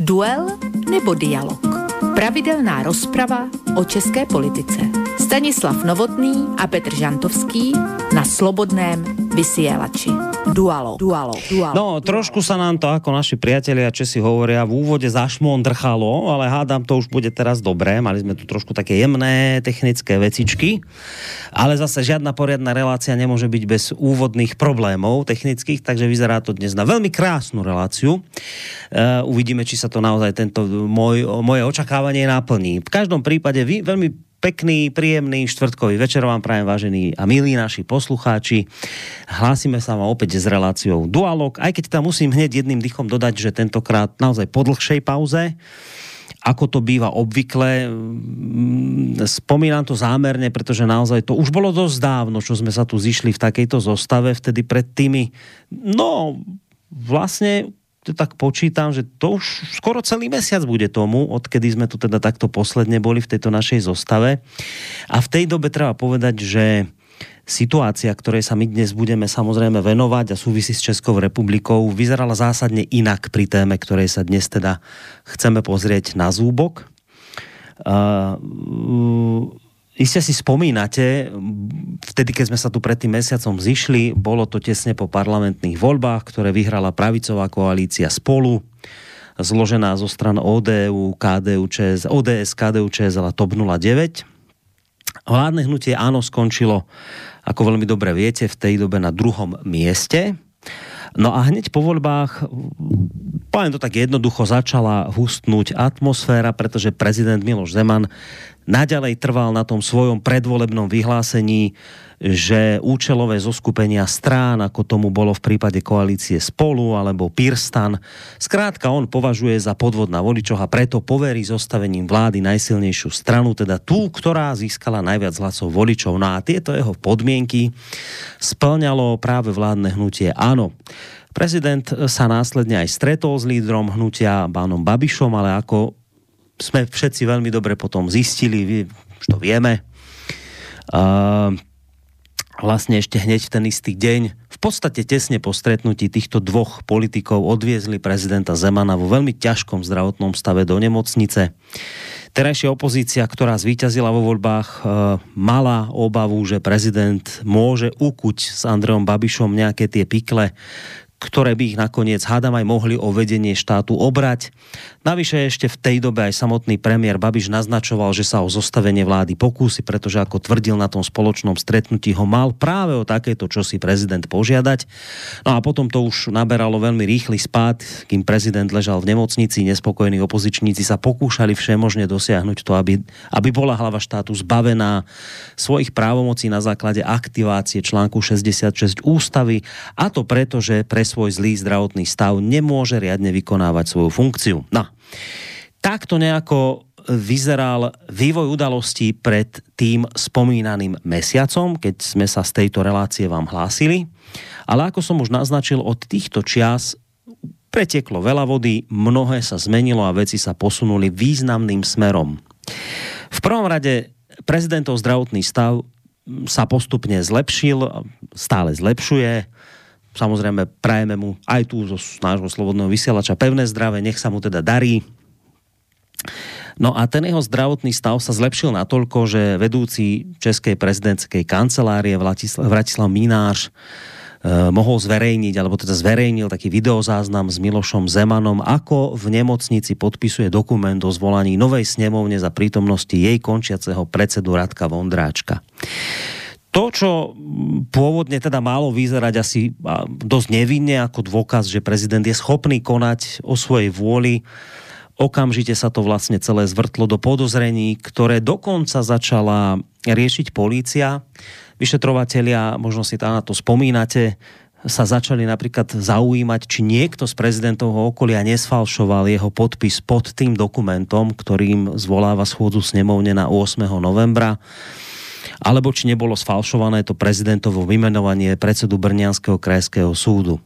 Duel nebo dialog? Pravidelná rozprava o české politice. Stanislav Novotný a Petr Žantovský na Slobodném vysielači. Dualo, dualo, dualo. No, trošku sa nám to, ako naši priatelia Česi hovoria, v úvode zašmondrchalo, ale hádam, to už bude teraz dobré. Mali sme tu trošku také jemné technické vecičky, ale zase žiadna poriadna relácia nemôže byť bez úvodných problémov technických, takže vyzerá to dnes na veľmi krásnu reláciu. Uh, uvidíme, či sa to naozaj tento môj, moje očakávanie naplní. V každom prípade vy, veľmi Pekný, príjemný štvrtkový večer vám prajem, vážení a milí naši poslucháči. Hlásime sa vám opäť s reláciou Dualog, aj keď tam musím hneď jedným dychom dodať, že tentokrát naozaj po dlhšej pauze, ako to býva obvykle. Mm, spomínam to zámerne, pretože naozaj to už bolo dosť dávno, čo sme sa tu zišli v takejto zostave, vtedy pred tými, no vlastne to tak počítam, že to už skoro celý mesiac bude tomu, odkedy sme tu teda takto posledne boli v tejto našej zostave. A v tej dobe treba povedať, že situácia, ktorej sa my dnes budeme samozrejme venovať a súvisí s Českou republikou, vyzerala zásadne inak pri téme, ktorej sa dnes teda chceme pozrieť na zúbok. Uh, Iste si spomínate, vtedy, keď sme sa tu pred tým mesiacom zišli, bolo to tesne po parlamentných voľbách, ktoré vyhrala pravicová koalícia spolu, zložená zo stran ODU, KDU, ČS, ODS, KDU, ČS a TOP 09. Vládne hnutie áno skončilo, ako veľmi dobre viete, v tej dobe na druhom mieste. No a hneď po voľbách, poviem to tak jednoducho, začala hustnúť atmosféra, pretože prezident Miloš Zeman naďalej trval na tom svojom predvolebnom vyhlásení, že účelové zoskupenia strán, ako tomu bolo v prípade koalície Spolu alebo Pirstan, zkrátka on považuje za podvod na voličoch a preto poverí zostavením vlády najsilnejšiu stranu, teda tú, ktorá získala najviac hlasov voličov. No a tieto jeho podmienky splňalo práve vládne hnutie Áno. Prezident sa následne aj stretol s lídrom hnutia Bánom Babišom, ale ako jsme všetci velmi dobře potom zistili, už to vieme. Uh, vlastne ešte hneď v ten istý deň, v podstate tesne po stretnutí týchto dvoch politikov odviezli prezidenta Zemana vo veľmi ťažkom zdravotnom stave do nemocnice. Terajšia opozícia, ktorá zvíťazila vo voľbách, e, mala obavu, že prezident môže ukuť s Andreom Babišom nejaké tie pikle, ktoré by ich nakoniec hádam aj mohli o vedenie štátu obrať. Navyše ešte v tej dobe aj samotný premiér Babiš naznačoval, že sa o zostavenie vlády pokúsi, pretože ako tvrdil na tom spoločnom stretnutí ho mal práve o takéto čosi prezident požiadať. No a potom to už naberalo veľmi rýchly spád, kým prezident ležal v nemocnici, nespokojní opozičníci sa pokúšali všemožne dosiahnuť to, aby, aby bola hlava štátu zbavená svojich právomocí na základe aktivácie článku 66 ústavy a to preto, že pre svoj zlý zdravotný stav nemôže riadne vykonávať svoju funkciu. No, Takto nejako vyzeral vývoj udalostí pred tým spomínaným mesiacom, keď sme sa z tejto relácie vám hlásili. Ale ako som už naznačil, od týchto čias preteklo veľa vody, mnohé sa zmenilo a veci sa posunuli významným smerom. V prvom rade prezidentov zdravotný stav sa postupne zlepšil, stále zlepšuje. Samozrejme, prajeme mu aj tu zo nášho slobodného vysielača pevné zdravé, nech sa mu teda darí. No a ten jeho zdravotný stav sa zlepšil natoľko, že vedúci Českej prezidentskej kancelárie Vratislav Minář eh, mohol zverejniť, alebo teda zverejnil taký videozáznam s Milošom Zemanom, ako v nemocnici podpisuje dokument o zvolaní novej snemovne za prítomnosti jej končiaceho predsedu Radka Vondráčka to, čo pôvodne teda málo vyzerať asi dosť nevinne ako dôkaz, že prezident je schopný konať o svojej vôli, okamžite sa to vlastne celé zvrtlo do podozrení, ktoré dokonca začala riešiť polícia. Vyšetrovatelia, možno si na to spomínate, sa začali napríklad zaujímať, či niekto z prezidentovho okolia nesfalšoval jeho podpis pod tým dokumentom, ktorým zvoláva schôdzu snemovne na 8. novembra alebo či nebolo sfalšované to prezidentovo vymenovanie predsedu Brnianského krajského súdu.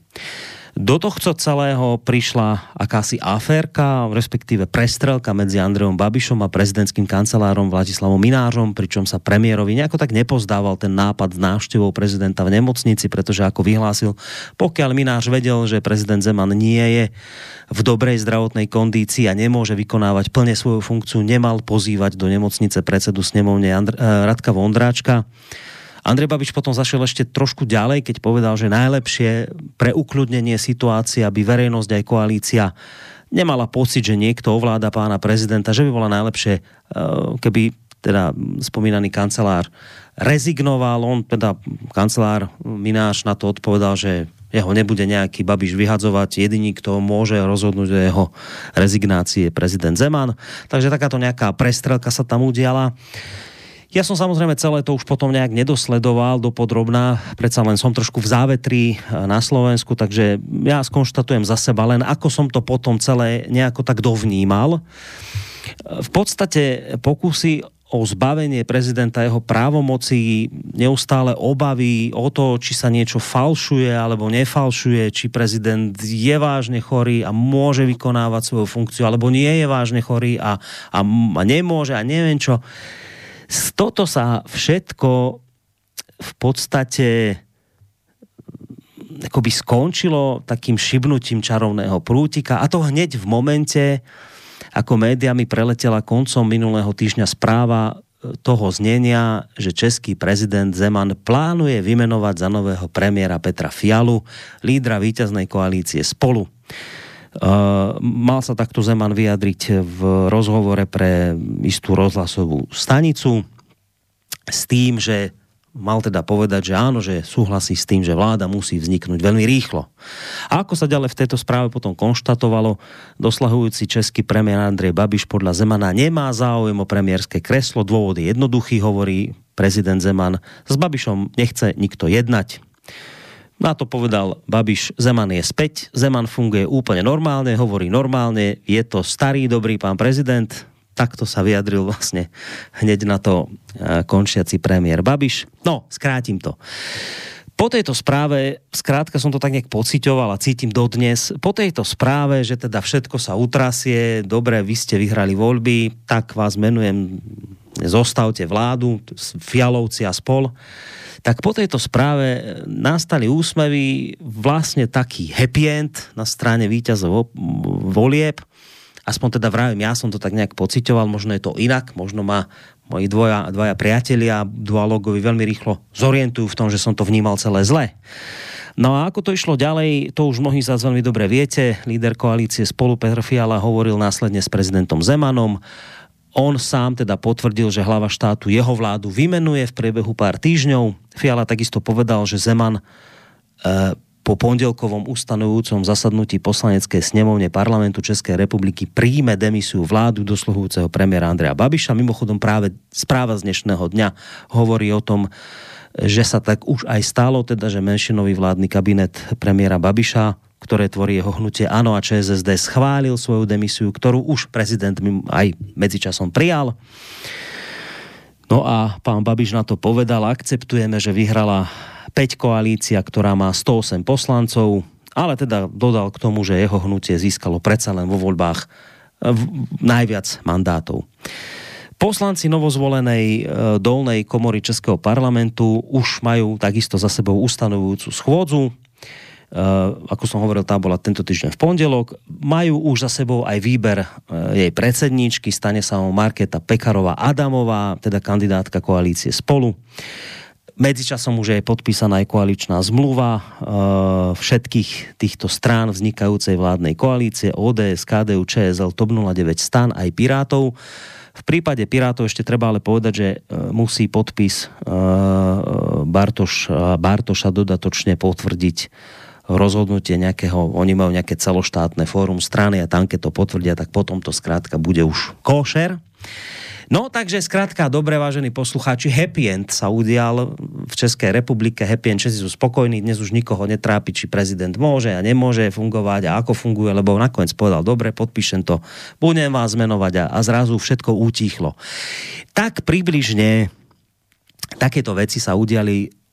Do tohto celého prišla akási aférka, respektíve prestrelka medzi Andreom Babišom a prezidentským kancelárom Vladislavom Minářom, pričom sa premiérovi nejako tak nepozdával ten nápad s návštevou prezidenta v nemocnici, pretože ako vyhlásil, pokiaľ Minář vedel, že prezident Zeman nie je v dobrej zdravotnej kondícii a nemôže vykonávať plne svoju funkciu, nemal pozývať do nemocnice predsedu snemovne eh, Radka Vondráčka. Andrej Babiš potom zašel ešte trošku ďalej, keď povedal, že najlepšie pre ukludnenie situácie, aby verejnosť aj koalícia nemala pocit, že niekto ovláda pána prezidenta, že by bolo najlepšie, eh, keby teda spomínaný kancelár rezignoval. On teda kancelár Mináš na to odpovedal, že jeho nebude nejaký Babiš vyhadzovať. Jediný, kto môže rozhodnúť o jeho rezignácii je prezident Zeman. Takže takáto nejaká prestrelka sa tam udiala. Ja som samozrejme celé to už potom nejak nedosledoval do podrobná, predsa len som trošku v závetri eh, na Slovensku, takže ja skonštatujem za seba len ako som to potom celé nejako tak dovnímal. V podstate pokusy o zbavenie prezidenta jeho právomocí, neustále obavy o to, či sa niečo falšuje alebo nefalšuje, či prezident je vážne chorý a môže vykonávať svoju funkciu, alebo nie je vážne chorý a, a, a nemôže a neviem čo. Toto sa všetko v podstate akoby skončilo takým šibnutím čarovného prútika a to hneď v momente, ako médiami preletela koncom minulého týždňa správa e, toho znenia, že český prezident Zeman plánuje vymenovať za nového premiéra Petra Fialu, lídra víťaznej koalície Spolu. Mal sa takto Zeman vyjadriť v rozhovore pre istú rozhlasovú stanicu s tým, že mal teda povedať, že áno, že súhlasí s tým, že vláda musí vzniknúť veľmi rýchlo. A ako sa ďalej v tejto správe potom konštatovalo, doslahujúci český premiér Andrej Babiš podľa Zemana nemá záujem o premiérske kreslo. Dôvod je jednoduchý, hovorí prezident Zeman. S Babišom nechce nikto jednať. Na to povedal Babiš, Zeman je späť, Zeman funguje úplne normálne, hovorí normálne, je to starý, dobrý pán prezident, takto sa vyjadril vlastne hneď na to e, končiaci premiér Babiš. No, skrátim to. Po tejto správe, skrátka som to tak nejak pocitoval a cítim dodnes, po tejto správe, že teda všetko sa utrasie, dobre, vy ste vyhrali voľby, tak vás menujem, zostavte vládu, Fialovci a spol, tak po tejto správe nastali úsmevy, vlastne taký happy end na strane víťazov volieb, aspoň teda vravím, ja som to tak nejak pocitoval, možno je to inak, možno ma moji dvoja, dvaja priatelia dualogovi veľmi rýchlo zorientujú v tom, že som to vnímal celé zle. No a ako to išlo ďalej, to už mnohí z vás veľmi dobre viete. Líder koalície spolu Petr Fiala hovoril následne s prezidentom Zemanom. On sám teda potvrdil, že hlava štátu jeho vládu vymenuje v priebehu pár týždňov. Fiala takisto povedal, že Zeman e, po pondelkovom ustanovujúcom zasadnutí poslaneckej snemovne parlamentu Českej republiky príjme demisiu vládu dosluhujúceho premiéra Andreja Babiša. Mimochodom práve správa z dnešného dňa hovorí o tom, že sa tak už aj stalo, teda že menšinový vládny kabinet premiéra Babiša, ktoré tvorí jeho hnutie ANO a ČSSD, schválil svoju demisiu, ktorú už prezident aj medzičasom prijal. No a pán Babiš na to povedal, akceptujeme, že vyhrala 5 koalícia, ktorá má 108 poslancov, ale teda dodal k tomu, že jeho hnutie získalo predsa len vo voľbách eh, najviac mandátov. Poslanci novozvolenej eh, dolnej komory Českého parlamentu už majú takisto za sebou ustanovujúcu schôdzu. Uh, ako som hovoril, tá bola tento týždeň v pondelok. Majú už za sebou aj výber uh, jej predsedníčky, stane sa o Marketa Pekarová Adamová, teda kandidátka koalície Spolu. Medzičasom už je podpísaná aj koaličná zmluva e, všetkých týchto strán vznikajúcej vládnej koalície ODS, KDU, ČSL, TOP 09 stan aj Pirátov. V prípade Pirátov ešte treba ale povedať, že musí podpis Bartoš, Bartoša dodatočne potvrdiť rozhodnutie nejakého, oni majú nejaké celoštátne fórum strany a tam, keď to potvrdia, tak potom to skrátka bude už košer. No, takže zkrátka, dobre, vážení poslucháči, happy end sa udial v Českej republike, happy end, všetci sú spokojní, dnes už nikoho netrápi, či prezident môže a nemôže fungovať a ako funguje, lebo nakoniec povedal, dobre, podpíšem to, budem vás menovať a, a zrazu všetko utichlo. Tak približne takéto veci sa udiali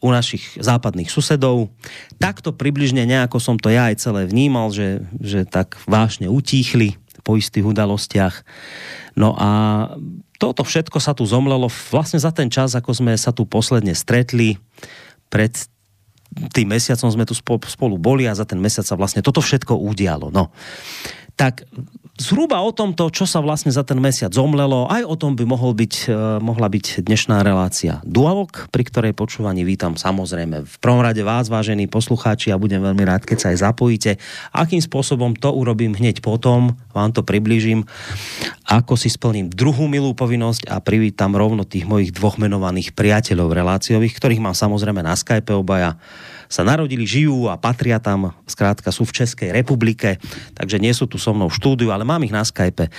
u našich západných susedov. Takto približne nejako som to ja aj celé vnímal, že, že tak vážne utíchli po istých udalostiach. No a toto všetko sa tu zomlelo vlastne za ten čas, ako sme sa tu posledne stretli. Pred tým mesiacom sme tu spolu boli a za ten mesiac sa vlastne toto všetko udialo. No. Tak zhruba o tomto, čo sa vlastne za ten mesiac zomlelo, aj o tom by mohol byť, uh, mohla byť dnešná relácia Dualog, pri ktorej počúvaní vítam samozrejme v prvom rade vás, vážení poslucháči, a budem veľmi rád, keď sa aj zapojíte. Akým spôsobom to urobím hneď potom, vám to priblížim, ako si splním druhú milú povinnosť a privítam rovno tých mojich dvoch menovaných priateľov reláciových, ktorých mám samozrejme na Skype obaja sa narodili, žijú a patria tam, zkrátka sú v Českej republike, takže nie sú tu so mnou v štúdiu, ale mám ich na Skype.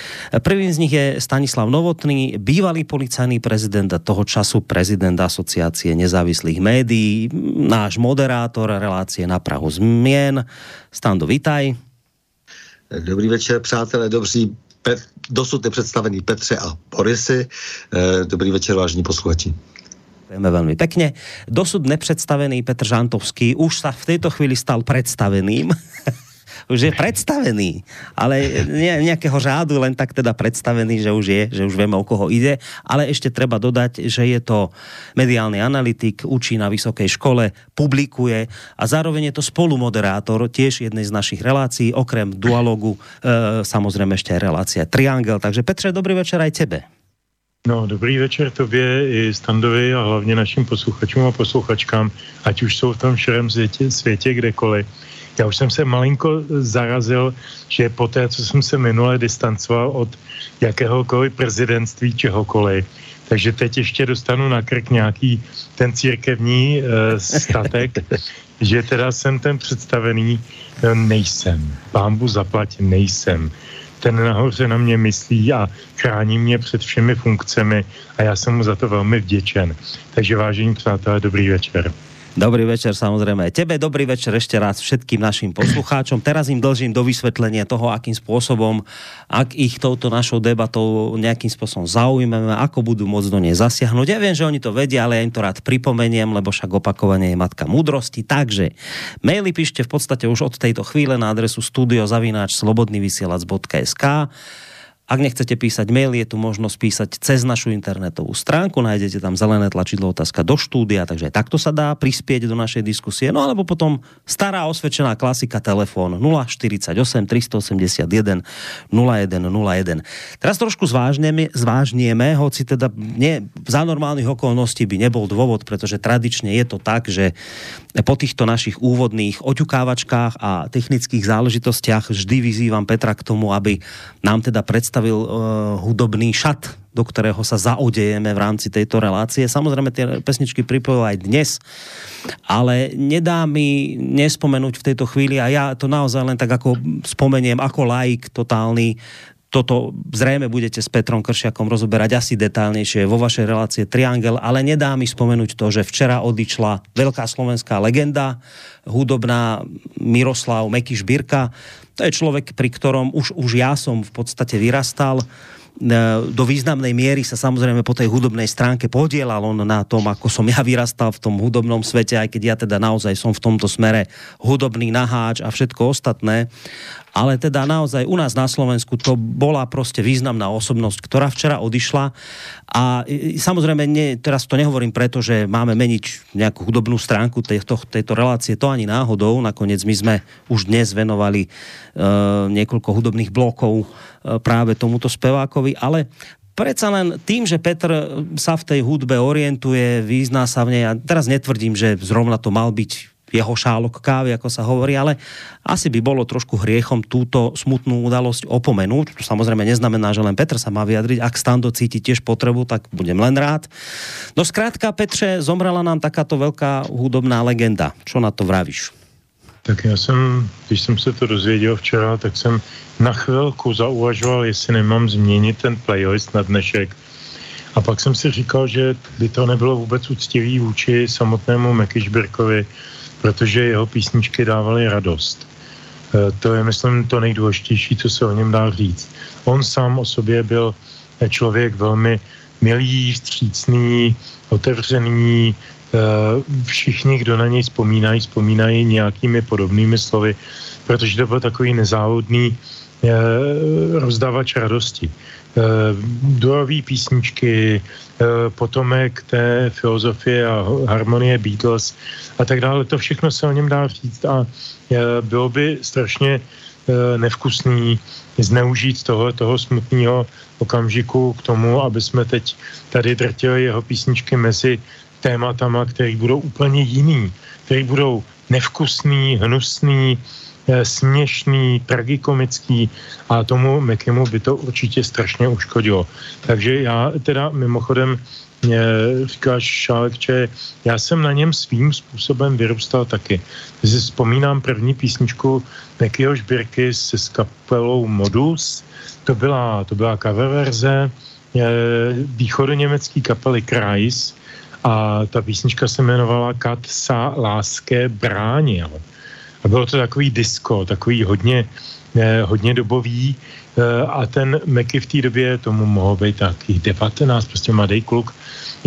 Prvým z nich je Stanislav Novotný, bývalý policajný prezident a toho času prezident Asociácie nezávislých médií, náš moderátor relácie na Prahu zmien. Stando, vitaj. Dobrý večer, přátelé, dobří Pet, dosud nepředstavený Petře a Borisy. Eh, dobrý večer, vážní posluchači. Ďakujeme veľmi pekne. Dosud nepredstavený Petr Žantovský už sa v tejto chvíli stal predstaveným. už je predstavený, ale nie, nejakého řádu, len tak teda predstavený, že už je, že už vieme, o koho ide, ale ešte treba dodať, že je to mediálny analytik, učí na vysokej škole, publikuje a zároveň je to spolumoderátor tiež jednej z našich relácií, okrem dualogu, e, samozrejme ešte aj relácia Triangel. Takže Petře, dobrý večer aj tebe. No, dobrý večer tobě i Standovi a hlavně našim posluchačům a posluchačkám, ať už jsou v tom širém světě, světě kdekoliv. Já už jsem se malinko zarazil, že po té, co jsem se minule distancoval od jakéhokoliv prezidentství čehokoliv, takže teď ještě dostanu na krk nějaký ten církevní e, statek, že teda jsem ten představený, no, nejsem. Pámbu zaplatím, nejsem ten nahoře na mě myslí a chrání mě před všemi funkcemi a já jsem mu za to velmi vděčen. Takže vážení přátelé, dobrý večer. Dobrý večer samozrejme tebe, dobrý večer ešte raz všetkým našim poslucháčom. Teraz im dlžím do vysvetlenia toho, akým spôsobom, ak ich touto našou debatou nejakým spôsobom zaujmeme, ako budú môcť do nej zasiahnuť. Ja viem, že oni to vedia, ale ja im to rád pripomeniem, lebo však opakovanie je matka múdrosti. Takže maily píšte v podstate už od tejto chvíle na adresu studiozavináč slobodnyvysielac.sk ak nechcete písať mail, je tu možnosť písať cez našu internetovú stránku, nájdete tam zelené tlačidlo otázka do štúdia, takže aj takto sa dá prispieť do našej diskusie. No alebo potom stará osvedčená klasika telefón 048 381 0101. Teraz trošku zvážneme, zvážnieme, hoci teda nie, za normálnych okolností by nebol dôvod, pretože tradične je to tak, že po týchto našich úvodných oťukávačkách a technických záležitostiach vždy vyzývam Petra k tomu, aby nám teda predstavil predstavil uh, hudobný šat, do ktorého sa zaodejeme v rámci tejto relácie. Samozrejme, tie pesničky pripojil aj dnes, ale nedá mi nespomenúť v tejto chvíli, a ja to naozaj len tak ako spomeniem, ako laik totálny, toto zrejme budete s Petrom Kršiakom rozoberať asi detálnejšie vo vašej relácie Triangel, ale nedá mi spomenúť to, že včera odišla veľká slovenská legenda, hudobná Miroslav Mekyš Birka, to je človek, pri ktorom už, už ja som v podstate vyrastal. E, do významnej miery sa samozrejme po tej hudobnej stránke podielal on na tom, ako som ja vyrastal v tom hudobnom svete, aj keď ja teda naozaj som v tomto smere hudobný naháč a všetko ostatné ale teda naozaj u nás na Slovensku to bola prostě významná osobnosť, ktorá včera odišla. A samozrejme ne, teraz to nehovorím preto, že máme meniť nejakú hudobnú stránku tejto, tejto relácie, to ani náhodou, nakoniec my sme už dnes venovali uh, niekoľko hudobných blokov uh, práve tomuto spevákovi, ale predsa len tým, že Petr sa v tej hudbe orientuje, význá sa v nej, a teraz netvrdím, že zrovna to mal byť jeho šálok kávy, ako sa hovorí, ale asi by bolo trošku hriechom túto smutnú udalosť opomenúť. To samozrejme neznamená, že len Petr sa má vyjadriť. Ak Stando cíti tiež potrebu, tak budem len rád. No zkrátka, Petře, zomrela nám takáto veľká hudobná legenda. Čo na to vravíš? Tak já jsem, když jsem se to dozvěděl včera, tak jsem na chvilku zauvažoval, jestli nemám změnit ten playlist na dnešek. A pak jsem si říkal, že by to nebylo vůbec úctivý vůči samotnému Mekyšbirkovi, protože jeho písničky dávaly radost. E, to je, myslím, to nejdůležitější, co se o něm dá říct. On sám o sobě byl člověk velmi milý, vstřícný, otevřený, všichni, kdo na něj vzpomínají, vzpomínají nějakými podobnými slovy, protože to byl takový nezávodný rozdávač radosti. Durový písničky, potomek té filozofie a harmonie Beatles a tak dále. To všechno se o něm dá říct a bylo by strašně nevkusný zneužít toho, toho smutného okamžiku k tomu, aby jsme teď tady drtili jeho písničky mezi tématama, které budou úplně jiný, které budou nevkusný, hnusný, eh, směšný, tragikomický a tomu Mekimu by to určitě strašně uškodilo. Takže já teda mimochodem mě říkáš Šálekče, já jsem na něm svým způsobem vyrůstal taky. Si vzpomínám první písničku Mekyho Žbirky se s kapelou Modus, to byla, to byla cover verze východoněmecký kapely Kreis a ta písnička se jmenovala Kat sa láské bránil. A bylo to takový disco, takový hodně, eh, hodně dobový. Eh, a ten Meky v té době, tomu mohlo být taky 19, prostě mladý kluk,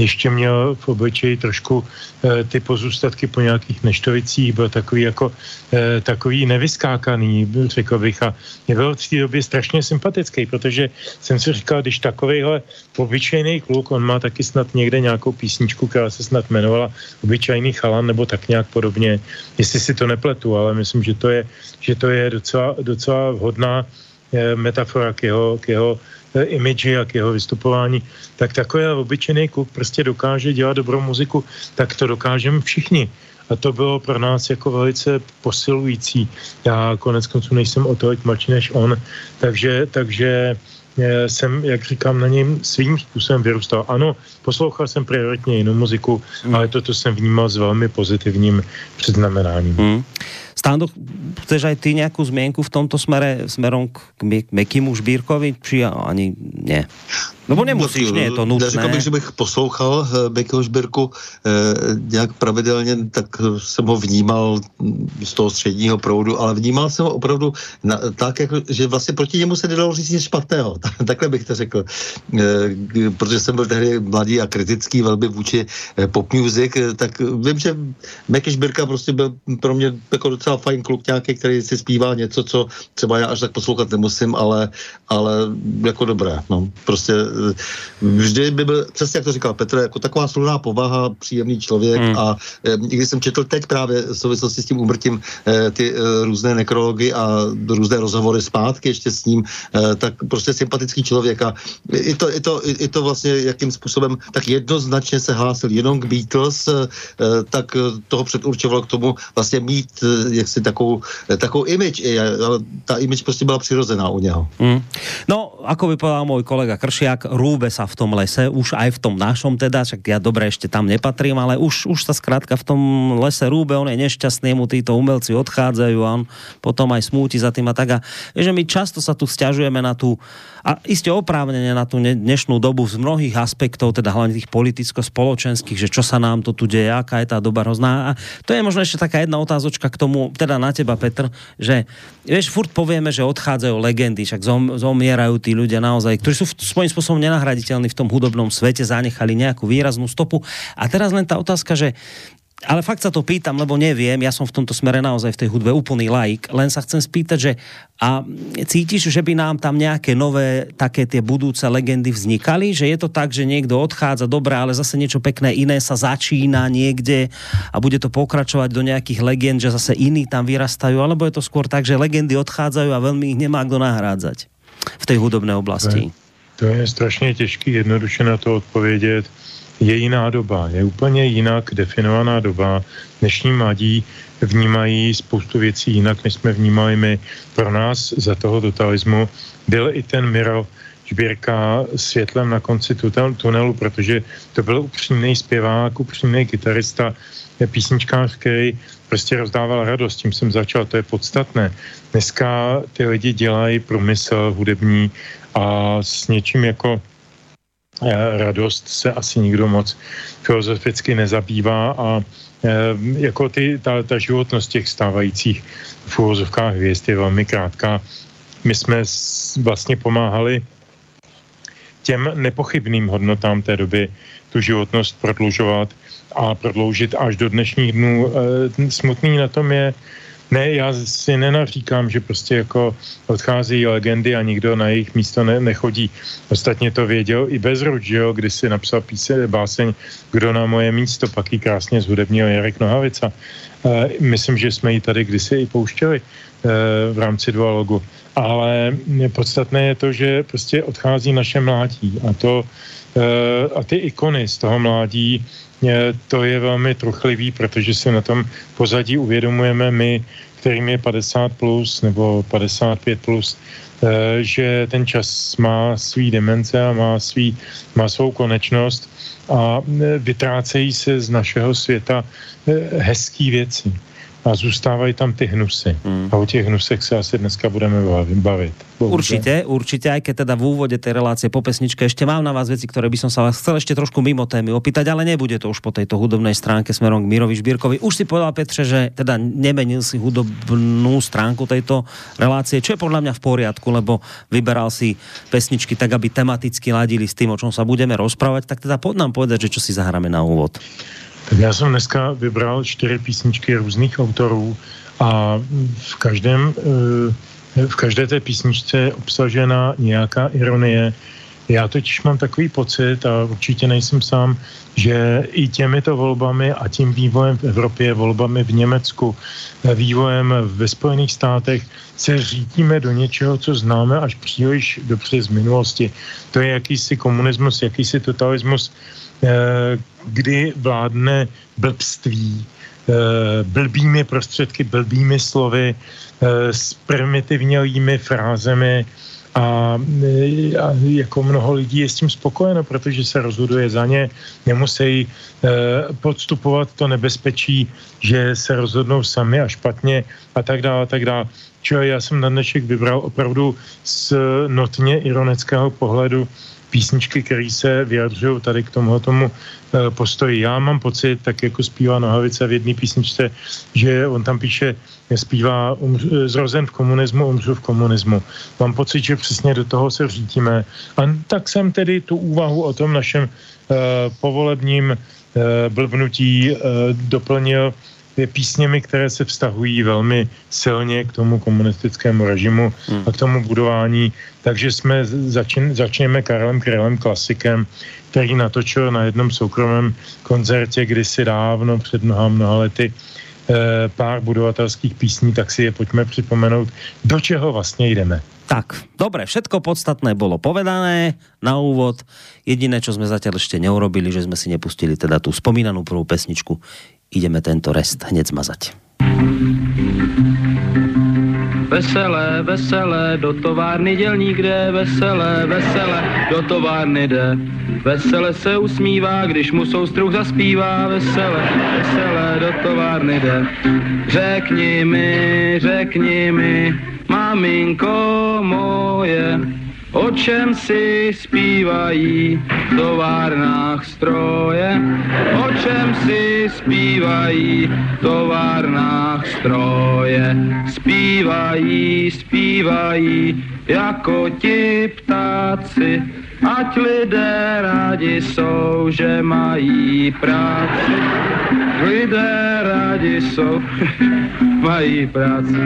ještě měl v obličeji trošku e, ty pozůstatky po nějakých neštovicích, byl takový jako e, takový nevyskákaný, řekl bych, a mě byl v té době strašně sympatický, protože jsem si říkal, když takovýhle obyčejný kluk, on má taky snad někde nějakou písničku, která se snad jmenovala Obyčejný chalan, nebo tak nějak podobně, jestli si to nepletu, ale myslím, že to je, že to je docela, docela vhodná e, metafora k jeho, k jeho Eh, imidži a k jeho vystupování, tak takový obyčejný kluk prostě dokáže dělat dobrou muziku, tak to dokážeme všichni. A to bylo pro nás jako velice posilující. Já konec konců nejsem o to mladší než on, takže, takže jsem, jak říkám, na něm svým způsobem vyrůstal. Ano, poslouchal jsem prioritně jinou muziku, hmm. ale toto jsem vnímal s velmi pozitivním předznamenáním. Hmm. Stando, chceš aj ty nějakou změnku v tomto smere, smerom k Mekimu Žbírkovi, či ani ne? No nemusíš, ne, je to nutné. Řekl bych, že bych poslouchal Bekyho Žbírku eh, nějak pravidelně, tak jsem ho vnímal z toho středního proudu, ale vnímal jsem ho opravdu na, tak, jako, že vlastně proti němu se nedalo říct nic špatného. Takhle bych to řekl. Eh, protože jsem byl tehdy mladý a kritický velmi vůči eh, pop music, eh, tak vím, že Meky Žbírka prostě byl pro mě jako docela fajn kluk nějaký, který si zpívá něco, co třeba já až tak poslouchat nemusím, ale, ale jako dobré. No. Prostě vždy by byl, přesně jak to říkal Petr, jako taková sluná povaha, příjemný člověk hmm. a e, když jsem četl teď právě v souvislosti s tím umrtím e, ty e, různé nekrology a různé rozhovory zpátky ještě s ním, e, tak prostě sympatický člověk a i to, i to, i to vlastně jakým způsobem tak jednoznačně se hlásil jenom k Beatles, e, tak toho předurčovalo k tomu vlastně mít e, jaksi takovou, takovou image. E, ta image prostě byla přirozená u něho. Hmm. No, ako by povedal můj kolega Kršiak, rúbe sa v tom lese, už aj v tom našom teda, však ja dobre ešte tam nepatrím, ale už, už sa skrátka v tom lese rúbe, on je nešťastný, mu títo umelci odchádzajú a on potom aj smúti za tým a tak. A že my často sa tu stiažujeme na tú, a iste oprávnene na tú dnešnú dobu z mnohých aspektov, teda hlavne tých politicko-spoločenských, že čo sa nám to tu deje, aká je tá doba hrozná. A to je možno ešte taká jedna otázočka k tomu, teda na teba, Petr, že vieš, furt povieme, že odchádzajú legendy, však zom, zomierajú tí ľudia naozaj, ktorí sú svojím spôsobom nenahraditeľní v tom hudobnom svete, zanechali nejakú výraznú stopu. A teraz len tá otázka, že ale fakt sa to pýtam, lebo neviem, ja som v tomto smere naozaj v tej hudbe úplný laik, len sa chcem spýtať, že a cítiš, že by nám tam nejaké nové také tie budúce legendy vznikali, že je to tak, že niekto odchádza, dobré, ale zase niečo pekné iné sa začína niekde a bude to pokračovať do nejakých legend, že zase iní tam vyrastajú, alebo je to skôr tak, že legendy odchádzajú a veľmi ich nemá kdo nahrádzať v tej hudobnej oblasti? To je strašně těžký jednoduše na to odpovědět. Je jiná doba, je úplně jinak definovaná doba. Dnešní mladí vnímají spoustu věcí jinak, než jsme vnímali my. Pro nás za toho totalismu byl i ten Miro Žbírka světlem na konci tunelu, protože to byl upřímný zpěvák, upřímný kytarista, písničkář, který prostě rozdával radost, tím jsem začal, to je podstatné. Dneska ty lidi dělají průmysl hudební a s něčím jako radost se asi nikdo moc filozoficky nezabývá a eh, jako ty, ta, ta životnost těch stávajících v úvozovkách hvězd je velmi krátká. My jsme vlastně pomáhali těm nepochybným hodnotám té doby tu životnost prodlužovat a prodloužit až do dnešních dnů. Smutný na tom je, ne, já si nenaříkám, že prostě jako odchází legendy a nikdo na jejich místo ne, nechodí. Ostatně to věděl i Bezruč, že jo, když si napsal píse, báseň Kdo na moje místo, pak ji krásně zhudebnil Jarek Nohavica. E, myslím, že jsme ji tady kdysi i pouštěli e, v rámci dualogu. Ale podstatné je to, že prostě odchází naše mládí a to e, a ty ikony z toho mládí to je velmi truchlivý, protože si na tom pozadí uvědomujeme my, kterým je 50 plus nebo 55 plus, eh, že ten čas má svý demence a má, svý, má svou konečnost a eh, vytrácejí se z našeho světa eh, hezký věci a zůstávají tam ty hnusy. Hmm. A o těch hnusech se asi dneska budeme bavit. Bohužel. Určite, určite, aj keď teda v úvode tej relácie po pesničke ešte mám na vás veci, ktoré by som sa vás chcel ešte trošku mimo témy opýtať, ale nebude to už po tejto hudobnej stránke smerom k Mirovi Žbírkovi. Už si povedal, Petře, že teda nemenil si hudobnú stránku tejto relácie, čo je podľa mňa v poriadku, lebo vyberal si pesničky tak, aby tematicky ladili s tým, o čom sa budeme rozprávať, tak teda pod nám povedať, že čo si zahráme na úvod. Tak já jsem dneska vybral čtyři písničky různých autorů a v každém, eh, v každé té písničce je obsažena nějaká ironie. Já totiž mám takový pocit, a určitě nejsem sám, že i těmito volbami a tím vývojem v Evropě, volbami v Německu, vývojem ve Spojených státech se řítíme do něčeho, co známe až příliš dobře z minulosti. To je jakýsi komunismus, jakýsi totalismus, Eh, kdy vládne blbství, eh, blbými prostředky, blbými slovy, eh, s primitivnělými frázemi a, a jako mnoho lidí je s tím spokojeno, protože se rozhoduje za ně, nemusí podstupovat to nebezpečí, že se rozhodnou sami a špatně a tak dále, a tak dále. Čo já jsem na dnešek vybral opravdu z notně ironického pohledu písničky, které se vyjadřují tady k tomu tomu eh, postoji. Já mám pocit, tak jako zpívá Nohavice v jedné písničce, že on tam píše, zpívá um, zrozen v komunismu, umřu v komunismu. Mám pocit, že přesně do toho se řítíme. A tak jsem tedy tu úvahu o tom našem uh, povolebním uh, blbnutí uh, doplnil písněmi, které se vztahují velmi silně k tomu komunistickému režimu hmm. a k tomu budování. Takže jsme začín, začněme Karlem Krylem, klasikem, který natočil na jednom soukromém koncertě kdysi dávno, před mnoha, mnoha lety, eh, pár budovatelských písní, tak si je pojďme připomenout, do čeho vlastně jdeme. Tak, dobre, všetko podstatné bolo povedané na úvod. Jediné, čo sme zatiaľ ešte neurobili, že sme si nepustili teda tú spomínanú prvú pesničku ideme tento rest hned zmazať. Veselé, veselé, do továrny dělník jde, veselé, veselé, do továrny jde. Vesele se usmívá, když mu soustruh zaspívá, veselé, veselé, do továrny jde. Řekni mi, řekni mi, maminko moje, O čem si zpívají v továrnách stroje? O čem si zpívají v továrnách stroje? Zpívají, zpívají jako ti ptáci, ať lidé rádi jsou, že mají práci. Lidé rádi jsou, mají práci.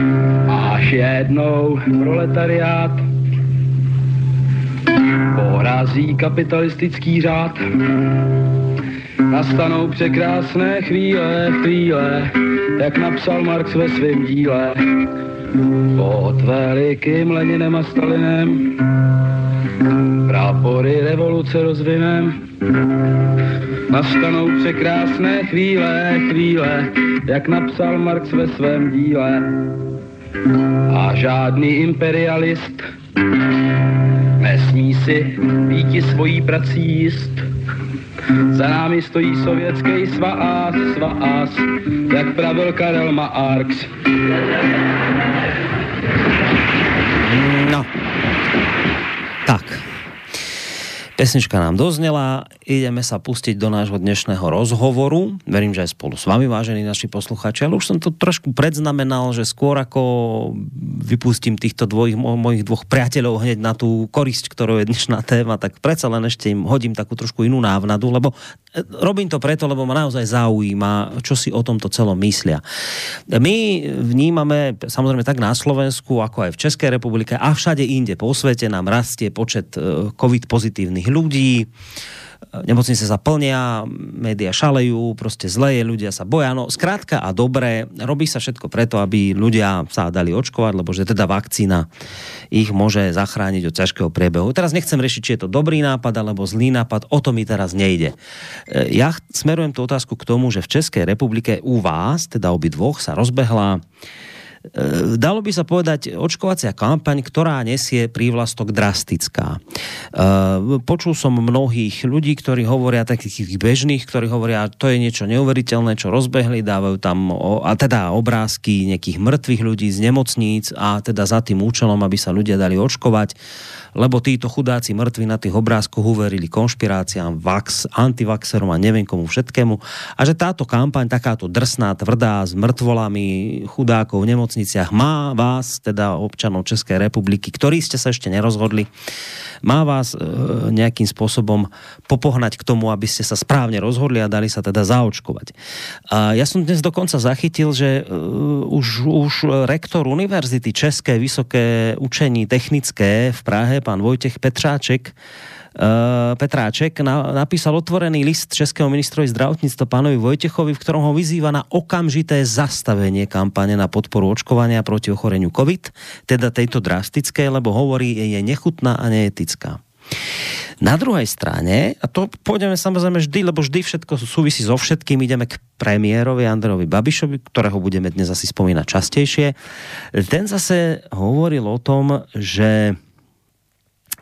Až jednou proletariát porazí kapitalistický řád. Nastanou překrásné chvíle, chvíle, jak napsal Marx ve svém díle. Pod velikým Leninem a Stalinem prápory revoluce rozvinem. Nastanou překrásné chvíle, chvíle, jak napsal Marx ve svém díle. A žádný imperialist Nesmí si býti svojí prací jíst. Za námi stojí sovětský svaz, svaz, jak pravil Karel Marx. No. Tak. Pesnička nám doznela, ideme sa pustiť do nášho dnešného rozhovoru. Verím, že aj spolu s vami, vážení naši posluchači, ale už som to trošku predznamenal, že skôr ako vypustím týchto dvojich, mojich dvoch priateľov hneď na tú korisť, ktorou je dnešná téma, tak predsa len ešte im hodím takú trošku inú návnadu, lebo e, robím to preto, lebo ma naozaj zaujíma, čo si o tomto celom myslia. My vnímame, samozrejme tak na Slovensku, ako aj v Českej republike a všade inde po svete nám rastie počet e, COVID pozitívnych chorých ľudí, nemocnice sa plnia, média šalejú, prostě zle je, ľudia sa boja. No zkrátka a dobré, robí sa všetko preto, aby ľudia sa dali očkovať, lebo že teda vakcína ich môže zachrániť od ťažkého priebehu. Teraz nechcem rešiť, či je to dobrý nápad alebo zlý nápad, o to mi teraz nejde. Ja smerujem tú otázku k tomu, že v Českej republike u vás, teda obi dvoch, sa rozbehla Eh, dalo by sa povedať očkovacia kampaň, ktorá nesie prívlastok drastická. Eh, počul som mnohých ľudí, ktorí hovoria, takých bežných, ktorí hovoria, to je niečo neuveriteľné, čo rozbehli, dávajú tam a teda obrázky nejakých mŕtvych ľudí z nemocníc a teda za tým účelom, aby sa ľudia dali očkovať lebo títo chudáci mŕtvi na tých obrázkoch uverili konšpiráciám, vax, antivaxerom a neviem komu všetkému. A že táto kampaň, takáto drsná, tvrdá, s mŕtvolami chudákov v nemocniciach má vás, teda občanov České republiky, ktorí ste sa ešte nerozhodli, má vás e, nejakým spôsobom popohnať k tomu, aby ste sa správne rozhodli a dali sa teda zaočkovať. A ja som dnes dokonca zachytil, že e, už, už rektor Univerzity České vysoké učení technické v Prahe pán Vojtech Petráček, Uh, Petráček na, napísal otvorený list českého ministrovi zdravotníctva pánovi Vojtechovi, v ktorom ho vyzýva na okamžité zastavenie kampane na podporu očkovania proti ochoreniu COVID, teda tejto drastické, lebo hovorí, je nechutná a neetická. Na druhej strane, a to pôjdeme samozrejme vždy, lebo vždy všetko súvisí so všetkým, ideme k premiérovi Andrejovi Babišovi, ktorého budeme dnes asi spomínať častejšie. Ten zase hovoril o tom, že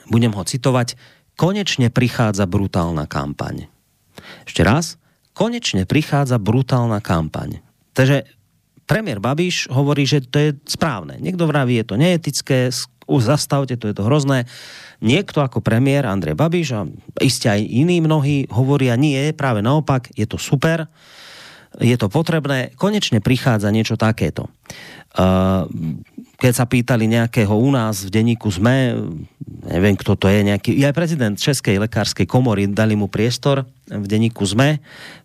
budem ho citovať, konečne prichádza brutálna kampaň. Ešte raz, konečne prichádza brutálna kampaň. Takže premiér Babiš hovorí, že to je správne. Niekto vraví, je to neetické, zastavte, to je to hrozné. Niekto ako premiér Andrej Babiš a iste aj iní mnohí hovoria, nie, práve naopak, je to super, je to potrebné, konečne prichádza niečo takéto. Uh, keď sa pýtali nejakého u nás v denníku ZME, neviem kto to je, nejaký, aj prezident Českej lekárskej komory, dali mu priestor v denníku ZME,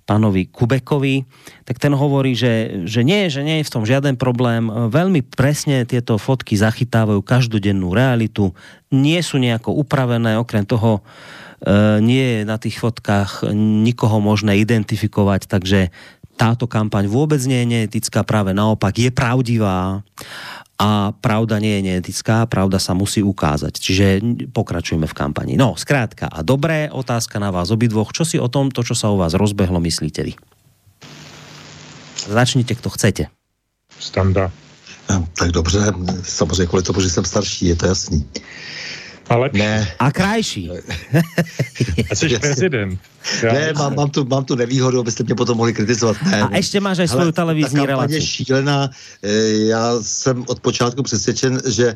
pánovi Kubekovi, tak ten hovorí, že, že nie, že nie je v tom žiaden problém. Veľmi presne tieto fotky zachytávajú každodennú realitu, nie sú nejako upravené, okrem toho e, nie je na tých fotkách nikoho možné identifikovať, takže táto kampaň vôbec nie je neetická, práve naopak je pravdivá a pravda nie je neetická, pravda sa musí ukázať. Čiže pokračujeme v kampani. No, zkrátka a dobré, otázka na vás obidvoch. Čo si o tom, to, čo sa u vás rozbehlo, myslíte vy? Začnite, kto chcete. Standa. Tak dobře, samozřejmě kvůli tomu, že jsem starší, je to jasný. Ale ne. A krajší. A jsi prezident. Já ne, mám, mám, tu, mám tu nevýhodu, abyste mě potom mohli kritizovat. Ne, a ještě máš aj svou televizní relaci. je šílená. E, já jsem od počátku přesvědčen, že,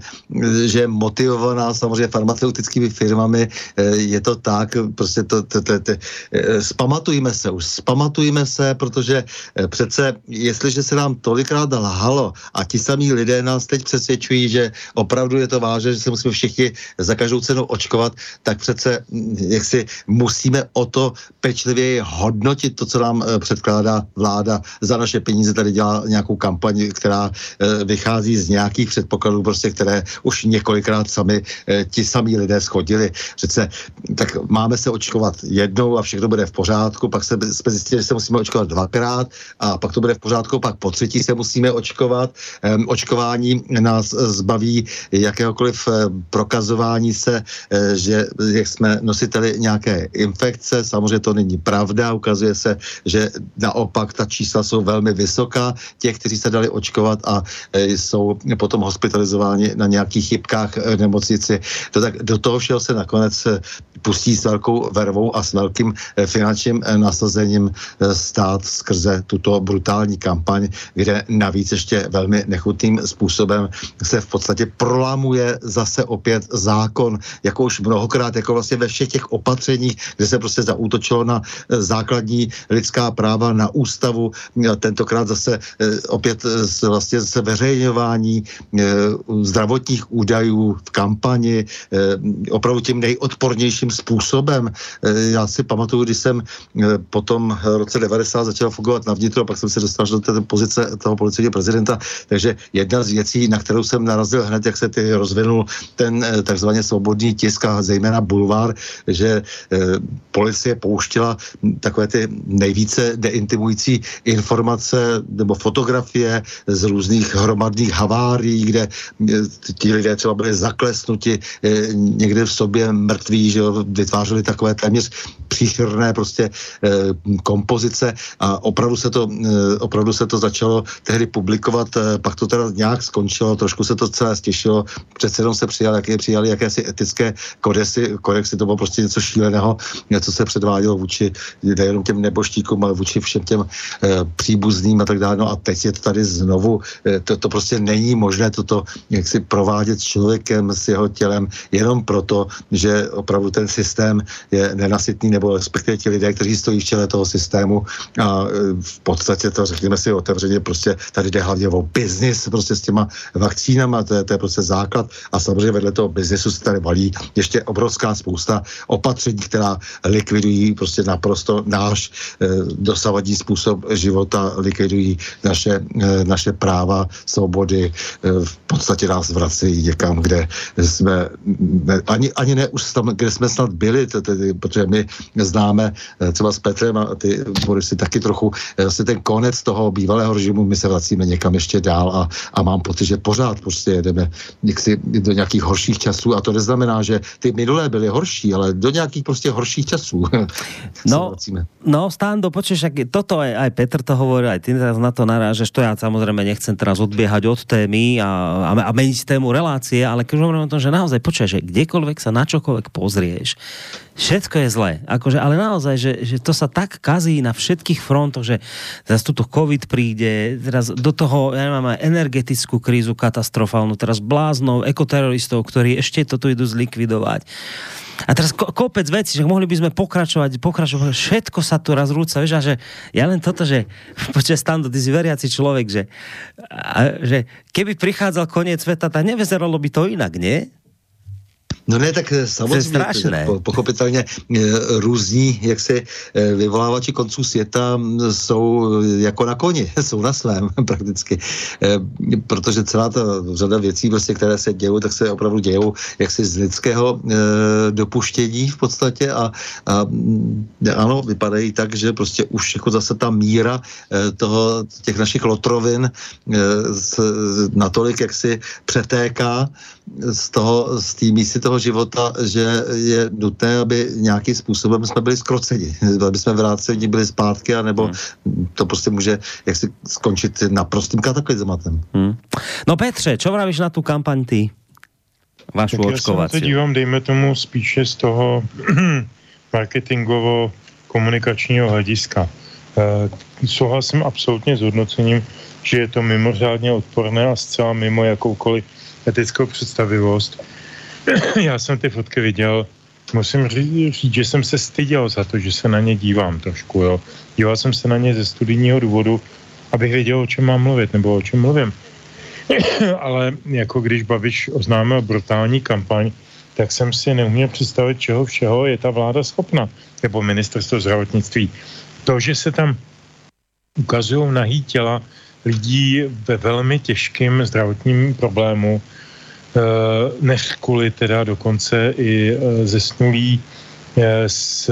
že je motivovaná samozřejmě farmaceutickými firmami. E, je to tak, prostě to, to, to, to, e, spamatujme se už, spamatujme se, protože přece, jestliže se nám tolikrát lhalo a ti samí lidé nás teď přesvědčují, že opravdu je to vážné, že se musíme všichni za každou cenu očkovat, tak přece jak si musíme o to pečlivě hodnotit to, co nám eh, předkládá vláda za naše peníze. Tady dělá nějakou kampaň, která eh, vychází z nějakých předpokladů, prostě, které už několikrát sami eh, ti samí lidé schodili. Přece tak máme se očkovat jednou a všechno bude v pořádku, pak se, jsme zjistili, že se musíme očkovat dvakrát a pak to bude v pořádku, pak po třetí se musíme očkovat. Očkování nás zbaví jakéhokoliv prokazování se, že jak jsme nositeli nějaké infekce, samozřejmě to není pravda. Ukazuje se, že naopak ta čísla jsou velmi vysoká, těch, kteří se dali očkovat a jsou potom hospitalizováni na nějakých chybkách nemocnici. To tak, do toho všeho se nakonec pustí s velkou vervou a s velkým finančním nasazením stát skrze tuto brutální kampaň, kde navíc ještě velmi nechutným způsobem se v podstatě prolamuje zase opět zákon, jako už mnohokrát, jako vlastně ve všech těch opatřeních, kde se prostě zaútočilo na eh, základní lidská práva, na ústavu, tentokrát zase eh, opět eh, vlastně zveřejňování zdravotních údajů v kampani opravdu tím nejodpornějším způsobem. Já si pamatuju, když jsem potom v roce 90 začal fungovat na vnitro, pak jsem se dostal do té pozice toho policejního prezidenta, takže jedna z věcí, na kterou jsem narazil hned, jak se ty rozvinul ten takzvaně svobodný tisk a zejména bulvár, že eh, policie pouštila takové ty nejvíce deintimující informace nebo fotografie z různých hromadných havárií, kde eh, ti lidé třeba byli zaklesnuti eh, někde v sobě mrtví, že vytvářeli takové téměř příšerné prostě kompozice. A opravdu se to, opravdu se to začalo tehdy publikovat, pak to teda nějak skončilo, trošku se to celé stěšilo, přece jenom se přijali, jaké, přijali jakési etické kodexy, kodexy, to bylo prostě něco šíleného, něco se předvádělo vůči nejenom těm neboštíkům, ale vůči všem těm e, příbuzným a tak dále. No a teď je to tady znovu, e, to, to prostě není možné toto jak si provádět s člověkem, s jeho tělem, jenom proto, že opravdu ten systém je nenasytný, nebo respektive ti lidé, kteří stojí v čele toho systému a e, v podstatě to řekněme si otevřeně, prostě tady jde hlavně o biznis prostě s těma vakcínama, to je, to je prostě základ a samozřejmě vedle toho biznesu se tady valí ještě obrovská spousta opatření, která likvidují prostě naprosto náš e, dosavadní způsob života, likvidují naše, e, naše práva, svobody, e, v podstatě nás vracejí někam, kde jsme, ne, ani, ani ne už tam, kde jsme snad byli, tedy, protože my známe e, třeba s Petrem a ty si taky trochu, vlastně ten konec toho bývalého režimu, my se vracíme někam ještě dál a, a mám pocit, že pořád prostě jedeme do nějakých horších časů a to neznamená, že ty minulé byly horší, ale do nějakých prostě horších časů. no, no, Stando, počuješ, toto aj, aj Petr to hovorí, aj ty teraz na to narážeš, to ja samozrejme nechcem teraz odbiehať od témy a, a, a meniť tému relácie, ale keď hovorím o tom, že naozaj počuješ, že kdekoľvek sa na čokoľvek pozrieš, všetko je zlé. Akože, ale naozaj, že, že to sa tak kazí na všetkých frontoch, že zase tuto COVID príde, teraz do toho, ja neviem, energetickú krízu katastrofálnu, teraz bláznou, ekoteroristov, ktorí ešte toto idú zlikvidovať. A teraz ko, kopec vecí, že mohli by sme pokračovať, pokračovať, všetko sa tu raz rúca, vieš, a že ja len toto, že počas stando, ty si veriaci človek, že, a, že keby prichádzal koniec sveta, tak nevezeralo by to inak, nie? No ne, tak eh, samozřejmě, po, pochopitelně eh, různí, jak se eh, vyvolávači konců světa mm, jsou jako na koni, jsou na svém prakticky, protože celá ta řada věcí, prostě, které se dějou, tak se opravdu dějou jaksi z lidského dopuštění v podstatě a, a mm, ano, vypadají tak, že prostě už jako zase ta míra toho, těch našich lotrovin natolik jaksi přetéká z toho, z té místy toho života, že je nutné, aby nějakým způsobem jsme byli skroceni, aby jsme vráceni byli zpátky, anebo hmm. to prostě může jak si skončit naprostým kataklizmatem. Hmm. No Petře, čo vravíš na tu kampaň ty? Vašu tak očkovací. Já se dívám, dejme tomu, spíše z toho marketingovo-komunikačního hlediska. E, souhlasím absolutně s hodnocením, že je to mimořádně odporné a zcela mimo jakoukoliv etickou představivost. Já jsem ty fotky viděl, musím říct, že jsem se styděl za to, že se na ně dívám trošku, jo. Díval jsem se na ně ze studijního důvodu, abych věděl, o čem mám mluvit, nebo o čem mluvím. Ale jako když Babiš oznámil brutální kampaň, tak jsem si neuměl představit, čeho všeho je ta vláda schopna, nebo ministerstvo zdravotnictví. To, že se tam ukazují nahý těla lidí ve velmi těžkém zdravotním problému, eh, než kvůli teda dokonce i eh, zesnulí eh, s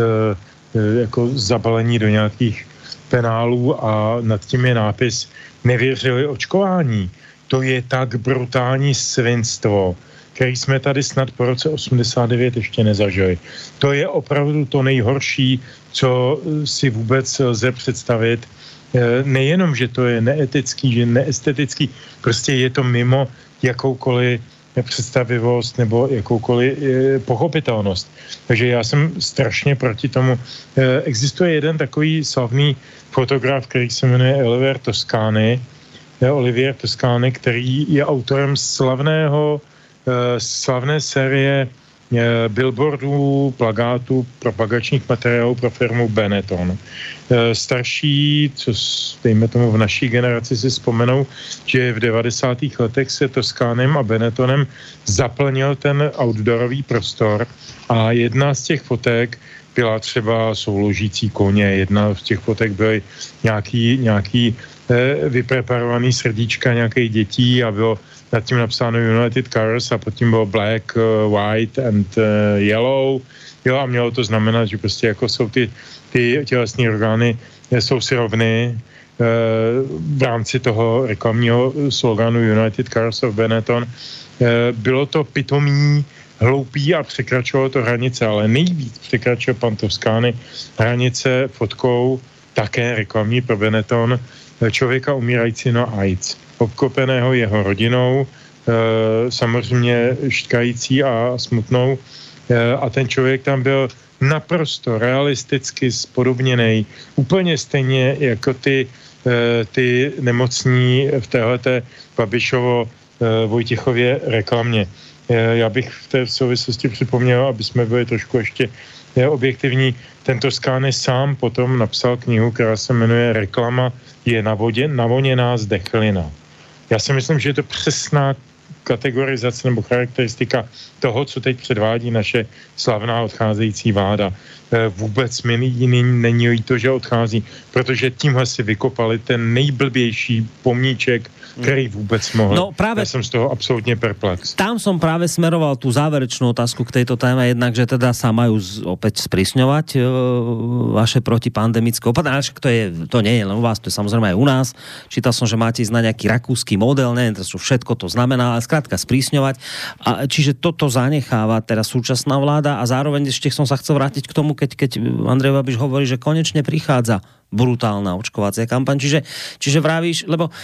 jako zabalení do nějakých penálů a nad tím je nápis nevěřili očkování. To je tak brutální svinstvo, který jsme tady snad po roce 89 ještě nezažili. To je opravdu to nejhorší, co si vůbec lze představit. E, nejenom, že to je neetický, že neestetický, prostě je to mimo jakoukoliv představivost nebo jakoukoliv e, pochopitelnost. Takže já jsem strašně proti tomu. E, existuje jeden takový slavný fotograf, který se jmenuje Olivier Toscani, Olivier Toscani, který je autorem slavného, slavné série Eh, billboardů, plagátů, propagačních materiálů pro firmu Benetton. Eh, starší, co dejme tomu v naší generaci si vzpomenou, že v 90. letech se Toskánem a Benettonem zaplnil ten outdoorový prostor a jedna z těch fotek byla třeba souložící koně, jedna z těch fotek byly nějaký, nějaký eh, vypreparovaný srdíčka nějakých dětí a bylo nad tím napsáno United Colors a pod tím bylo black, uh, white and uh, yellow. Jo, a mělo to znamenat, že prostě jako jsou ty, ty tělesné orgány eh, jsou si rovny v rámci toho reklamního sloganu United Cars of Benetton. Bylo to pitomý, hloupý a překračovalo to hranice, ale nejvíc překračoval pan Toskány hranice fotkou také reklamní pro Benetton člověka umírající na AIDS obkopeného jeho rodinou, eh, samozřejmě štkající a smutnou. Eh, a ten člověk tam byl naprosto realisticky spodobněný, úplně stejně jako ty, eh, ty nemocní v téhleté Babišovo Vojtichově reklamě. Já bych v té souvislosti připomněl, aby jsme byli trošku ještě objektivní, tento Skány sám potom napsal knihu, která se jmenuje Reklama je na vodě, navoněná zdechlina. Já si myslím, že je to přesná kategorizace nebo charakteristika toho, co teď předvádí naše slavná odcházející vláda. E, vůbec mi jiný není to, že odchází, protože tímhle si vykopali ten nejblbější pomníček který vůbec mohl. No právě, Já jsem z toho absolutně perplex. Tam som právě smeroval tu záverečnou otázku k této téme, jednak, že teda sa majú opět sprísňovať e, vaše protipandemické opatrenia, to, je, to nie je len u vás, to je samozrejme aj u nás. Čítal som, že máte ísť na nejaký rakúsky model, neviem čo všetko to znamená, ale zkrátka sprísňovať. A, čiže toto zanecháva teraz súčasná vláda a zároveň ešte som sa chcel vrátiť k tomu, keď, keď Andrej Babiš hovorí, že konečne prichádza brutálna očkovacia kampaň. Čiže, čiže vravíš, lebo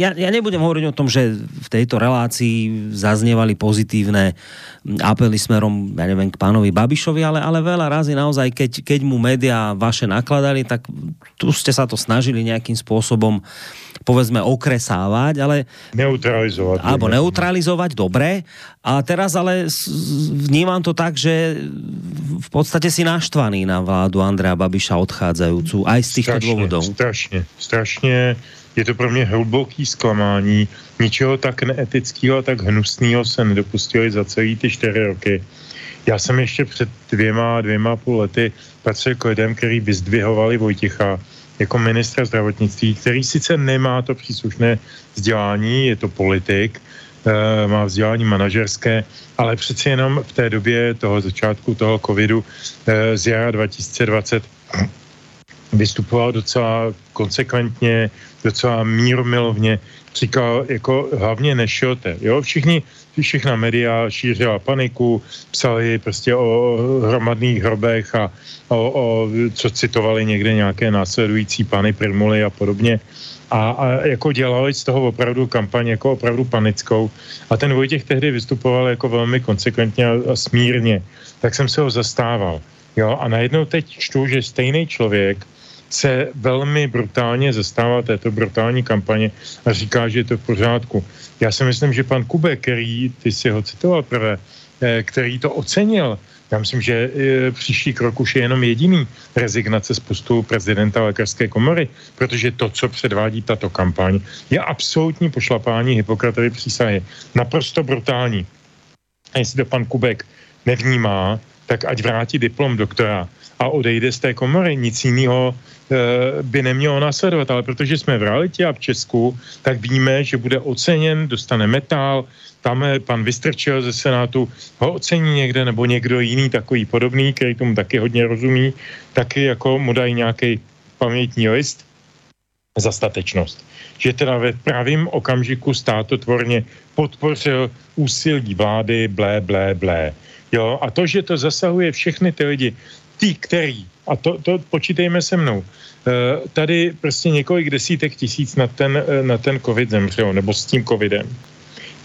ja, ja nebudem hovoriť o tom, že v tejto relácii zaznievali pozitívne apely smerom, ja neviem, k pánovi Babišovi, ale, ale veľa razy naozaj, keď, keď mu média vaše nakladali, tak tu ste sa to snažili nejakým spôsobom povedzme okresávať, ale... Neutralizovať. Alebo neutralizovať, dobre. A teraz ale vnímam to tak, že v podstate si naštvaný na vládu Andrea Babiša odchádzajúcu, aj z týchto strašne, dôvodov. Strašne, strašne je to pro mě hluboký zklamání. Ničeho tak neetického a tak hnusného se nedopustili za celý ty čtyři roky. Já jsem ještě před dvěma, dvěma půl lety patřil k lidem, který vyzdvihovali Vojticha jako ministra zdravotnictví, který sice nemá to příslušné vzdělání, je to politik, e, má vzdělání manažerské, ale přeci jenom v té době toho začátku toho covidu e, z jara 2020 vystupoval docela konsekventně, docela míromilovně, říkal jako hlavně nešiote, jo, všichni, všechna média šířila paniku, psali prostě o hromadných hrobech a o, o co citovali někde nějaké následující pany Primuly a podobně. A, a jako dělali z toho opravdu kampaň jako opravdu panickou. A ten Vojtěch tehdy vystupoval jako velmi konsekventně a, a smírně. Tak jsem se ho zastával. Jo, a najednou teď čtu, že stejný člověk se velmi brutálně zastává této brutální kampaně a říká, že je to v pořádku. Já si myslím, že pan Kubek, který, ty si ho citoval prvé, eh, který to ocenil, já myslím, že eh, příští krok už je jenom jediný rezignace z postu prezidenta lékařské komory, protože to, co předvádí tato kampaň, je absolutní pošlapání Hippokratovy přísahy. Naprosto brutální. A jestli to pan Kubek nevnímá, tak ať vrátí diplom doktora a odejde z té komory. Nic jiného e, by nemělo následovat, ale protože jsme v realitě a v Česku, tak víme, že bude oceněn, dostane metal, tam pan Vystrčil ze Senátu ho ocení někde, nebo někdo jiný takový podobný, který tomu taky hodně rozumí, taky jako mu dají nějaký pamětní list za statečnost. Že teda ve pravým okamžiku státotvorně podpořil úsilí vlády, blé, blé, blé. Jo, a to, že to zasahuje všechny ty lidi, ty, který, a to, to počítejme se mnou, eh, tady prostě několik desítek tisíc na ten, eh, na ten covid zemřelo, nebo s tím covidem.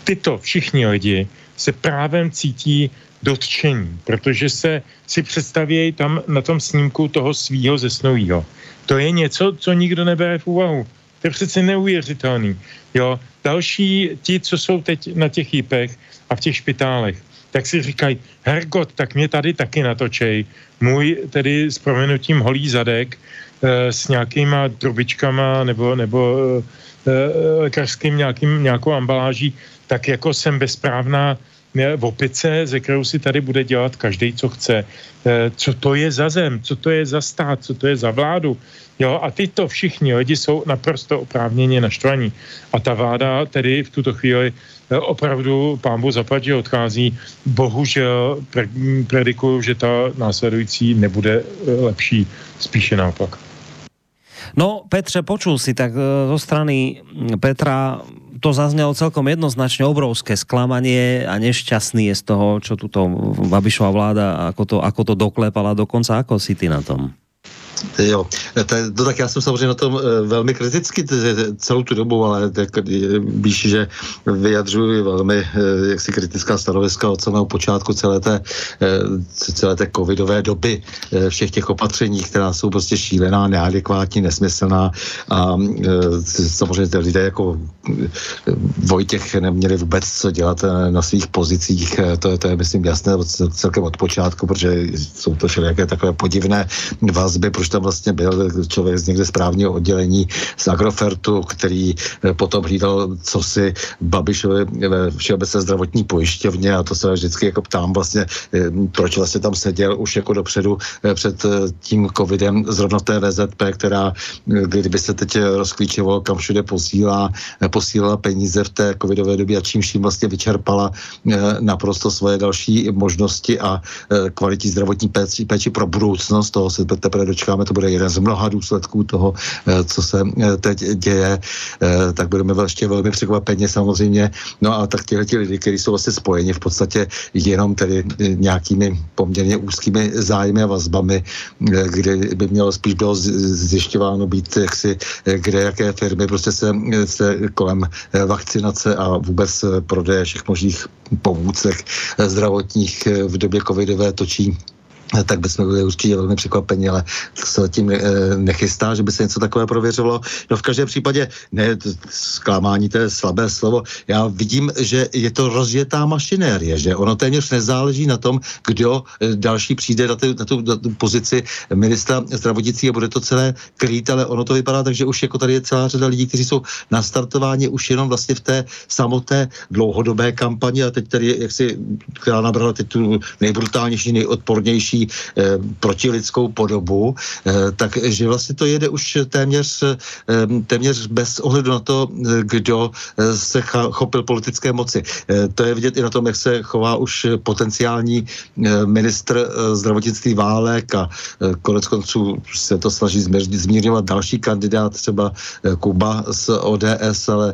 Tyto všichni lidi se právem cítí dotčení, protože se si představějí tam na tom snímku toho svýho zesnulého. To je něco, co nikdo nebere v úvahu. To je přece neuvěřitelný. Jo, další, ti, co jsou teď na těch jípech a v těch špitálech, tak si říkají, hergot, tak mě tady taky natočej. Můj tedy s proměnutím holý zadek e, s nějakýma trubičkama nebo, nebo e, lékařským nějakým, nějakou ambaláží, tak jako jsem bezprávná v opice, ze kterou si tady bude dělat každý, co chce. E, co to je za zem, co to je za stát, co to je za vládu. Jo, a tyto všichni lidi jsou naprosto oprávněně naštvaní. A ta vláda tedy v tuto chvíli e, opravdu pámbu zapadě odchází. Bohužel pre, predikuju, že ta následující nebude e, lepší, spíše naopak. No, Petře, počul si tak zo strany Petra to zaznělo celkom jednoznačně obrovské sklamanie a nešťastný je z toho, čo tuto Babišová vláda, ako to, ako to doklepala dokonca, ako si ty na tom? Jo, to, to tak já jsem samozřejmě na tom e, velmi kriticky celou tu dobu, ale tak, víš, že vyjadřuji velmi e, jaksi kritická stanoviska od samého počátku celé té, e, celé té covidové doby, všech těch opatření, která jsou prostě šílená, neadekvátní, nesmyslná a samozřejmě ty lidé jako Vojtěch neměli vůbec co dělat na svých pozicích, to, je, to je myslím jasné celkem od počátku, protože jsou to všelijaké takové podivné vazby, proč tam vlastně byl člověk z někde správního oddělení z Agrofertu, který eh, potom hlídal co si Babišovi ve Všeobecné zdravotní pojišťovně a to se vždycky jako ptám vlastně, eh, proč vlastně tam seděl už jako dopředu eh, před tím covidem zrovna té VZP, která kdyby se teď rozklíčovalo, kam všude posílá, posílala peníze v té covidové době a čím vším vlastně vyčerpala naprosto svoje další možnosti a kvalitní zdravotní péči, péči pro budoucnost, toho se teprve dočkáme to bude jeden z mnoha důsledků toho, eh, co se eh, teď děje, eh, tak budeme ještě velmi překvapeni samozřejmě. No a tak těhle ti lidi, kteří jsou vlastně spojeni v podstatě jenom tedy nějakými poměrně úzkými zájmy a vazbami, kde by mělo spíš bylo zjišťováno být jaksi, kde jaké firmy prostě se, se kolem vakcinace a vůbec prodeje všech možných pomůcek zdravotních v době covidové točí tak bychom byli určitě velmi překvapeni, ale to se zatím eh, nechystá, že by se něco takové prověřovalo. No v každém případě, ne, zklamání, to je slabé slovo. Já vidím, že je to rozjetá mašinérie, že ono téměř nezáleží na tom, kdo eh, další přijde na, tu, na, tu, na tu pozici ministra zdravotnictví a bude to celé krýt, ale ono to vypadá tak, že už jako tady je celá řada lidí, kteří jsou nastartováni už jenom vlastně v té samotné dlouhodobé kampani a teď tady, jak si, která nabrala teď tu nejbrutálnější, nejodpornější eh, protilidskou podobu, eh, takže vlastně to jede už téměř, eh, téměř bez ohledu na to, kdo se chopil politické moci. Eh, to je vidět i na tom, jak se chová už potenciální eh, ministr eh, zdravotnictví Válek a eh, konec konců se to snaží zmírňovat další kandidát, třeba Kuba z ODS, ale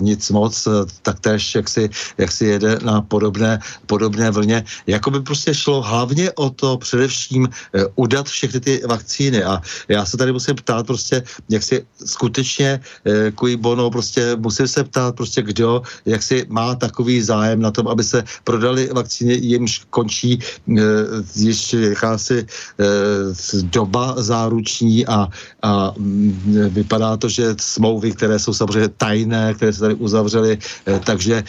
nic moc, eh, taktéž jak si, jak si jede na podobné, podobné vlně. Jakoby prostě šlo hlavně o to především eh, udat všechny ty vakcíny. A já se tady musím ptát prostě, jak si skutečně eh, kui bono, prostě musím se ptát prostě, kdo, jak si má takový zájem na tom, aby se prodali vakcíny, jimž končí eh, již jakási doba záruční a, a mm, vypadá to, že smlouvy, které jsou samozřejmě tajné, které se tady uzavřely, takže,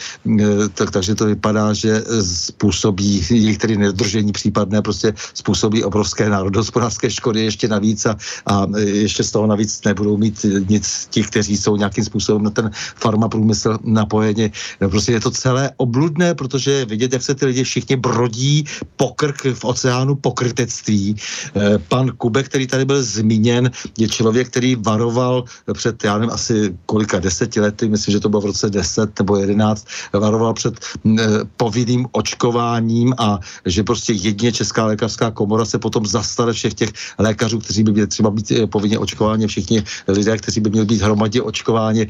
tak, takže to vypadá, že způsobí tedy nedržení případné prostě způsobí obrovské národospodářské škody ještě navíc a, a ještě z toho navíc nebudou mít nic ti, kteří jsou nějakým způsobem na ten farmaprůmysl napojeni. No prostě je to celé obludné, protože vidět, jak se ty lidi všichni brodí pokrk v oceánu pokrytectví. Eh, pan Kubek, který tady byl zmíněn, je člověk, který varoval před, já nevím, asi kolika deseti lety, myslím, že to bylo v roce 10 nebo 11, varoval před eh, povinným očkováním a že prostě jedině Česká lékařská lékařská komora se potom zastane všech těch lékařů, kteří by měli třeba být povinně očkováni, všichni lidé, kteří by měli být hromadě očkováni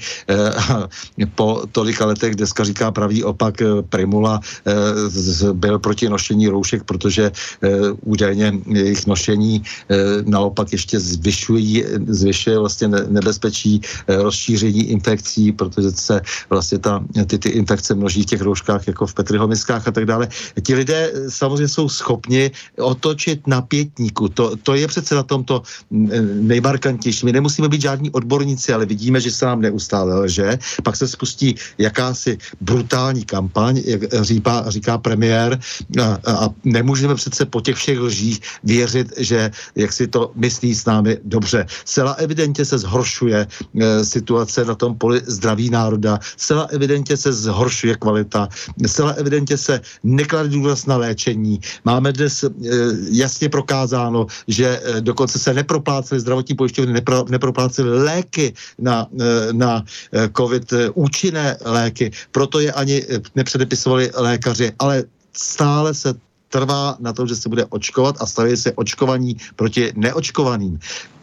po tolika letech, dneska říká pravý opak, Primula byl proti nošení roušek, protože údajně jejich nošení naopak ještě zvyšují, zvyšuje vlastně nebezpečí rozšíření infekcí, protože se vlastně ta, ty, ty infekce množí v těch rouškách jako v Petrihomiskách a tak dále. Ti lidé samozřejmě jsou schopni otočit na pětníku. To, to je přece na tomto nejmarkantnější. My nemusíme být žádní odborníci, ale vidíme, že se nám neustále lže. Pak se spustí jakási brutální kampaň, jak říká, říká premiér, a, a nemůžeme přece po těch všech lžích věřit, že jak si to myslí s námi dobře. Zcela evidentně se zhoršuje e, situace na tom poli zdraví národa, zcela evidentně se zhoršuje kvalita, zcela evidentně se neklade důraz na léčení. Máme dnes e, jasně prokázáno, že e, dokonce se neproplácely zdravotní pojišťovny, nepro, neproplácely léky na, e, na e, COVID, účinné léky, proto je ani nepředepisovali lékaři, ale stále se trvá na tom, že se bude očkovat a staví se očkovaní proti neočkovaným.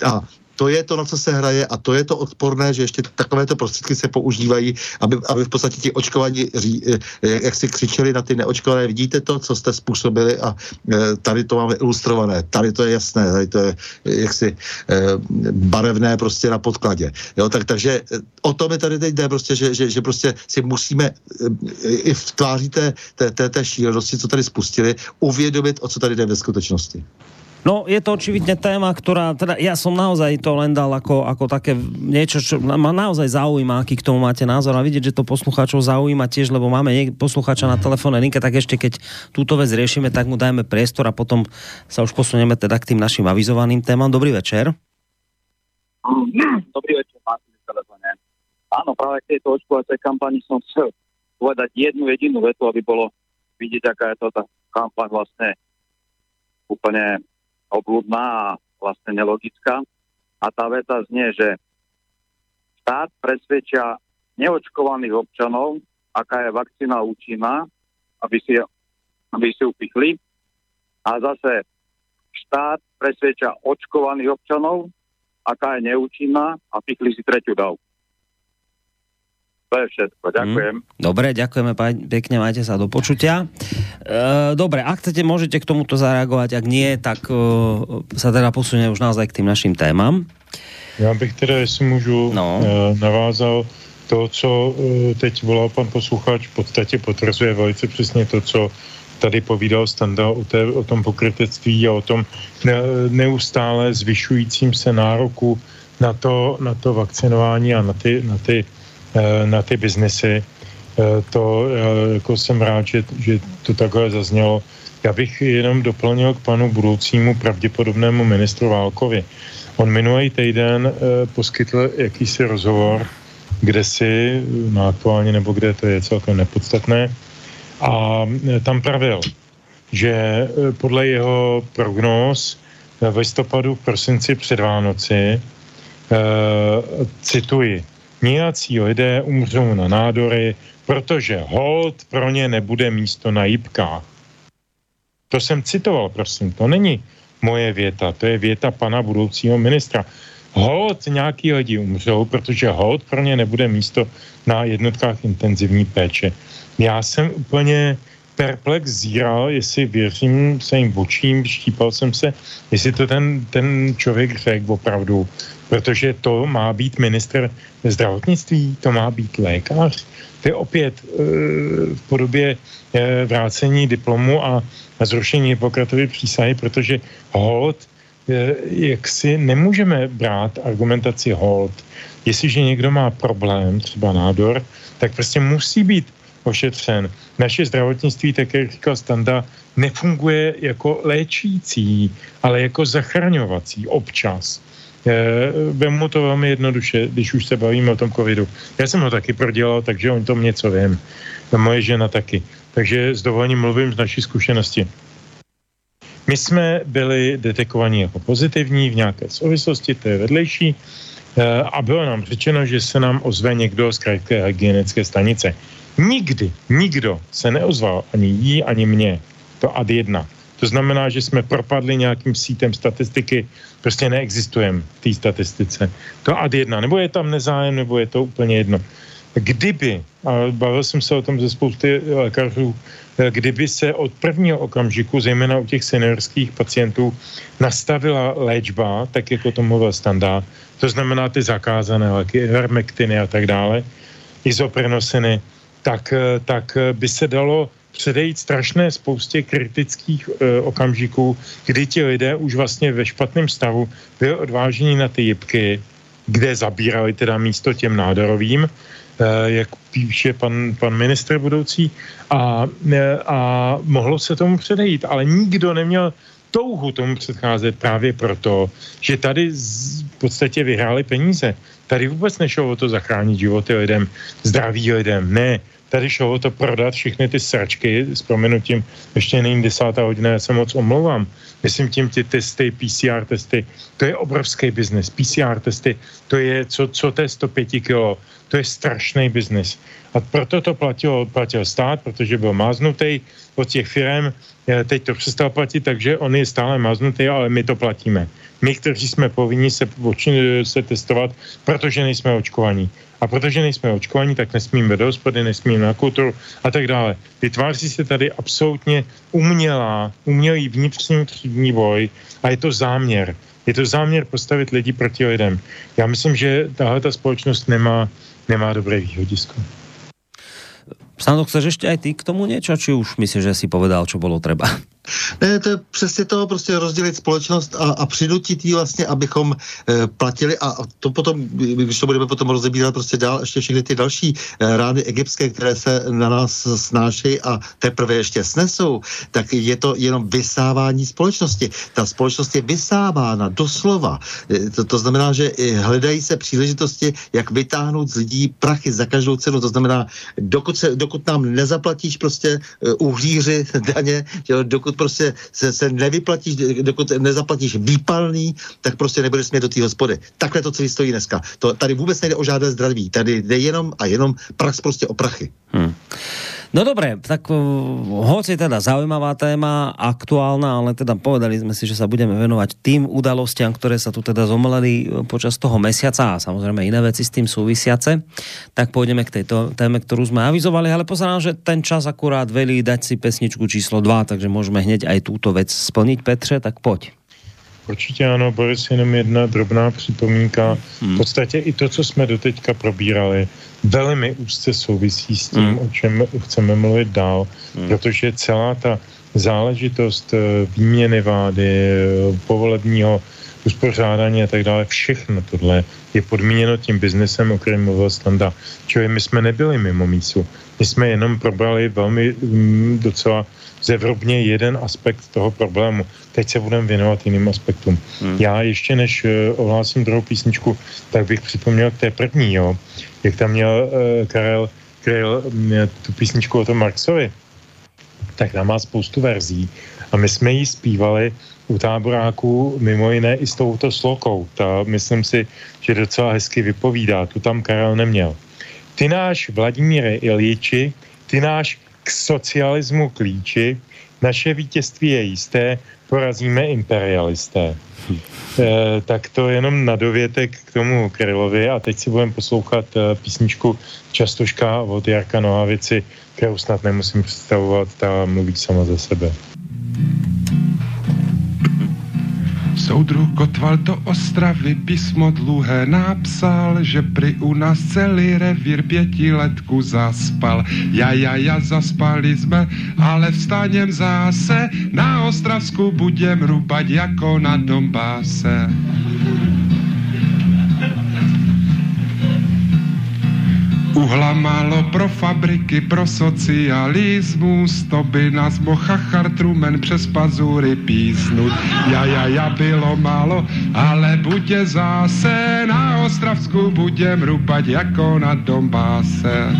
A to je to, na co se hraje a to je to odporné, že ještě takovéto prostředky se používají, aby, aby v podstatě ti očkovaní, eh, jak si křičeli na ty neočkované, vidíte to, co jste způsobili a eh, tady to máme ilustrované, tady to je jasné, tady to je eh, jaksi barevné prostě na podkladě. Jo, tak, takže o to mi tady teď jde prostě, že, že, že prostě si musíme i v tváří té, té, té, té šílenosti, co tady spustili, uvědomit, o co tady jde ve skutečnosti. No, je to očividne téma, ktorá, teda ja som naozaj to len dal ako, ako také niečo, čo ma naozaj zaujíma, aký k tomu máte názor a vidieť, že to poslucháčov zaujíma tiež, lebo máme poslucháča na telefóne linke, tak ešte keď túto vec riešime, tak mu dajme priestor a potom sa už posunieme teda k tým našim avizovaným témam. Dobrý večer. Dobrý večer, Martin, telefóne. Áno, práve k tejto očkovacej kampani som chcel povedať jednu jedinú vetu, aby bolo vidieť, aká je to tá kampaň vlastne úplne obludná a vlastne nelogická. A tá veta znie, že štát presvedčia neočkovaných občanov, aká je vakcína účinná, aby si, aby si upichli. A zase štát presvedčia očkovaných občanov, aká je neúčinná a pichli si tretiu dávku. To je všetko. Mhm. Ďakujem. Mm, dobre, ďakujeme pekne, majte sa do počutia. E, dobre, ak chcete, môžete k tomuto zareagovať, ak nie, tak e, sa teda posunie už naozaj k tým našim témam. Já bych teda, jestli můžu, no. e, navázal to, co e, teď volal pan posluchač, v podstatě potvrzuje velice přesně to, co tady povídal Standa o, té, o tom pokrytectví a o tom ne, neustále zvyšujícím se nároku na to, na to vakcinování a na ty, na ty na ty biznesy. Eh, to eh, jako jsem rád, že, že to takhle zaznělo. Já bych jenom doplnil k panu budoucímu pravděpodobnému ministru Válkovi. On minulý týden poskytl jakýsi rozhovor, kde si, no aktuálně nebo kde to je celkem nepodstatné, a tam pravil, že podle jeho prognóz v listopadu, v prosinci před Vánoci, cituji, Nějací lidé umřou na nádory, protože hold pro ně nebude místo na jípkách. To jsem citoval, prosím, to není moje věta, to je věta pana budoucího ministra. Hold nějaký lidi umřou, protože hold pro ně nebude místo na jednotkách intenzivní péče. Já jsem úplně perplex zíral, jestli věřím svým očím, štípal jsem se, jestli to ten, ten člověk řekl opravdu, protože to má být minister zdravotnictví, to má být lékař. To je opět e, v podobě e, vrácení diplomu a, a zrušení Hippokratovy přísahy, protože hold, e, jak si nemůžeme brát argumentaci hold. Jestliže někdo má problém, třeba nádor, tak prostě musí být ošetřen. Naše zdravotnictví, tak jak říkal Standa, nefunguje jako léčící, ale jako zachraňovací občas. Eh, vemu to velmi jednoduše, když už se bavíme o tom covidu. Já jsem ho taky prodělal, takže o tom něco vím. Moje žena taky. Takže s dovolením mluvím z naší zkušenosti. My jsme byli detekovaní jako pozitivní v nějaké souvislosti, to je vedlejší, eh, a bylo nám řečeno, že se nám ozve někdo z krajské hygienické stanice. Nikdy, nikdo se neozval, ani jí, ani mě. To ad jedna. To znamená, že jsme propadli nějakým sítem statistiky, prostě neexistujeme v té statistice. To ad jedna, nebo je tam nezájem, nebo je to úplně jedno. Kdyby, a bavil jsem se o tom ze spousty lékařů, kdyby se od prvního okamžiku, zejména u těch seniorských pacientů, nastavila léčba, tak jako to mluvil standard, to znamená ty zakázané léky, hermektiny a tak dále, izoprenosiny, tak, tak by se dalo předejít strašné spoustě kritických e, okamžiků, kdy ti lidé už vlastně ve špatném stavu byli odváženi na ty jibky, kde zabírali teda místo těm nádorovým, e, jak píše pan, pan ministr budoucí, a, e, a mohlo se tomu předejít, ale nikdo neměl touhu tomu předcházet právě proto, že tady z, v podstatě vyhráli peníze. Tady vůbec nešlo o to zachránit životy lidem, zdraví lidem, ne. Tady šlo o to prodat všechny ty sračky, s proměnutím, ještě není desátá hodina, já se moc omlouvám. Myslím tím ty testy, PCR testy, to je obrovský biznis. PCR testy, to je, co, co to je 105 kilo, to je strašný biznis. A proto to platil, platil stát, protože byl máznutý od těch firm, teď to přestal platit, takže on je stále máznutý, ale my to platíme. My, kteří jsme povinni se, se testovat, protože nejsme očkovaní. A protože nejsme očkovaní, tak nesmíme do hospody, nesmíme na kulturu a tak dále. Vytváří se tady absolutně umělá, umělý vnitřní třídní boj a je to záměr. Je to záměr postavit lidi proti lidem. Já myslím, že tahle ta společnost nemá, nemá dobré výhodisko. Sando, chceš ještě aj ty k tomu něco, či už myslíš, že si povedal, čo bylo treba? Ne, to je přesně to, prostě rozdělit společnost a, a přinutit jí vlastně, abychom e, platili a to potom, když to budeme potom rozebírat prostě dál, ještě všechny ty další e, rány egyptské, které se na nás snášejí a teprve ještě snesou, tak je to jenom vysávání společnosti. Ta společnost je vysávána doslova. E, to, to znamená, že hledají se příležitosti, jak vytáhnout z lidí prachy za každou cenu. To znamená, dokud, se, dokud nám nezaplatíš prostě uhlíři daně, dokud prostě se, se nevyplatíš, dokud nezaplatíš výpalný, tak prostě nebudeš smět do té hospody. Takhle to celý stojí dneska. To, tady vůbec nejde o žádné zdraví. Tady jde jenom a jenom prax prostě o prachy. Hmm. No dobré, tak hoci teda zaujímavá téma, aktuálna, ale teda povedali sme si, že sa budeme venovať tým udalostiam, ktoré sa tu teda zomleli počas toho mesiaca a samozrejme iné veci s tým súvisiace, tak pôjdeme k tejto téme, ktorú sme avizovali, ale pozerám, že ten čas akurát velí dať si pesničku číslo 2, takže môžeme hneď aj túto vec splniť. Petře, tak poď. Určitě ano, Boris, jenom jedna drobná připomínka. Hmm. V podstatě i to, co jsme doteďka probírali, velmi úzce souvisí s tím, hmm. o čem chceme mluvit dál, hmm. protože celá ta záležitost eh, výměny vlády, eh, povolebního uspořádání a tak dále, všechno tohle je podmíněno tím biznesem, o kterém mluvil Standa. Čili my jsme nebyli mimo mísu. My jsme jenom probrali velmi mm, docela zevrubně jeden aspekt toho problému. Teď se budeme věnovat jiným aspektům. Hmm. Já ještě než uh, ohlásím druhou písničku, tak bych připomněl k té první, jo, jak tam měl uh, Karel, Karel mě, tu písničku o tom Marxovi, tak tam má spoustu verzí a my jsme ji zpívali u táboráku mimo jiné i s touto slokou. Ta, myslím si, že docela hezky vypovídá. Tu tam Karel neměl. Ty náš Vladimíre Iljiči, ty náš k socialismu klíči, naše vítězství je jisté, porazíme imperialisté. E, tak to jenom na dovětek k tomu Krylovi a teď si budeme poslouchat e, písničku Častoška od Jarka Nohavici, kterou snad nemusím představovat, ta mluví sama za sebe. Soudruh Kotval do Ostravy písmo dluhé napsal, že pri u nás celý revír pětiletku zaspal. Ja, ja, ja, zaspali jsme, ale vstanem zase, na Ostravsku budem rúbať jako na Dombáse. Uhla málo pro fabriky, pro socialismus, to by nás mohl Truman přes pazury písnut. Ja, ja, ja, bylo málo, ale bude zase na Ostravsku budem rupat jako na Dombáse.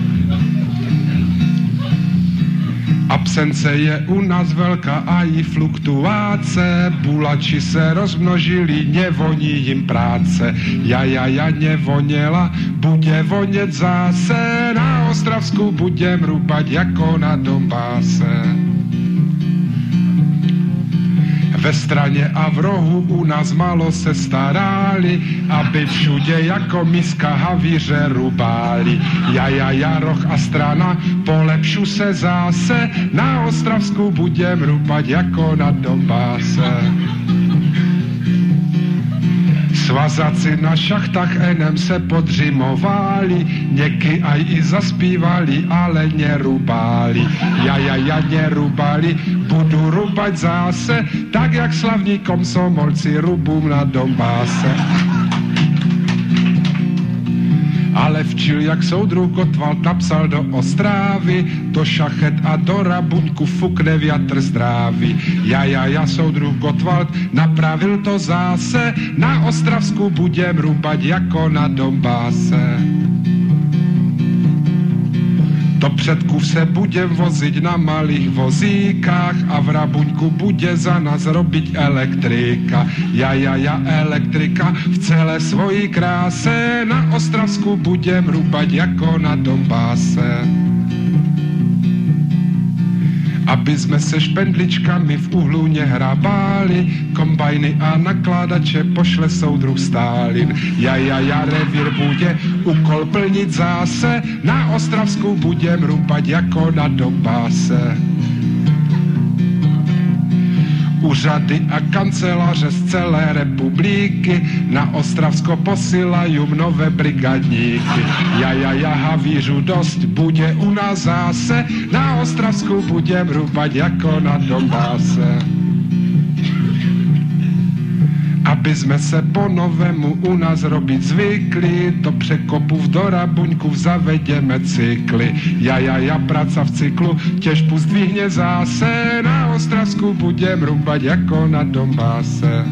Absence je u nás velká a i fluktuace, bulači se rozmnožili, nevoní jim práce. Ja, ja, ja nevoněla, bude vonět zase, na Ostravsku budem rubat jako na Dombáse. Ve straně a v rohu u nás malo se starali, aby všude jako miska havíře rubáli. Ja, ja, ja, roh a strana, polepšu se zase, na Ostravsku budem rupat jako na Donbase. Svazaci na šachtách enem se podřimovali, něky aj i zaspívali, ale nerubali. Ja, ja, ja, nerubali, budu rubat zase, tak jak slavní komsomolci rubům na Donbase ale včil, jak soudru Kotwald napsal do Ostrávy, do šachet a do rabuňku fukne větr zdrávy. Ja, ja, ja, soudru Kotwald napravil to zase, na Ostravsku budem rubat jako na Dombáse. Do předků se budem vozit na malých vozíkách a v Rabuňku bude za nás robiť elektrika. Ja, ja, ja, elektrika v celé svojí kráse na Ostravsku budem rubat jako na Dombáse aby jsme se špendličkami v uhlu nehrabáli, kombajny a nakládače pošle soudruh Stálin. Ja, ja, ja, revír bude úkol plnit zase, na Ostravsku budem rupat jako na Donbase. Úřady a kanceláře z celé republiky. Na Ostravsko posilají nové brigadníky. Ja, ja, ja, havířu dost, bude u nás zase, na Ostravsku budem rubat jako na Donbase aby jsme se po novému u nás robit zvykli, do překopů do Rabuňku zavedeme cykly. Ja, ja, ja, praca v cyklu, těžbu zdvihne zase, na Ostravsku budem rubat jako na Donbase.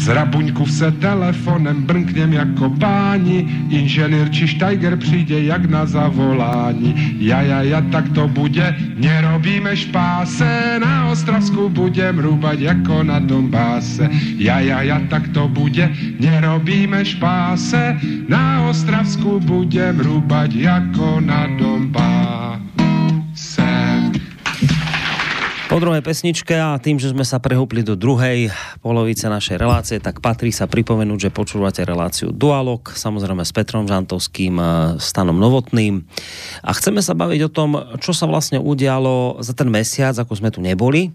Z Rabuňku se telefonem brnknem jako páni, inženýr či štajger přijde jak na zavolání. Ja, ja, ja, tak to bude, nerobíme špáse, na Ostravsku budem rúbať jako na Donbáse. Ja, ja, ja, tak to bude, nerobíme špáse, na Ostravsku budem rúbať jako na Donbáse. Po druhej pesničke a tým, že sme sa prehúpli do druhej polovice našej relácie, tak patrí sa pripomenúť, že počúvate reláciu Dualog, samozrejme s Petrom Žantovským, Stanom Novotným. A chceme sa baviť o tom, čo sa vlastne udialo za ten mesiac, ako sme tu neboli.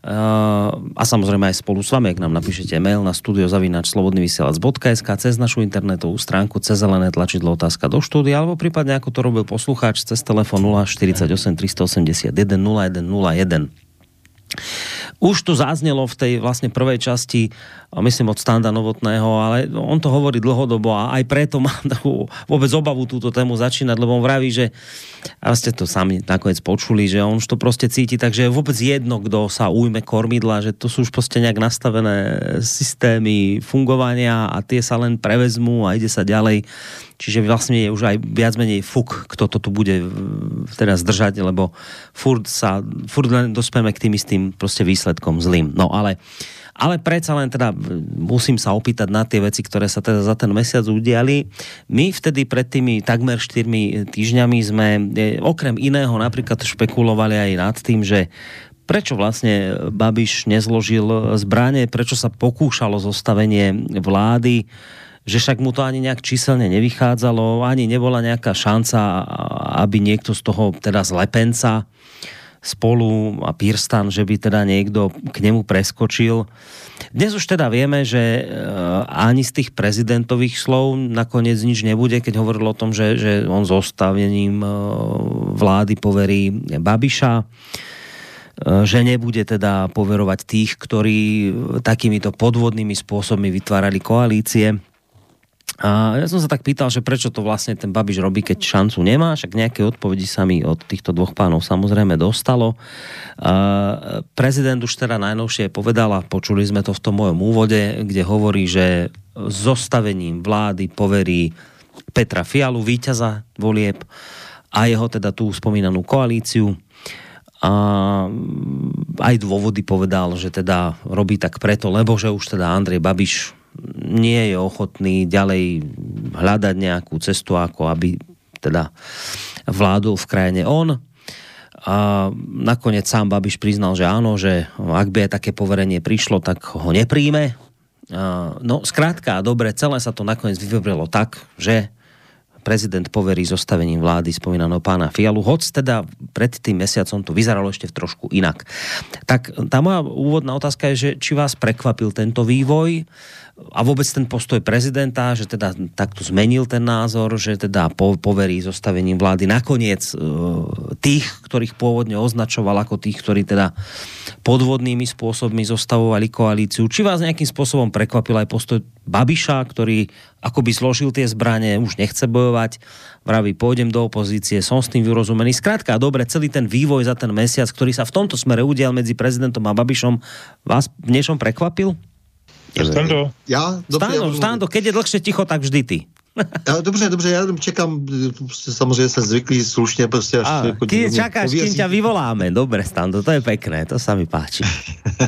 Uh, a samozrejme aj spolu s vami, ak nám napíšete mail na studiozavinačslobodnyvysielac.sk cez našu internetovú stránku, cez zelené tlačidlo otázka do štúdia, alebo prípadne ako to robil poslucháč cez telefon 048 381 0101. Už tu zaznelo v tej vlastne prvej časti, myslím od Standa Novotného, ale on to hovorí dlhodobo a aj preto mám takú vôbec obavu túto tému začínať, lebo on vraví, že a ste to sami nakoniec počuli, že on už to proste cíti, takže je vôbec jedno, kdo sa ujme kormidla, že to sú už proste nejak nastavené systémy fungovania a tie sa len prevezmú a ide sa ďalej. Čiže vlastne je už aj viac menej fuk, kto to tu bude teda zdržať, lebo furt, sa, furt len dospieme k tým istým proste výsledkom zlým. No ale ale predsa len teda musím sa opýtať na tie veci, ktoré sa teda za ten mesiac udiali. My vtedy pred tými takmer 4 týždňami sme e, okrem iného napríklad špekulovali aj nad tým, že prečo vlastne Babiš nezložil zbranie, prečo sa pokúšalo zostavenie vlády, že však mu to ani nejak číselne nevychádzalo, ani nebola nejaká šanca, aby niekto z toho teda zlepenca spolu a Pirstan, že by teda niekto k nemu preskočil. Dnes už teda vieme, že eh, ani z tých prezidentových slov nakoniec nič nebude, keď hovoril o tom, že, že on zostavením eh, vlády poverí Babiša eh, že nebude teda poverovať tých, ktorí takýmito podvodnými spôsobmi vytvárali koalície. A ja som sa tak pýtal, že prečo to vlastne ten Babiš robí, keď šancu nemá, však nejaké odpovedi sa mi od týchto dvoch pánov samozrejme dostalo. A prezident už teda najnovšie povedal, a počuli sme to v tom mojom úvode, kde hovorí, že zostavením vlády poverí Petra Fialu, víťaza volieb a jeho teda tú spomínanú koalíciu a aj dôvody povedal, že teda robí tak preto, lebo že už teda Andrej Babiš nie je ochotný ďalej hľadať nejakú cestu, ako aby teda vládol v krajine on. A nakoniec sám Babiš priznal, že áno, že ak by aj také poverenie prišlo, tak ho nepríjme. No, zkrátka, dobre, celé sa to nakoniec vyvrelo tak, že prezident poverí zostavením vlády spomínaného pána Fialu, hoc teda pred tým mesiacom to vyzeralo ešte v trošku inak. Tak tá moja úvodná otázka je, že či vás prekvapil tento vývoj, a vůbec ten postoj prezidenta, že teda takto zmenil ten názor, že teda poverí zostavením vlády nakoniec e, tých, ktorých pôvodne označoval ako tých, ktorí teda podvodnými spôsobmi zostavovali koalíciu. Či vás nejakým spôsobom prekvapil aj postoj Babiša, ktorý akoby zložil tie zbraně, už nechce bojovať, vraví, pôjdem do opozície, som s tým vyrozumený. Skrátka, dobre, celý ten vývoj za ten mesiac, ktorý sa v tomto smere udial medzi prezidentom a Babišom, vás v niečom prekvapil? Stando. Já? Dobře, Stando, já Stando, keď je dlhšie ticho, tak vždy ty. Já, dobře, dobře, já čekám, prostě samozřejmě jsem zvyklý slušně prostě až... A, jako kým čakáš, kým ťa vyvoláme, dobré, Stando, to je pekné, to sa mi páči.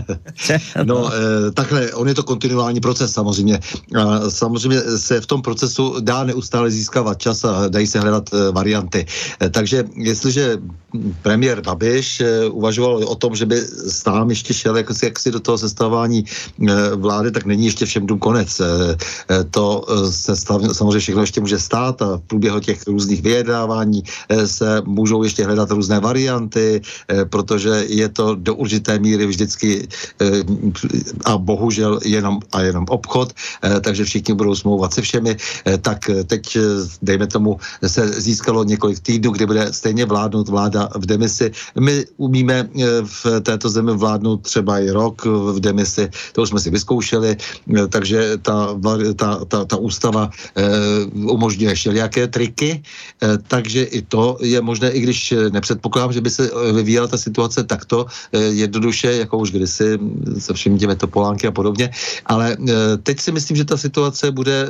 no, e, takhle, on je to kontinuální proces samozřejmě. A samozřejmě se v tom procesu dá neustále získávat čas a dají se hledat e, varianty. E, takže jestliže premiér Babiš e, uvažoval o tom, že by sám ještě šel jak si, jak si do toho sestavování e, vlády, tak není ještě všem dům konec. E, e, to se stav, samozřejmě všechno ještě může stát a v průběhu těch různých vyjednávání eh, se můžou ještě hledat různé varianty, eh, protože je to do určité míry vždycky eh, a bohužel jenom a jenom obchod, takže všichni budou smlouvat se všemi, tak teď, dejme tomu, se získalo několik týdnů, kdy bude stejně vládnout vláda v demisi. My umíme v této zemi vládnout třeba i rok v demisi, to už jsme si vyzkoušeli, takže ta, ta, ta, ta ústava umožňuje všelijaké triky, eh, takže i to je možné, i když nepředpokládám, že by se eh, vyvíjela ta situace takto eh, jednoduše, jako už kdysi se všemi těmi topolánky a podobně, ale teď si myslím, že ta situace bude,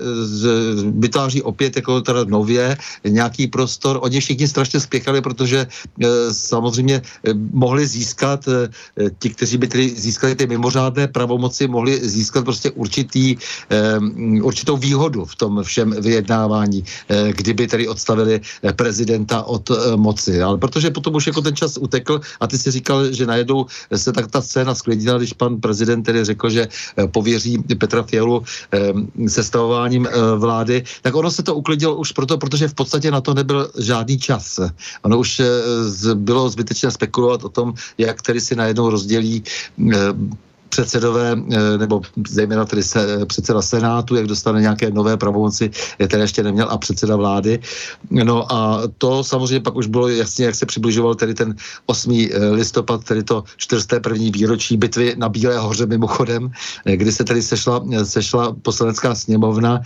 vytváří opět jako teda nově nějaký prostor. Oni všichni strašně spěchali, protože samozřejmě mohli získat, ti, kteří by tedy získali ty mimořádné pravomoci, mohli získat prostě určitý, určitou výhodu v tom všem vyjednávání, eh, kdyby tedy odstavili eh, prezidenta od eh, moci. Ale protože potom už jako ten čas utekl a ty si říkal, že najednou se tak ta scéna sklidila, když pan prezident tedy řekl, že pověří Petra Fialu sestavováním vlády, tak ono se to uklidilo už proto, protože v podstatě na to nebyl žádný čas. Ono už bylo zbytečné spekulovat o tom, jak tedy si najednou rozdělí předsedové, eh, nebo zejména tedy se, předseda Senátu, jak dostane nějaké nové pravomoci, které ještě neměl, a předseda vlády. No a to samozřejmě pak už bylo jasně, jak se přibližoval tedy ten 8. Eh, listopad, tedy to 41. výročí bitvy na Bílé hoře mimochodem, eh, kdy se tedy sešla, sešla poslanecká sněmovna,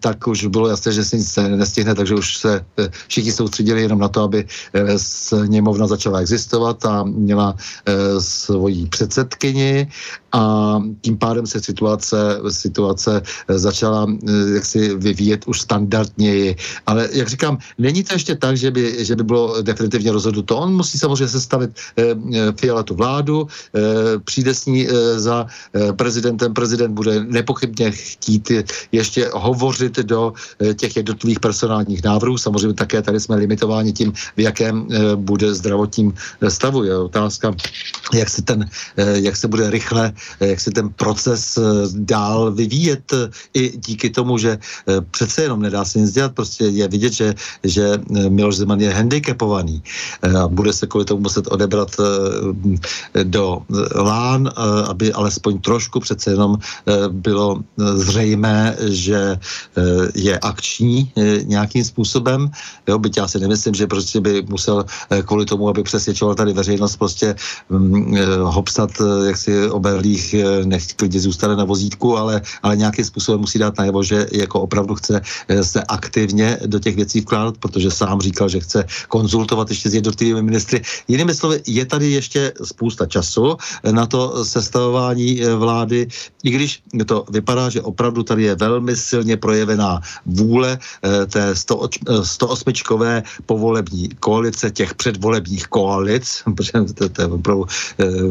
tak už bylo jasné, že se nic nestihne, takže už se všichni soustředili jenom na to, aby sněmovna začala existovat a měla svoji předsedkyni a tím pádem se situace, situace začala eh, jaksi vyvíjet už standardněji. Ale jak říkám, není to ještě tak, že by, že by bylo definitivně rozhodnuto. On musí samozřejmě sestavit eh, eh Fiala tu vládu, eh, přijde s ní eh, za eh, prezidentem, prezident bude nepochybně chtít ještě hovořit do eh, těch jednotlivých personálních návrhů. Samozřejmě také tady jsme limitováni tím, v jakém eh, bude zdravotním stavu. Je otázka, jak se, ten, eh, jak se bude rychle Eh, jak se ten proces eh, dál vyvíjet eh, i díky tomu, že přece jenom nedá se nic dělat, prostě je vidět, že, že Miloš Zeman je handicapovaný a bude se kvůli tomu muset odebrat do lán, aby alespoň trošku přece jenom bylo zřejmé, že je akční nějakým způsobem, jo, byť já si nemyslím, že prostě by musel kvůli tomu, aby přesvědčoval tady veřejnost prostě hm, hopsat jaksi oberlí eh, nech klidně zůstane na vozítku, ale, ale nějakým způsobem musí dát najevo, že jako opravdu chce eh, se aktivně do těch věcí vkládat, protože sám říkal, že chce konzultovat ještě s jednotlivými ministry. Jinými slovy, je tady ještě spousta času na to sestavování eh, vlády, i když to vypadá, že opravdu tady je velmi silně projevená vůle té 108-čkové povolební koalice, těch předvolebních koalic, protože to, to je opravdu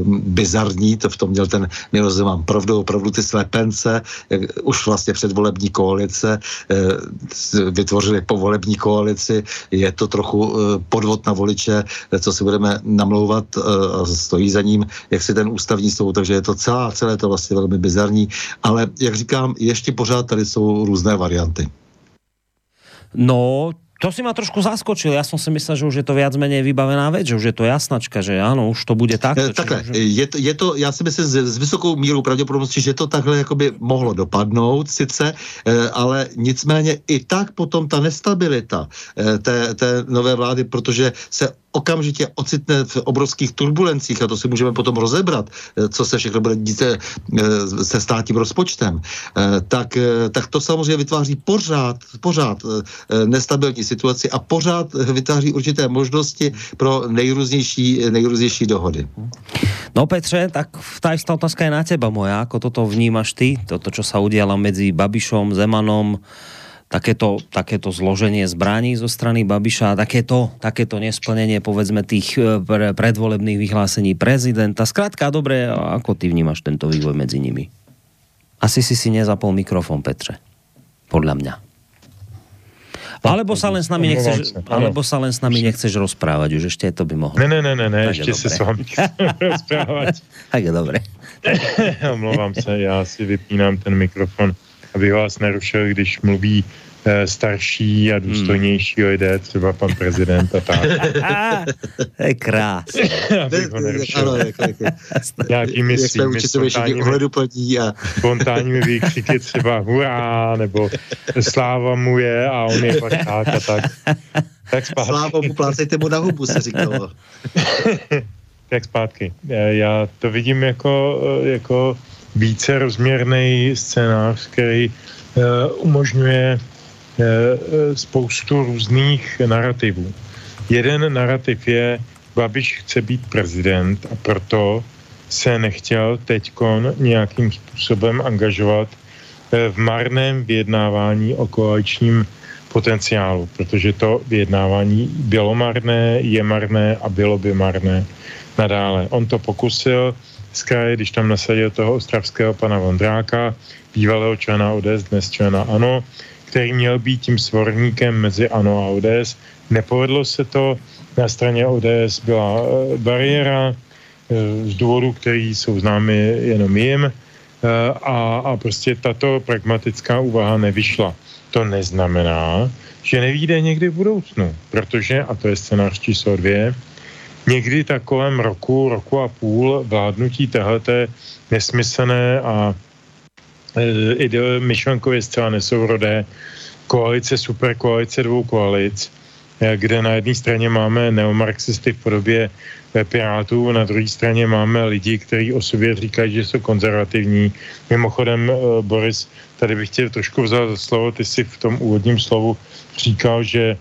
bizarní, to v tom měl ten Miloš Zeman provdou opravdu ty své pence, jak už vlastně předvolební koalice vytvořili povolební koalici, je to trochu podvod na voliče, co si budeme namlouvat a stojí za ním, jak si ten ústavní soud, takže je to celá, celé to vlastně velmi bizarní, ale jak říkám, ještě pořád tady jsou různé varianty. No, to si ma trošku zaskočil. Ja som si myslel, že už je to viac menej vybavená vec, že už je to jasnačka, že áno, už to bude tak. E, takhle, že... je, to, je to, já si myslím s, s vysokou mírou pravděpodobnosti, že to takhle jakoby mohlo dopadnout sice, e, ale nicméně i tak potom ta nestabilita e, té, té nové vlády, protože se okamžitě ocitne v obrovských turbulencích, a to si můžeme potom rozebrat, eh, co se všechno bude dít eh, se státním rozpočtem, eh, tak, tak to samozřejmě vytváří pořád, pořád nestabilní situaci a pořád vytváří určité možnosti pro nejrůznější, nejrůznější dohody. No Petře, tak tá istá otázka je na teba moja, ako toto vnímaš ty, toto, čo sa udiala medzi Babišom, Zemanom, takéto, takéto zloženie zbraní zo strany Babiša a takéto, takéto nesplnenie povedzme tých e, predvolebných vyhlásení prezidenta. Zkrátka, dobre, ako ty vnímaš tento vývoj medzi nimi? Asi si si nezapol mikrofon, Petře. Podľa mňa. Alebo sa len s nami nechceš, alebo sa len s nami nechceš rozprávať, už ešte to by mohlo. Ne, ne, ne, ne, ne ešte sa s vami rozprávať. tak je dobre. Omlouvám se, já si vypínám ten mikrofon aby vás nerušil, když mluví eh, starší a důstojnější hmm. lidé, třeba pan prezident a tak. to je krás. Abych ho nerušil. Nějakými svými spontánními, a... spontánními výkřiky třeba hurá, nebo sláva mu je a on je tak a tak. Tak zpátky. Sláva mu, plácejte mu na hubu, se říkalo. tak zpátky. Já to vidím jako, eh, jako více rozměrný scénář, který uh, umožňuje uh, spoustu různých narrativů. Jeden narrativ je, Babiš chce být prezident a proto se nechtěl teďkon nějakým způsobem angažovat v marném vyjednávání o koaličním potenciálu, protože to vyjednávání bylo marné, je marné a bylo by marné nadále. On to pokusil, z kraje, když tam nasadil toho ostravského pana Vondráka, bývalého člena ODS, dnes člena ANO, který měl být tím svorníkem mezi ANO a ODS. Nepovedlo se to, na straně ODS byla eh, bariéra eh, z důvodu, který jsou známy jenom jim eh, a, a prostě tato pragmatická úvaha nevyšla. To neznamená, že nevíde někdy v budoucnu, protože, a to je scénář číslo dvě, někdy tak kolem roku, roku a půl vládnutí téhleté nesmyslné a e, myšlenkově zcela nesourodé koalice, superkoalice dvou koalic, e, kde na jedné straně máme neomarxisty v podobě e, Pirátů, na druhé straně máme lidi, kteří o sobě říkají, že jsou konzervativní. Mimochodem, e, Boris, tady bych tě trošku vzal za slovo, ty si v tom úvodním slovu říkal, že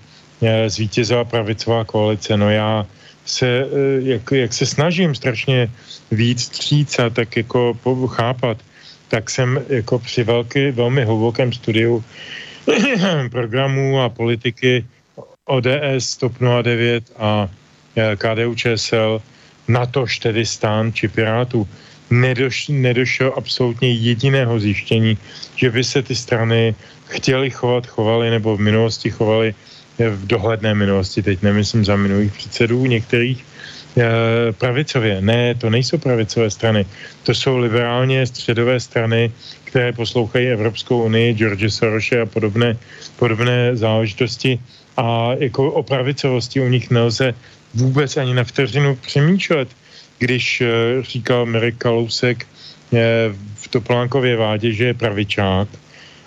zvítězila pravicová koalice. No já se, eh, jak, jak se snažím strašně víc stříc a tak jako chápat, tak jsem jako při velký, velmi hlubokém studiu programů a politiky ODS, TOP 09 a eh, KDU ČSL, natož tedy stán či Pirátů, nedoš, nedošel absolutně jediného zjištění, že by se ty strany chtěli chovat, chovali nebo v minulosti chovali v dohledné minulosti, teď nemyslím za minulých předsedů některých, eh, pravicově. Ne, to nejsou pravicové strany. To jsou liberálně středové strany, které poslouchají Evropskou unii, George Soroshe a podobné, podobné záležitosti. A jako o pravicovosti u nich nelze vůbec ani na vteřinu přemýšlet. Když eh, říkal Mirek Kalousek eh, v Topolánkově vládě, že je pravičák,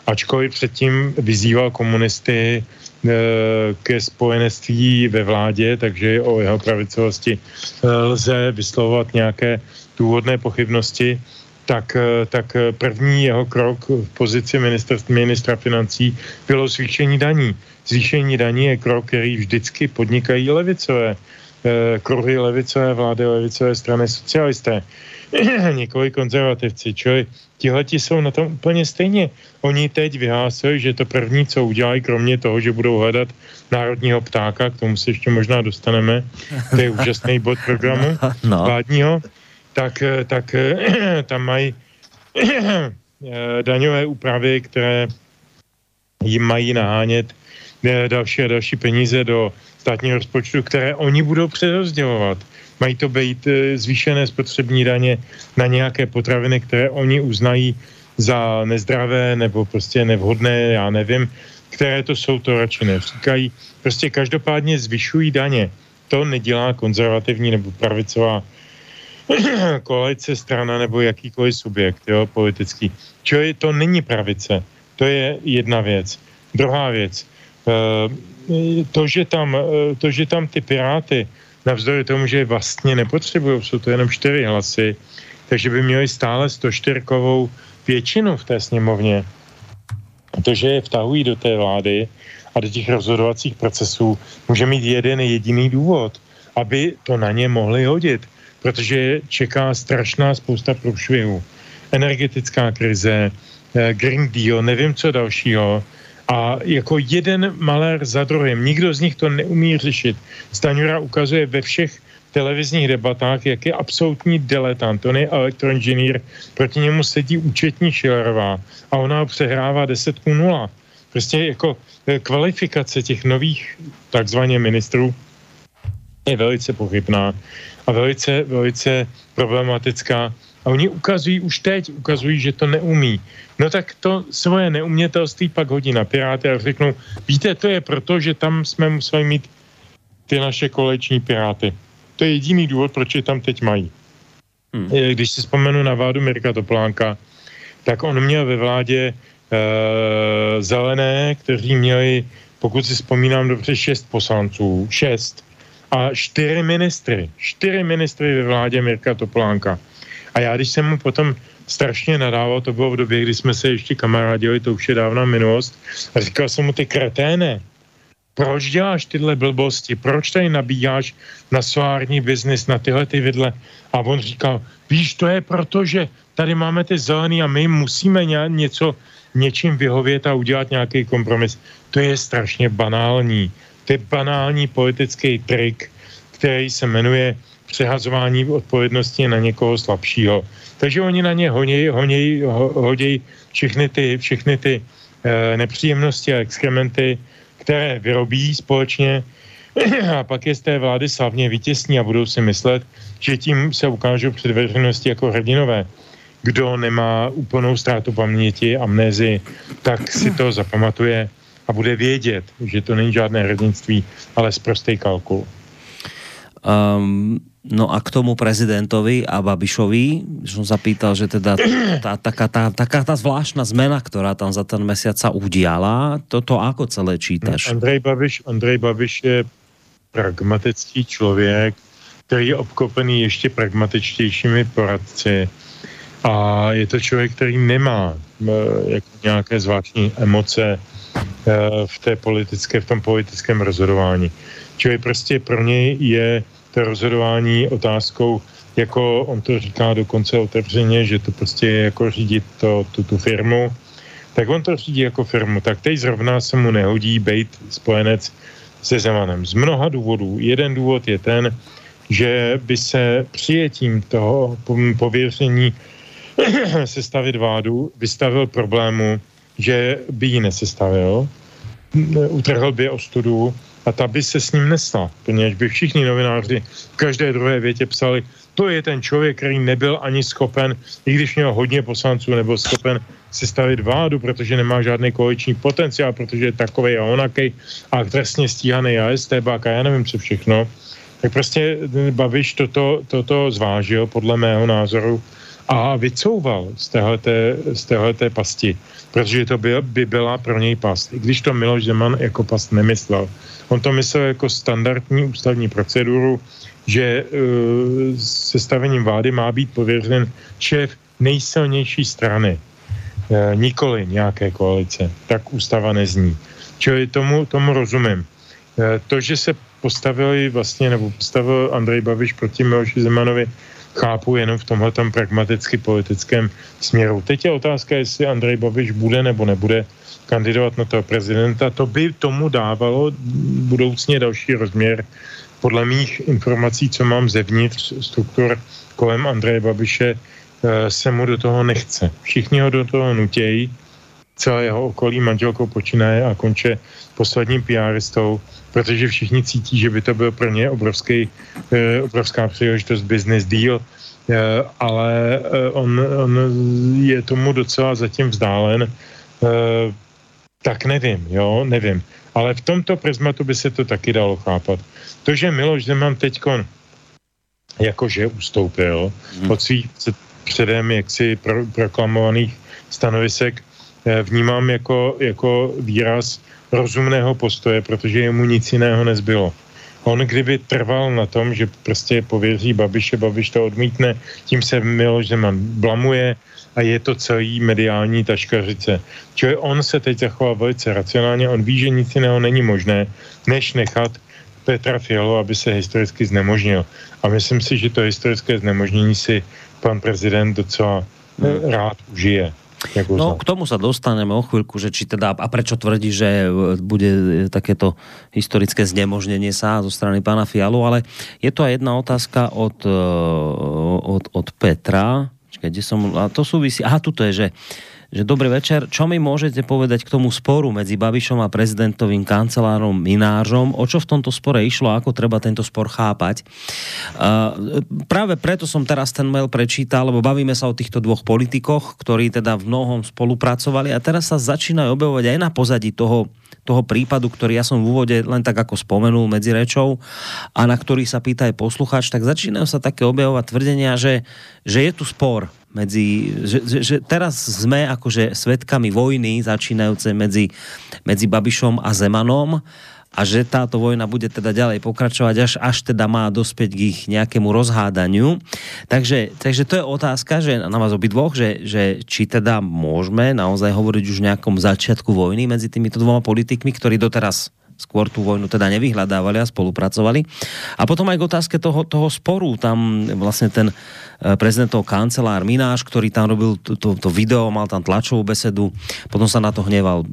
ačkoliv předtím vyzýval komunisty ke spojenectví ve vládě, takže o jeho pravicovosti eh, lze vyslovovat nějaké důvodné pochybnosti, tak, eh, tak první jeho krok v pozici ministra, ministra financí bylo zvýšení daní. Zvýšení daní je krok, který vždycky podnikají levicové kruhy levicové vlády, levicové strany socialisté. Několik konzervativci, čili tihleti jsou na tom úplně stejně. Oni teď vyhlásili, že to první, co udělají, kromě toho, že budou hledat národního ptáka, k tomu se ještě možná dostaneme, to je úžasný bod programu no. vládního, tak, tak tam mají daňové úpravy, které jim mají nahánět další a další peníze do státního rozpočtu, které oni budou přerozdělovat. Mají to být zvýšené spotřební daně na nějaké potraviny, které oni uznají za nezdravé nebo prostě nevhodné, já nevím, které to jsou, to radši nevříkají. Prostě každopádně zvyšují daně. To nedělá konzervativní nebo pravicová koalice, strana nebo jakýkoliv subjekt jo, politický. Čo je, to není pravice. To je jedna věc. Druhá věc. E, to, že tam, e, to, že tam ty piráty, navzdory tomu, že vlastně nepotřebují, jsou to jenom čtyři hlasy, takže by měli stále 104 většinu v té sněmovně, protože je vtahují do té vlády a do těch rozhodovacích procesů, může mít jeden jediný důvod, aby to na ně mohli hodit, protože čeká strašná spousta průšvihů. Energetická krize, eh, Green Deal, nevím co dalšího, a jako jeden malér za druhým. Nikdo z nich to neumí řešit. Staňura ukazuje ve všech televizních debatách, jak je absolutní diletant. On je elektroinženýr, proti němu sedí účetní Šilerová a ona ho přehrává 10 k 0. Prostě jako eh, kvalifikace těch nových takzvaně ministrů je velice pochybná a velice, velice problematická. A oni ukazují už teď, ukazují, že to neumí. No tak to svoje neumětelství pak hodí na Piráty a řeknou, víte, to je proto, že tam jsme museli mít ty naše koleční Piráty. To je jediný důvod, proč je tam teď mají. Hmm. Když si vzpomenu na vládu Mirka Toplánka, tak on měl ve vládě e, zelené, kteří měli, pokud si vzpomínám dobře, šest poslanců, šest a čtyři ministry, čtyři ministry ve vládě Mirka Toplánka. A já, když jsem mu potom strašně nadával, to bylo v době, kdy jsme se ještě kamarádili, to už je dávná minulost, a říkal jsem mu, ty kreténe, proč děláš tyhle blbosti, proč tady nabíjáš na solární biznis, na tyhle ty vidle. A on říkal, víš, to je proto, že tady máme ty zelený a my musíme něco, něčím vyhovět a udělat nějaký kompromis. To je strašně banální. To je banální politický trik, který se jmenuje přehazování odpovědnosti na někoho slabšího. Takže oni na ně honěj, honěj, hoděj všechny ty, všechny ty e, nepříjemnosti a exkrementy, které vyrobí společně a pak je z té vlády slavně vytěsní a budou si myslet, že tím se ukážou před veřejnosti jako hrdinové. Kdo nemá úplnou ztrátu paměti, amnézi, tak si to zapamatuje a bude vědět, že to není žádné hrdinství, ale zprostý kalkul. Um, No a k tomu prezidentovi a Babišovi, som zapýtal, že teda tá, taká, tá, taká tá zvláštna zmena, ktorá tam za ten mesiac sa udiala, toto ako celé čítaš? Andrej Babiš, Andrej Babiš je pragmatický člověk, který je obkopený ještě pragmatičtějšími poradci a je to člověk, který nemá jako nějaké zvláštní emoce v té politické, v tom politickém rozhodování. Čili prostě pro něj je to rozhodování otázkou, jako on to říká dokonce otevřeně, že to prostě je jako řídit to, tu, tu firmu, tak on to řídí jako firmu. Tak teď zrovna se mu nehodí být spojenec se Zemanem. Z mnoha důvodů. Jeden důvod je ten, že by se přijetím toho pověření sestavit vládu vystavil problému, že by ji nesestavil, utrhl by ostudu a ta by se s ním nesla, poněvadž by všichni novináři v každé druhé větě psali, to je ten člověk, který nebyl ani schopen, i když měl hodně poslanců, nebyl schopen sestavit vládu, protože nemá žádný koaliční potenciál, protože je takový a onakej a trestně stíhaný a STBák a já nevím co všechno. Tak prostě Babiš toto, toto zvážil podle mého názoru a vycouval z téhleté, z téhleté pasti, protože to by, by byla pro něj past. I když to Miloš Zeman jako past nemyslel. On to myslel jako standardní ústavní proceduru, že uh, sestavením vlády má být pověřen šéf nejsilnější strany, uh, nikoli nějaké koalice. Tak ústava nezní. Čili tomu, tomu rozumím. Uh, to, že se postavili vlastně, nebo postavil Andrej Babiš proti Miloši Zemanovi, chápu jenom v tomhle pragmaticky politickém směru. Teď je otázka, jestli Andrej Babiš bude nebo nebude kandidovat na toho prezidenta. To by tomu dávalo budoucně další rozměr podle mých informací, co mám zevnitř struktur kolem Andreje Babiše, se mu do toho nechce. Všichni ho do toho nutějí, celé jeho okolí manželkou počínaje a konče posledním PRistou, protože všichni cítí, že by to byl pro ně obrovský, obrovská příležitost business deal, ale on, on je tomu docela zatím vzdálen tak nevím, jo, nevím. Ale v tomto prismatu by se to taky dalo chápat. To, že Miloš Zeman teďkon jakože ustoupil hmm. od svých předem jaksi pro, proklamovaných stanovisek, eh, vnímám jako, jako výraz rozumného postoje, protože jemu nic jiného nezbylo. On kdyby trval na tom, že prostě pověří Babiše, Babiš to odmítne, tím se Miloš Zeman blamuje, a je to celý mediální taškařice. Čili on se teď zachoval velice racionálně, on ví, že nic jiného není možné, než nechat Petra Fialu, aby se historicky znemožnil. A myslím si, že to historické znemožnění si pan prezident docela hmm. rád užije. No, k tomu sa dostaneme o chvíľku, že či teda, a prečo tvrdí, že bude takéto historické znemožnenie sa zo strany pána Fialu, ale je to aj jedna otázka od, eh, od, od Petra, kde som, a to súvisí, aha, tuto je, že, že dobrý večer, čo mi môžete povedať k tomu sporu medzi Babišom a prezidentovým kancelárom Minářom, o čo v tomto spore išlo, ako treba tento spor chápať. Uh, práve preto som teraz ten mail prečítal, lebo bavíme sa o týchto dvoch politikoch, ktorí teda v mnohom spolupracovali a teraz sa začínajú objavovať aj na pozadí toho toho prípadu, ktorý ja som v úvode len tak ako spomenul medzi rečou a na ktorý sa pýta aj poslucháč, tak začínajú sa také objavovať tvrdenia, že, že je tu spor medzi, že, že, že teraz sme akože svetkami vojny začínajúce medzi, medzi Babišom a Zemanom a že táto vojna bude teda ďalej pokračovať, až, až teda má dospěť k ich nejakému rozhádaniu. Takže, takže to je otázka, že na vás obidvoch, že, že či teda môžeme naozaj hovoriť už o nejakom začiatku vojny medzi týmito dvoma politikmi, ktorí doteraz skôr tú vojnu teda nevyhľadávali a spolupracovali. A potom aj k otázke toho, toho sporu, tam vlastne ten eh, prezidentov kancelár Mináš, ktorý tam robil to, to, to video, mal tam tlačovú besedu, potom sa na to hneval e,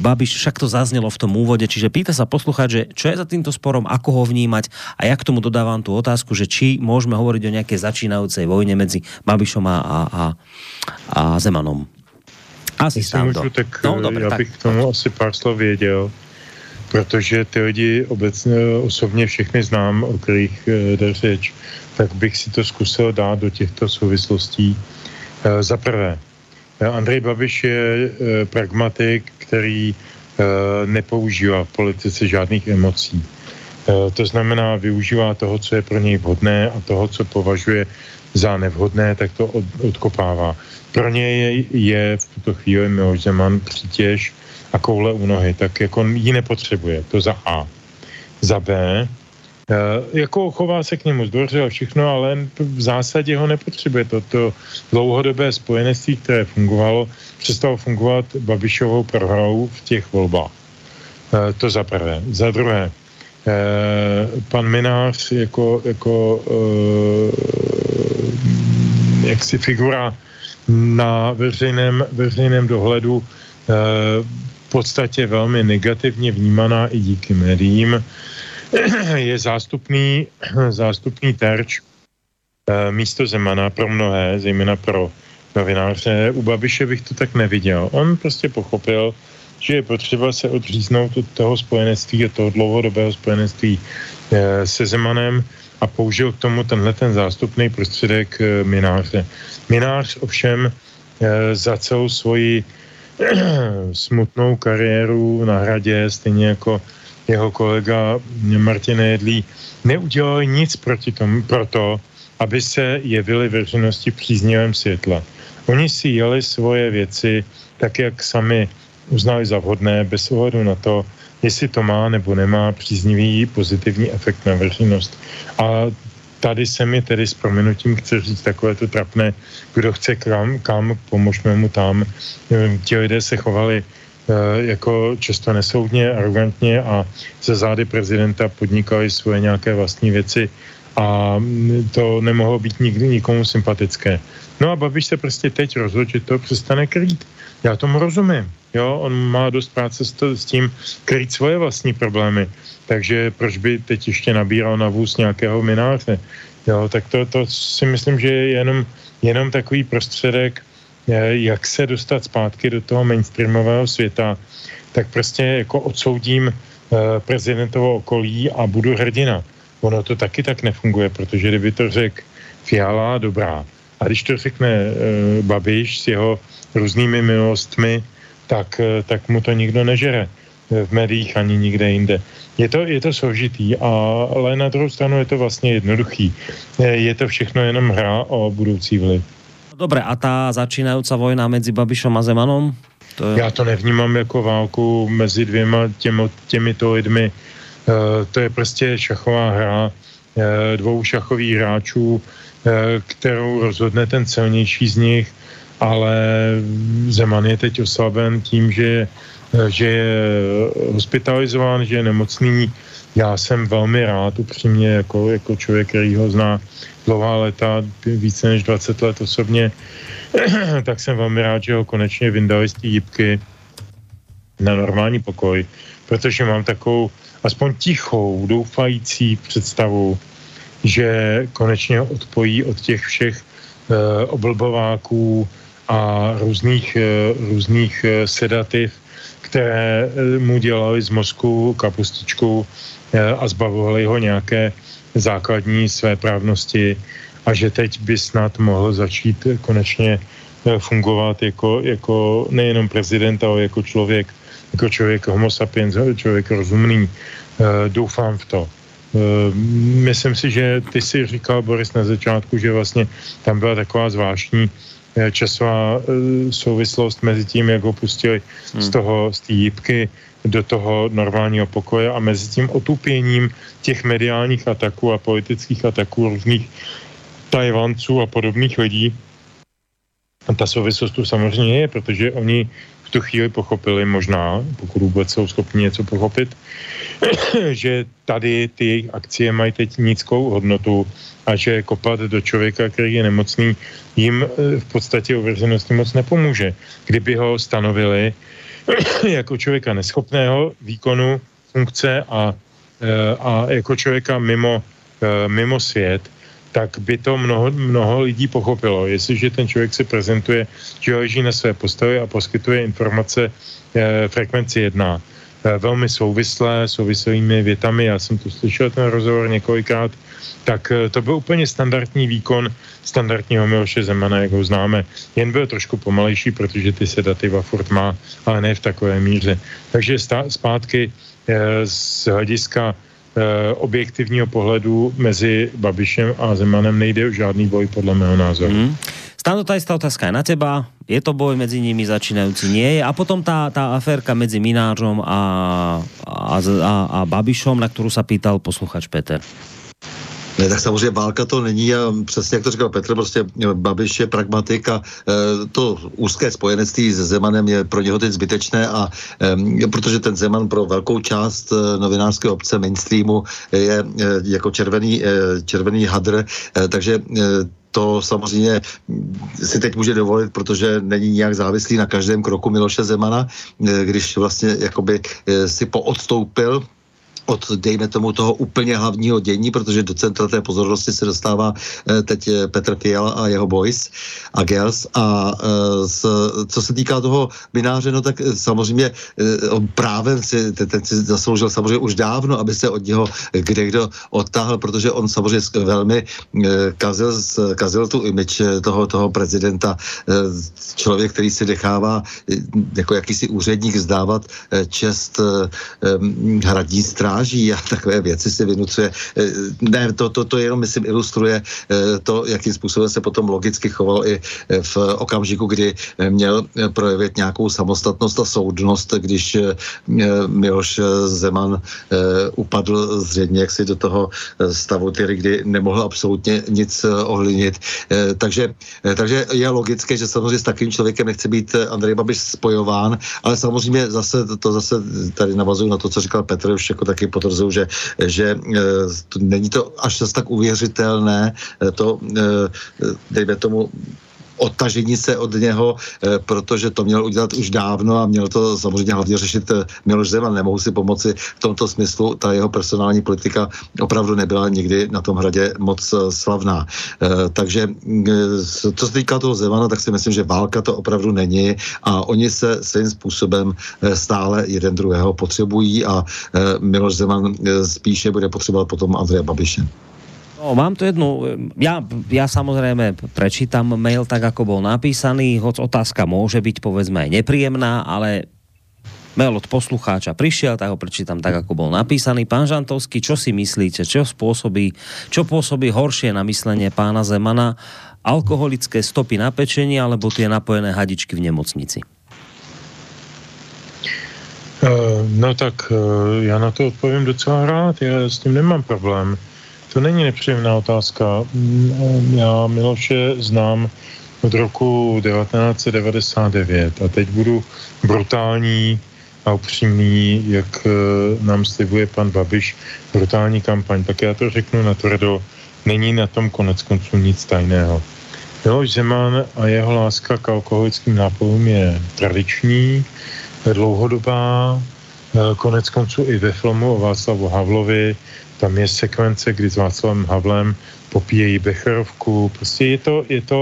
Babiš, však to zaznelo v tom úvode, čiže pýta sa poslúchať, že čo je za týmto sporom, ako ho vnímať a jak tomu dodávam tú otázku, že či môžeme hovoriť o nejakej začínajúcej vojne medzi Babišom a, a, a, a Zemanom. Asi můžu, tak no, dobre, já bych tak, k tomu asi pár slov věděl protože ty lidi obecně osobně všechny znám, o kterých eh, jde řeč, tak bych si to zkusil dát do těchto souvislostí. Eh, za prvé, eh, Andrej Babiš je pragmatik, který nepoužívá v politice žádných emocí. To znamená, využívá toho, co je pro něj vhodné a toho, co považuje za nevhodné, tak to od, odkopává. Pro něj je v tuto chvíli Miloš Zeman přítěž a koule u nohy, tak jako ji nepotřebuje. To za A. Za B, e, jako chová se k němu zdvoře a všechno, ale v zásadě ho nepotřebuje. Toto dlouhodobé spojenectví, které fungovalo, přestalo fungovat Babišovou prohrou v těch volbách. E, to za prvé. Za druhé, e, pan Minář jako, jako jaksi figura na veřejném, veřejném dohledu podstatě velmi negativně vnímaná i díky médiím, je zástupný, zástupný terč eh, místo Zemana pro mnohé, zejména pro novináře. U Babiše bych to tak neviděl. On prostě pochopil, že je potřeba se odříznout od toho spojenectví, od toho dlouhodobého spojenectví eh, se Zemanem a použil k tomu tenhle ten zástupný prostředek eh, mináře. Minář ovšem za celou svoji smutnou kariéru na hradě, stejně jako jeho kolega Martin Jedlí, neudělali nic proti tomu, proto, aby se jevili veřejnosti příznivém světle. Oni si jeli svoje věci tak, jak sami uznali za vhodné, bez ohledu na to, jestli to má nebo nemá příznivý pozitivní efekt na veřejnost. A tady se mi tedy s proměnutím chce říct takové to trapné, kdo chce kam, kam pomožme mu tam. Ti lidé se chovali eh, jako často nesoudně, arrogantně a ze zády prezidenta podnikali svoje nějaké vlastní věci a to nemohlo být nikdy nikomu sympatické. No a Babiš se prostě teď rozhodl, že to přestane krýt. Já tomu rozumím. Jo, on má dost práce s, to, s tím kryt svoje vlastní problémy. Takže proč by teď ještě nabíral na vůz nějakého mináře? Jo, tak to, to si myslím, že je jenom, jenom takový prostředek, jak se dostat zpátky do toho mainstreamového světa, tak prostě jako odsoudím eh, prezidentovo okolí a budu hrdina. Ono to taky tak nefunguje, protože kdyby to řekl Fiala, dobrá. A když to řekne uh, Babiš s jeho různými milostmi, tak, uh, tak mu to nikdo nežere v médiích ani nikde jinde. Je to, je to složitý, ale na druhou stranu je to vlastně jednoduchý. Je to všechno jenom hra o budoucí vliv. Dobre, a ta začínající vojna mezi Babišom a Zemanom? To je... Já to nevnímám jako válku mezi dvěma těmi, těmito lidmi. Eh, to je prostě šachová hra eh, dvou šachových hráčů, eh, kterou rozhodne ten silnější z nich, ale Zeman je teď oslaben tím, že, že je hospitalizován, že je nemocný. Já jsem velmi rád, upřímně, jako, jako člověk, který ho zná dlouhá leta, více než 20 let osobně, tak jsem velmi rád, že ho konečně vyndali z té na normální pokoj, protože mám takovou aspoň tichou, doufající představu, že konečně odpojí od těch všech uh, oblbováků a různých, uh, různých uh, sedativ, které mu dělali z mozku kapustičku a zbavovali ho nějaké základní své právnosti a že teď by snad mohl začít konečně fungovat jako, jako nejenom prezident, ale jako člověk, jako člověk homo sapiens, člověk rozumný. Eh, doufám v to. Eh, myslím si, že ty si říkal, Boris, na začátku, že vlastně tam byla taková zvláštní eh, časová souvislost mezi tím, jak ho pustili hmm. z toho, z té jípky do toho normálního pokoje a mezi tím otupěním těch mediálních ataků a politických ataků různých Tajvanců a podobných lidí. A ta souvislost tu samozřejmě je, protože oni tu chvíli pochopili možná, pokud vůbec jsou schopni něco pochopit, že tady ty akcie mají teď nízkou hodnotu a že kopat do člověka, který je nemocný, jim eh, v podstatě uvěřenosti moc nepomůže. Kdyby ho stanovili jako člověka neschopného výkonu funkce a, eh, a jako člověka mimo, eh, mimo svět, tak by to mnoho, mnoho lidí pochopilo. Jestliže ten člověk se prezentuje, že leží na své postavě a poskytuje informace eh, frekvenci 1, eh, velmi souvislé, souvislými větami, já jsem tu slyšel ten rozhovor několikrát, tak eh, to byl úplně standardní výkon standardního Miloše Zemana, jak ho známe. Jen byl trošku pomalejší, protože ty sedativa furt má, ale ne v takové míře. Takže stá, zpátky eh, z hlediska objektivního pohledu mezi Babišem a Zemanem nejde o žádný boj, podle mého názoru. Hmm. Stando, ta istá otázka je na teba. Je to boj mezi nimi začínající? Nie je. A potom ta, ta aférka mezi Minářom a, a, a, a Babišom, na kterou se pýtal posluchač Peter. Ne, tak samozřejmě válka to není a přesně jak to říkal Petr, prostě Babiš je pragmatik a e, to úzké spojenectví s Zemanem je pro něho teď zbytečné a e, protože ten Zeman pro velkou část e, novinářské obce mainstreamu je e, jako červený, e, červený hadr, e, takže e, to samozřejmě si teď může dovolit, protože není nijak závislý na každém kroku Miloše Zemana, když vlastně jakoby si poodstoupil od, dejme tomu, toho úplně hlavního dění, protože do centra té pozornosti se dostává eh, teď eh, Petr Fiala a jeho boys a girls. A eh, s, co se týká toho bináře, no tak samozřejmě právem si, ten, si zasloužil samozřejmě už dávno, aby se od něho kde kdo odtáhl, protože on samozřejmě velmi kazil, kazil tu image toho, toho prezidenta. Člověk, který si nechává jako jakýsi úředník zdávat čest hradní strán stráží a takové věci si vynucuje. Eh, ne, to, to, to jenom, myslím, ilustruje eh, to, jakým způsobem se potom logicky choval i eh, v okamžiku, kdy měl projevit nějakou samostatnost a soudnost, když Miloš Zeman upadl zřejmě jaksi do toho stavu, tedy, kdy nemohl absolutně nic ovlivnit. Takže, takže je logické, že samozřejmě s takovým člověkem nechce být Andrej Babiš spojován, ale samozřejmě zase to zase tady navazuju na to, co říkal Petr už jako taky potvrzují, že, že e, to, není to až tak uvěřitelné, e, to, e, dejme tomu, odtažení se od něho, protože to měl udělat už dávno a měl to samozřejmě hlavně řešit Miloš Zeman. Nemohu si pomoci v tomto smyslu. Ta jeho personální politika opravdu nebyla nikdy na tom hradě moc slavná. Takže co se týká toho Zemana, tak si myslím, že válka to opravdu není a oni se svým způsobem stále jeden druhého potřebují a Miloš Zeman spíše bude potřebovat potom Andreja Babiše. No, mám tu jednu, ja, ja samozrejme prečítam mail tak, ako bol napísaný, hoď otázka môže byť povedzme aj nepríjemná, ale mail od poslucháča prišiel, tak ho prečítam tak, ako bol napísaný. Pán Žantovský, čo si myslíte, čo spôsobí, čo pôsobí horšie na myslenie pána Zemana, alkoholické stopy na pečení alebo tie napojené hadičky v nemocnici? Uh, no tak uh, já na to odpovím docela rád, já s tím nemám problém. To není nepříjemná otázka. Mm, já Miloše znám od roku 1999 a teď budu brutální a upřímný, jak eh, nám slibuje pan Babiš, brutální kampaň, tak já to řeknu na tvrdo, není na tom konec konců nic tajného. Miloš Zeman a jeho láska k alkoholickým nápojům je tradiční, dlouhodobá, eh, konec konců i ve filmu o Václavu Havlovi tam je sekvence, kdy s Václavem Havlem popíjejí Becherovku, prostě je to, je to,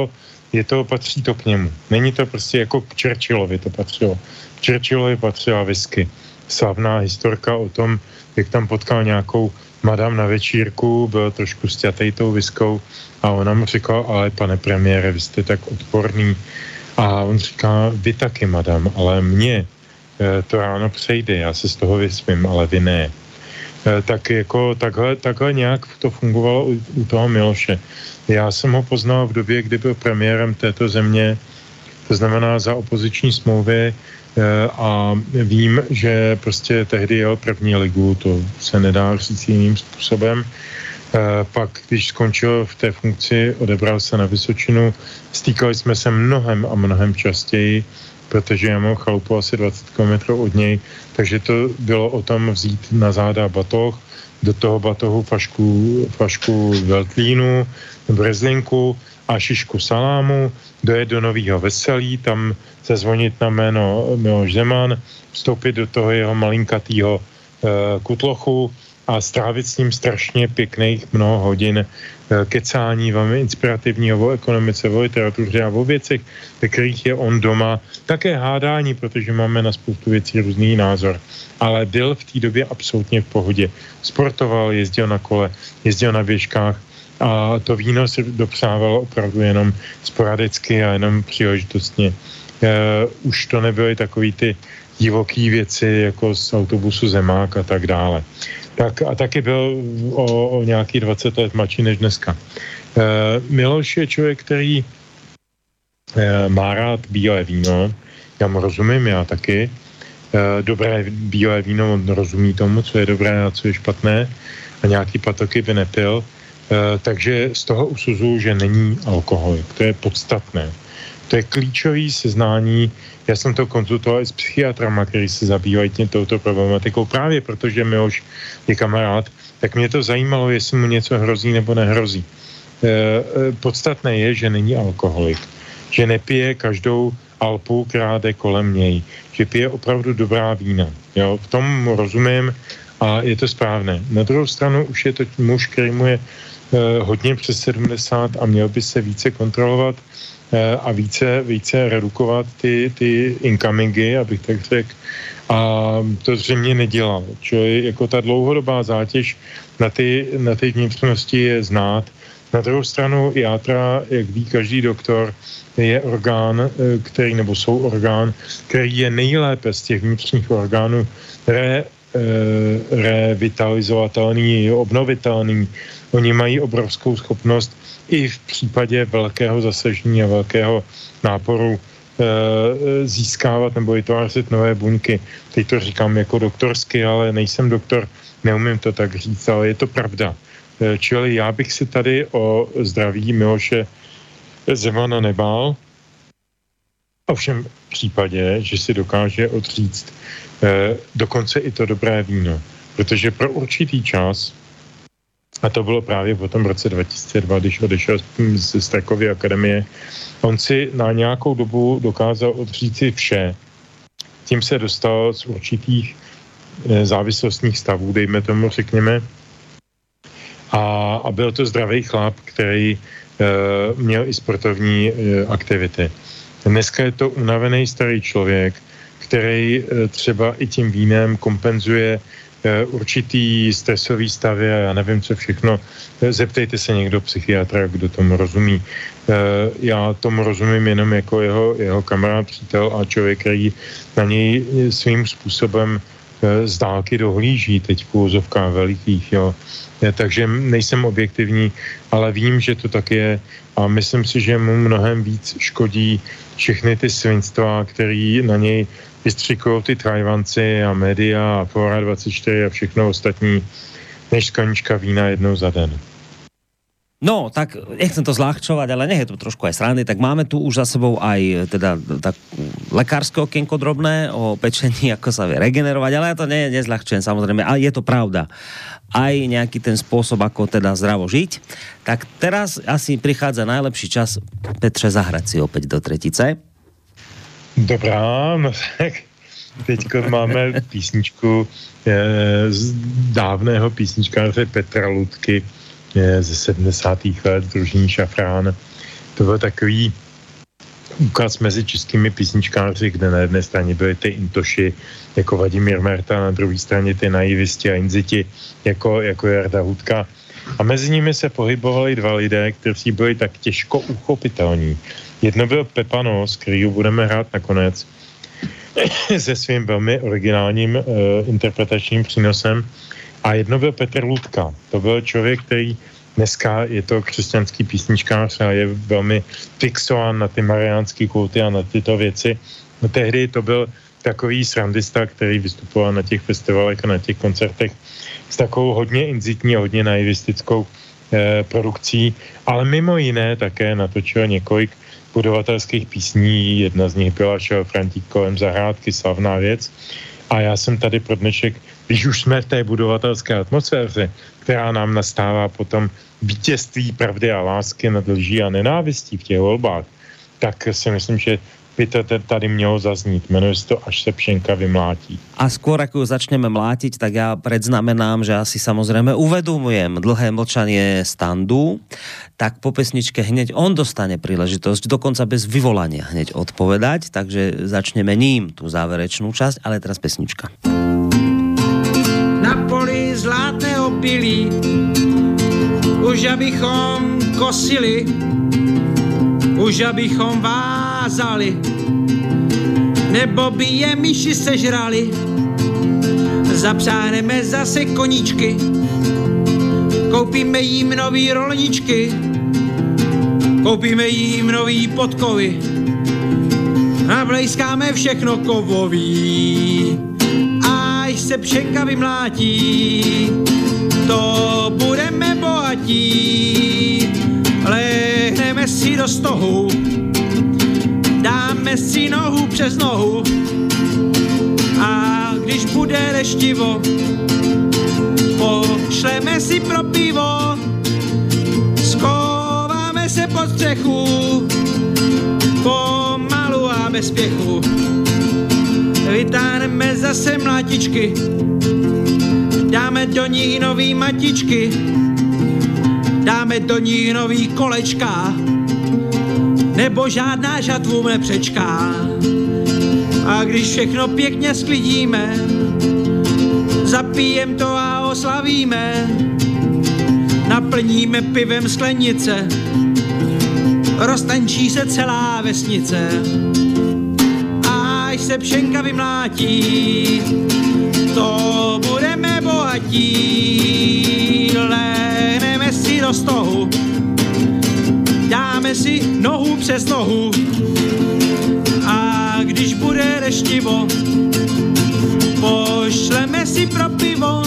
je to, patří to k němu. Není to prostě jako k Churchillovi to patřilo. Churchillovi patřila whisky. Slavná historka o tom, jak tam potkal nějakou madam na večírku, byl trošku stětej tou viskou a ona mu říkala, ale pane premiére, vy jste tak odporný. A on říká, vy taky, madam, ale mně eh, to ráno přejde, já se z toho vyspím, ale vy ne. Eh, tak jako takhle, takhle nějak to fungovalo u, u toho Miloše. Já jsem ho poznal v době, kdy byl premiérem této země, to znamená za opoziční smlouvy eh, a vím, že prostě tehdy jel první ligu, to se nedá říct jiným způsobem. Eh, pak, když skončil v té funkci, odebral se na Vysočinu, stýkali jsme se mnohem a mnohem častěji, protože já mám chalupu asi 20 km od něj, takže to bylo o tom vzít na záda batoh, do toho batohu fašku, fašku veltlínu, brezlinku a šišku salámu, dojet do Nového Veselí, tam zazvonit na jméno Miloš Zeman, vstoupit do toho jeho malinkatýho e, kutlochu a strávit s ním strašně pěkných mnoho hodin kecání velmi inspirativního o ekonomice, o literatuře a o věcech, ve kterých je on doma. Také hádání, protože máme na spoustu věcí různý názor. Ale byl v té době absolutně v pohodě. Sportoval, jezdil na kole, jezdil na běžkách a to víno se dopřávalo opravdu jenom sporadicky a jenom příležitostně. Uh, už to nebyly takový ty divoký věci jako z autobusu Zemák a tak dále tak a taky byl o, o nějaký 20 let mladší než dneska. E, Miloš je člověk, který e, má rád bílé víno, já mu rozumím, já taky. E, dobré bílé víno, on rozumí tomu, co je dobré a co je špatné a nějaký patoky by nepil. E, takže z toho usuzuju, že není alkoholik. To je podstatné. To je klíčový seznání já jsem to konzultoval s psychiatrama, který se zabývají tím touto problematikou, právě protože Miloš je kamarád, tak mě to zajímalo, jestli mu něco hrozí nebo nehrozí. E, e, podstatné je, že není alkoholik, že nepije každou Alpu, která jde kolem něj, že pije opravdu dobrá vína. Jo, v tom rozumím a je to správné. Na druhou stranu už je to muž, který mu je e, hodně přes 70 a měl by se více kontrolovat a více, více redukovat ty, ty incomingy, abych tak řekl. A to zřejmě nedělal. Čili jako ta dlouhodobá zátěž na ty, na ty vnitřnosti je znát. Na druhou stranu játra, jak ví každý doktor, je orgán, eh, který, nebo jsou orgán, který je nejlépe z těch vnitřních orgánů re, eh, revitalizovatelný, obnovitelný. Oni mají obrovskou schopnost i v případě velkého zasažení a velkého náporu e, získávat nebo vytvářet nové buňky. Teď to říkám jako doktorsky, ale nejsem doktor, neumím to tak říct, ale je to pravda. E, čili já bych si tady o zdraví Miloše Zemana nebál, ovšem v případě, že si dokáže odříct e, dokonce i to dobré víno. Protože pro určitý čas A to bylo právě po tom roce 2002, když odešel z Strakovy akademie. On si na nějakou dobu dokázal odřít si vše. Tím se dostal z určitých eh, závislostních stavů, dejme tomu, řekněme. A, a byl to zdravý chlap, který uh, měl i sportovní uh, aktivity. Dneska je to unavený starý člověk, který uh, třeba i tím vínem kompenzuje určitý stresový stavy a já nevím, co všechno. Eh, zeptejte se někdo psychiatra, kdo tomu rozumí. Eh, já tomu rozumím jenom jako jeho, jeho kamarád, přítel a člověk, který na něj svým způsobem z dálky dohlíží, teď v úzovkách velikých, jo. Takže nejsem objektivní, ale vím, že to tak je a myslím si, že mu mnohem víc škodí všechny ty svinstva, který na něj vystřikují ty Tajvanci a média a Fora 24 a všechno ostatní, než sklenička vína jednou za den. No, tak nechcem to zľahčovať, ale nech je to trošku aj srandy, tak máme tu už za sebou aj teda tak lekárske okienko drobné o pečení, ako sa vie regenerovať, ale ja to ne, nezľahčujem samozrejme, ale je to pravda. Aj nejaký ten spôsob, ako teda zdravo žiť. Tak teraz asi prichádza najlepší čas Petře zahrať si opäť do tretice. Dobrá, no tak teď máme písničku eh, z dávného písničkáře Petra Ludky eh, ze 70. let, družení Šafrán. To byl takový úkaz mezi českými písničkáři, kde na jedné straně byly ty intoši jako Vladimír Merta, na druhé straně ty naivisti a inziti jako, jako Jarda Hudka. A mezi nimi se pohybovali dva lidé, kteří byli tak těžko uchopitelní. Jedno byl Pepanos, který budeme hrát nakonec se svým velmi originálním uh, interpretačním přínosem. A jedno byl Petr Ludka. To byl člověk, který dneska je to křesťanský písničkář a je velmi fixován na ty mariánské kulty a na tyto věci. No tehdy to byl takový srandista, který vystupoval na těch festivalech a na těch koncertech s takovou hodně inzitní hodně naivistickou eh, produkcí, ale mimo jiné také natočil několik budovatelských písní, jedna z nich byla šel Frantík kolem zahrádky, slavná věc. A já jsem tady pro dnešek, když už jsme v té budovatelské atmosféře, která nám nastává potom vítězství pravdy a lásky nad lží a nenávistí v těch volbách, tak si myslím, že by to tady mělo zaznít. Jmenuje se to Až se pšenka vymlátí. A skôr, ako ju začneme mlátiť, tak ja predznamenám, že asi samozrejme uvedomujem dlhé mlčanie standu, tak po pesničke hneď on dostane príležitosť, dokonca bez vyvolania hneď odpovedať, takže začneme ním tú záverečnú časť, ale teraz pesnička. Na poli zlátého pilí už abychom kosili už abychom vázali, nebo by je myši sežrali. Zapřáneme zase koníčky, koupíme jim nový rolničky, koupíme jim nový podkovy a vlejskáme všechno kovový. Až se pšenka vymlátí, to budeme bohatí lehneme si do stohu, dáme si nohu přes nohu. A když bude reštivo, pošleme si pro pivo, skováme se pod střechu, pomalu a bez spěchu. Vytáhneme zase mlátičky, dáme do nich nový matičky, dáme do ní nový kolečka, nebo žádná žatvu nepřečká. A když všechno pěkně sklidíme, zapijem to a oslavíme, naplníme pivem sklenice, roztančí se celá vesnice. Až se pšenka vymlátí, to budeme bohatí, lehneme si do stohu, dáme si nohu přes nohu. A když bude reštivo, pošleme si pro pivo,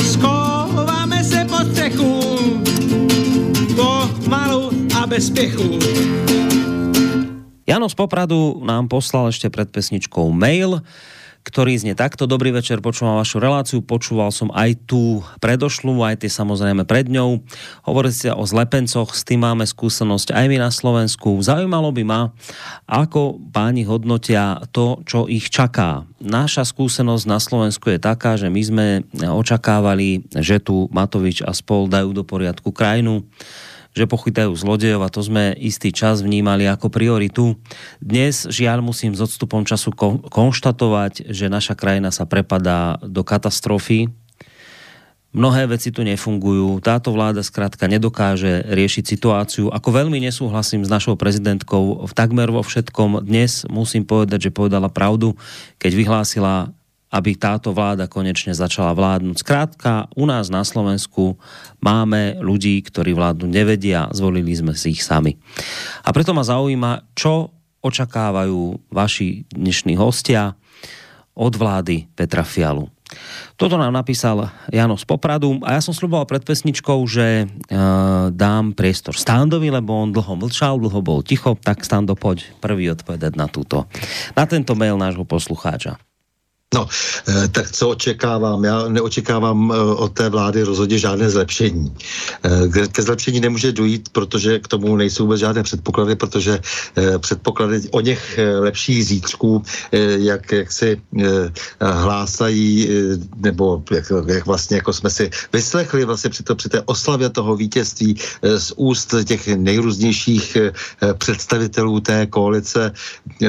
schováme se pod střechu, pomalu a bez spěchu. Jano z Popradu nám poslal ešte pred pesničkou mail, ktorý znie takto. Dobrý večer, počúvam vašu reláciu, počúval som aj tú predošlú, aj tie samozrejme pred ňou. Hovorili ste o zlepencoch, s tým máme skúsenosť aj my na Slovensku. Zaujímalo by ma, ako páni hodnotia to, čo ich čaká. Naša skúsenosť na Slovensku je taká, že my sme očakávali, že tu Matovič a spol dajú do poriadku krajinu že pochytajú zlodejov a to sme istý čas vnímali ako prioritu. Dnes žiaľ musím s odstupom času konštatovať, že naša krajina sa prepadá do katastrofy. Mnohé veci tu nefungujú. Táto vláda zkrátka nedokáže riešiť situáciu. Ako veľmi nesúhlasím s našou prezidentkou v takmer vo všetkom. Dnes musím povedať, že povedala pravdu, keď vyhlásila aby táto vláda konečne začala vládnuť. Zkrátka, u nás na Slovensku máme ľudí, ktorí vládnu nevedia, zvolili sme si ich sami. A preto ma zaujíma, čo očakávajú vaši dnešní hostia od vlády Petra Fialu. Toto nám napísal Jano z Popradu a ja som sluboval pred pesničkou, že uh, dám priestor Standovi, lebo on dlho mlčal, dlho bol ticho, tak Stando, poď prvý odpovedať na túto, na tento mail nášho poslucháča. No, eh, tak co očekávám? Já neočekávám eh, od té vlády rozhodně žádné zlepšení. Eh, ke zlepšení nemůže dojít, protože k tomu nejsou vůbec žádné předpoklady, protože předpoklady o něch lepších zítřků, jak, jak si hlásají, nebo jak, jak vlastně jako jsme si vyslechli vlastně při, to, při té oslavě toho vítězství z úst těch nejrůznějších představitelů té koalice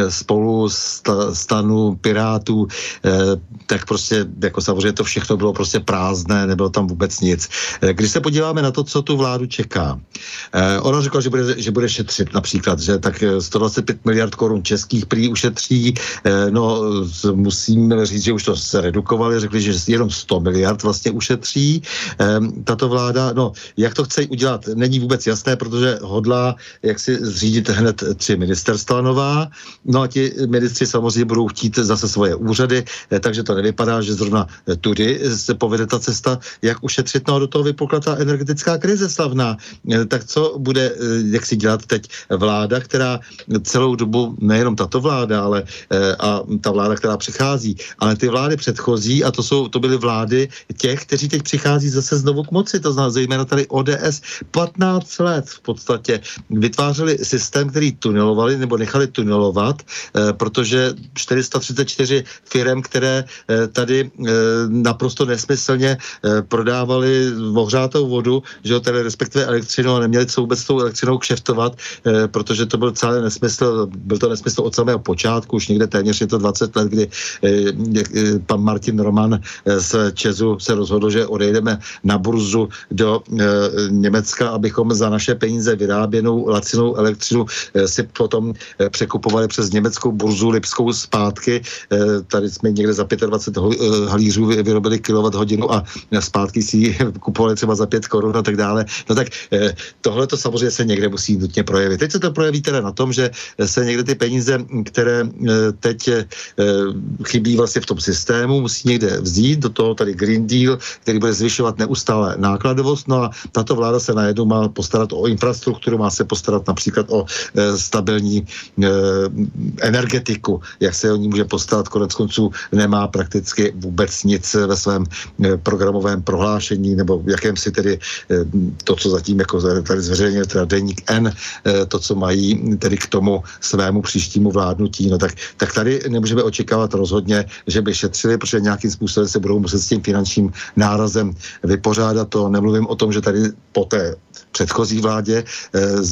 spolu stanu Pirátů, tak prostě jako samozřejmě to všechno bylo prostě prázdné, nebylo tam vůbec nic. Eh, když se podíváme na to, co tu vládu čeká, eh, ona řekla, že bude, že bude šetřit například, že tak 125 miliard korun českých prý ušetří, no musím říct, že už to se redukovali, řekli, že jenom 100 miliard vlastně ušetří tato vláda. No, jak to chce udělat, není vůbec jasné, protože hodlá jak si zřídit hned tři ministerstva nová, no a ti ministři samozřejmě budou chtít zase svoje úřady, Eh, takže to nevypadá, že zrovna eh, tudy se povede ta cesta, jak ušetřit, no do toho vypukla ta energetická krize slavná. Eh, tak co bude, jak si dělat teď vláda, která celou dobu, nejenom tato vláda, ale a ta vláda, která přichází, ale ty vlády předchozí, a to, jsou, to byly vlády těch, kteří teď přichází zase znovu k moci, to znamená zejména tady ODS, 15 let v podstatě vytvářeli systém, který tunelovali nebo nechali tunelovat, protože 434 firm, které eh, tady eh, naprosto nesmyslně eh, prodávali ohřátou vodu, že tedy respektive elektřinu a neměli co vůbec s tou elektřinou kšeftovat, protože to byl celý nesmysl, byl to nesmysl od samého počátku, už někde téměř je to 20 let, kdy pan Martin Roman z Česu se rozhodl, že odejdeme na burzu do Německa, abychom za naše peníze vyráběnou lacinou elektřinu si potom překupovali přes německou burzu Lipskou zpátky. Tady jsme někde za 25 eh, halířů vyrobili kilovat hodinu a zpátky si ji kupovali třeba za 5 korun a tak dále. No tak eh, tohle to samozřejmě se někde musí nutně projevit. Teď se to projeví teda na tom, že se někde ty peníze, které eh, teď chybí vlastně v tom systému, musí někde vzít do toho tady Green Deal, který bude zvyšovat neustále nákladovost. No a tato vláda se najednou má postarat o infrastrukturu, má se postarat například o stabilní energetiku, jak se o ní může postarat konec konců nemá prakticky vůbec nic ve svém eh, programovém prohlášení nebo jakémsi tedy eh, to, co zatím jako tady zveřejnil teda Deník N, eh, to, co mají tedy k tomu svému příštímu vládnutí, no tak, tak tady nemůžeme očekávat rozhodně, že by šetřili, protože nějakým způsobem se budou muset s tím finančním nárazem vypořádat. To nemluvím o tom, že tady po té předchozí vládě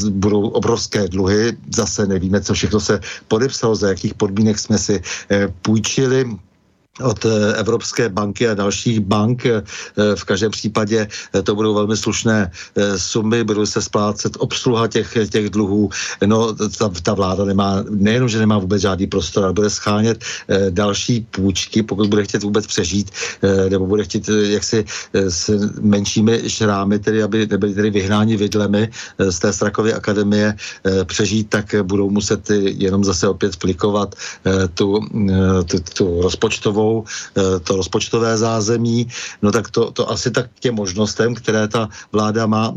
budou obrovské dluhy. Zase nevíme, co všechno se podepsalo, za jakých podmínek jsme si půjčili od eh, Evropské banky a dalších bank. Eh, v každém případě eh, to budou velmi slušné sumy, budou se splácet obsluha těch, těch dluhů. No, ta, ta vláda nemá, nejenom, že nemá vůbec žádný prostor, ale bude schánět další půjčky, pokud bude chtět vůbec přežít, nebo bude chtít jaksi s menšími šrámy, tedy aby nebyli tedy vyhnáni vidlemi z té Strakovy akademie přežít, tak budou muset jenom zase opět flikovat tu, tu, tu rozpočtovou sebou to rozpočtové zázemí, no tak to, to asi tak k těm možnostem, které ta vláda má.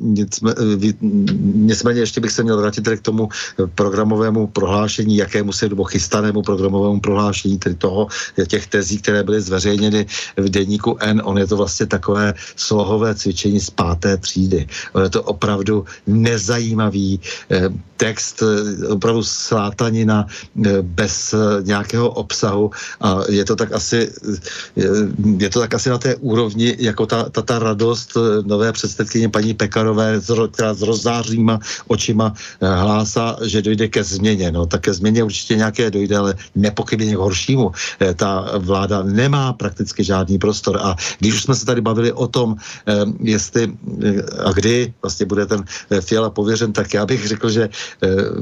Nicméně ještě bych se měl vrátit k tomu programovému prohlášení, jakému se, nebo chystanému programovému prohlášení, tedy toho, těch tezí, které byly zveřejněny v denníku N. On je to vlastně takové slohové cvičení z páté třídy. On je to opravdu nezajímavý eh, text, eh, opravdu slátanina eh, bez nějakého obsahu a je to tak asi, je to tak asi na té úrovni, jako ta, ta, ta radost nové předsedkyně paní Pekarové, která s rozzářnýma očima hlásá, že dojde ke změně. No, tak ke změně určitě nějaké dojde, ale nepochybně k horšímu. Ta vláda nemá prakticky žádný prostor a když už jsme se tady bavili o tom, jestli a kdy vlastně bude ten Fiala pověřen, tak já bych řekl, že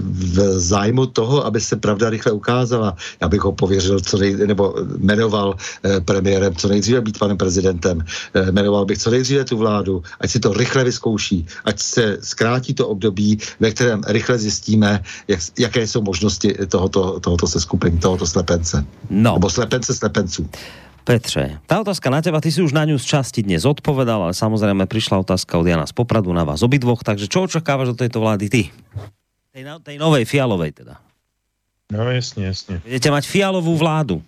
v zájmu toho, aby se pravda rychle ukázala, já bych ho pověřil, co nej, nebo jmenoval premiérem co nejdříve být panem prezidentem, jmenoval bych co nejdříve tu vládu, ať si to rychle vyzkouší, ať se zkrátí to období, ve kterém rychle zjistíme, jak, jaké jsou možnosti tohoto, tohoto seskupení, tohoto slepence. No. Nebo slepence slepenců. Petře, tá otázka na teba, ty si už na ňu z časti dnes odpovedal, ale samozrejme prišla otázka od Jana z Popradu na vás obidvoch, takže čo očakávaš od tejto vlády ty? Tej, no, tej novej fialovej teda. No jasně, jasně. Budete mať fialovou vládu.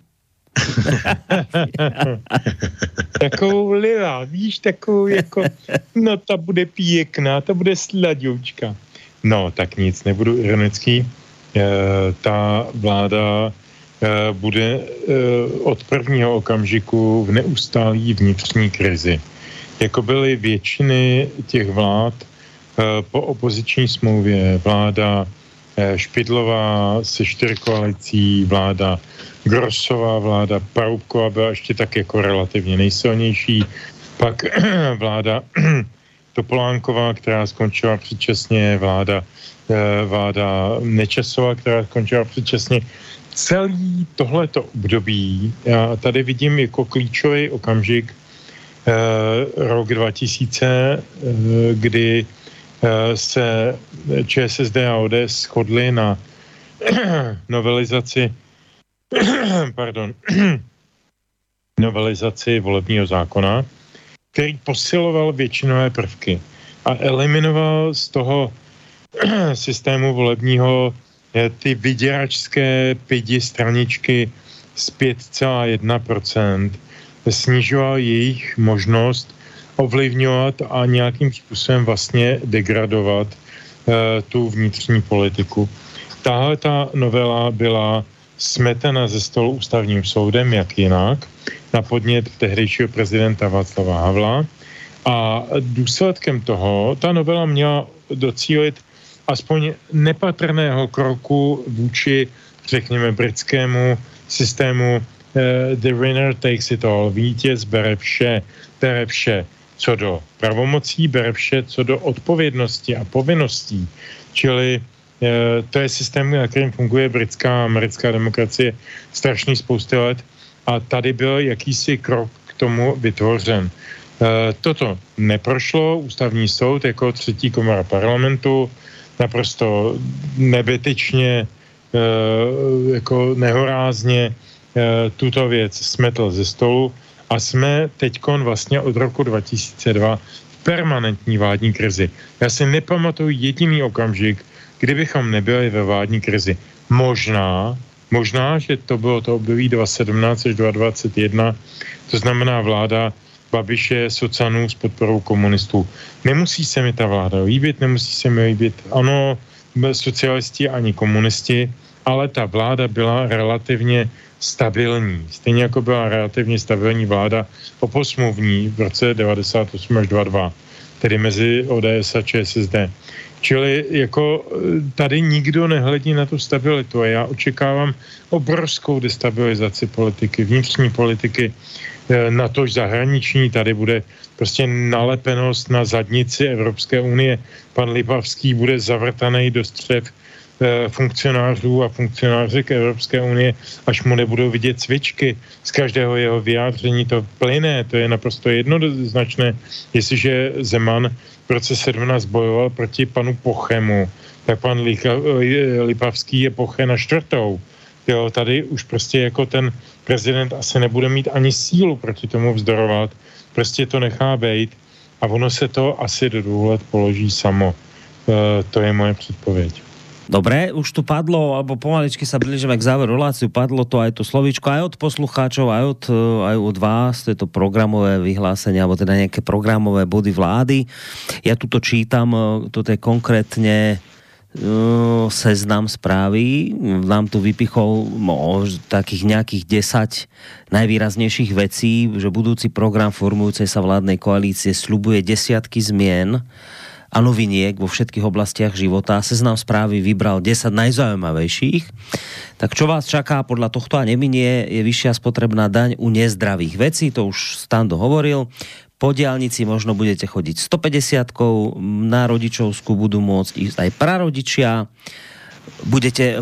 takovou lila, víš, takovou jako, no ta bude pěkná, ta bude sladoučka. No, tak nic, nebudu ironický. E, ta vláda e, bude e, od prvního okamžiku v neustálý vnitřní krizi. Jako byly většiny těch vlád e, po opoziční smlouvě, vláda e, Špidlová se čtyřkoalicí, vláda Grosová vláda, Paroubková byla ještě tak jako relativně nejsilnější, pak vláda Topolánková, která skončila předčasně, vláda, eh, vláda Nečasová, která skončila předčasně. Celý tohleto období, já tady vidím jako klíčový okamžik eh, rok 2000, eh, kdy se ČSSD a ODS shodli na novelizaci pardon, novelizaci volebního zákona, který posiloval většinové prvky a eliminoval z toho systému volebního eh, ty vyděračské pidi straničky z 5,1%, snižoval jejich možnost ovlivňovat a nějakým způsobem vlastně degradovat uh, tu vnitřní politiku. Tahle ta novela byla smetena ze stolu ústavním soudem, jak jinak, na podnět tehdejšího prezidenta Václava Havla. A důsledkem toho ta novela měla docílit aspoň nepatrného kroku vůči, řekněme, britskému systému uh, the winner takes it all, vítěz bere vše, bere vše co do pravomocí, bere vše co do odpovědnosti a povinností. Čili to je systém, na kterým funguje britská a americká demokracie strašný spousty let a tady byl jakýsi krok k tomu vytvořen. Eh, toto neprošlo, ústavní soud jako třetí komora parlamentu naprosto nebytečně, eh, jako nehorázně tuto věc smetl ze stolu a jsme teďkon vlastně od roku 2002 v permanentní vládní krizi. Já si nepamatuju jediný okamžik, kdybychom nebyli ve vládní krizi. Možná, možná, že to bylo to období 2017 až 2021, to znamená vláda Babiše, Socanů s podporou komunistů. Nemusí se mi ta vláda líbit, nemusí se mi líbit, ano, socialisti ani komunisti, ale ta vláda byla relativně stabilní. Stejně jako byla relativně stabilní vláda oposmluvní v roce 98 až 22, tedy mezi ODS a ČSSD. Čili jako e, tady nikdo nehledí na tu stabilitu a já očekávám obrovskou destabilizaci politiky, vnitřní politiky, e, na tož zahraniční, tady bude prostě nalepenost na zadnici Evropské unie. Pan Lipavský bude zavrtaný do střev Eh, funkcionářů a funkcionářek Evropské unie, až mu nebudou vidět cvičky. Z každého jeho vyjádření to plyne, to je naprosto jednoznačné. Jestliže Zeman v roce 17 bojoval proti panu Pochemu, tak pan eh, Lipavský je Poche na čtvrtou. Jo, tady už prostě jako ten prezident asi nebude mít ani sílu proti tomu vzdorovat, prostě to nechá být a ono se to asi do let položí samo. E, to je moje předpověď. Dobre, už tu padlo, alebo pomaličky sa blížime k záveru reláciu, padlo to aj to slovíčko aj od poslucháčov, aj od, aj od vás, to je to programové vyhlásenie, alebo teda nejaké programové body vlády. Ja tuto čítam, toto je konkrétne seznam správy. Nám tu vypichol no, takých nejakých 10 najvýraznejších vecí, že budúci program formujúcej sa vládnej koalície slubuje desiatky zmien a noviniek vo všetkých oblastiach života. Seznam správy vybral 10 najzaujímavejších. Tak čo vás čaká podľa tohto a neminie je vyššia spotrebná daň u nezdravých vecí, to už Stando hovoril. Po diálnici možno budete chodiť 150 na rodičovsku budú môcť ísť aj prarodičia. Budete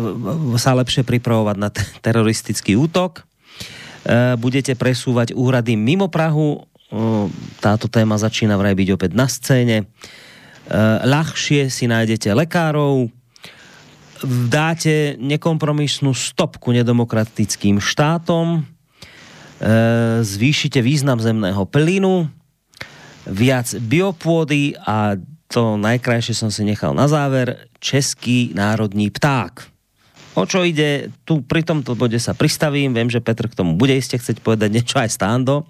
sa lepšie pripravovať na teroristický útok. E, budete presúvať úrady mimo Prahu. Táto téma začína vraj byť opäť na scéne ľahšie si nájdete lekárov, dáte nekompromisnú stopku nedemokratickým štátom, eh, zvýšite význam zemného plynu, viac biopôdy a to najkrajšie som si nechal na záver, český národní pták. O čo ide, tu pri tomto bode sa pristavím, viem, že Petr k tomu bude iste chceť povedať niečo aj stándo.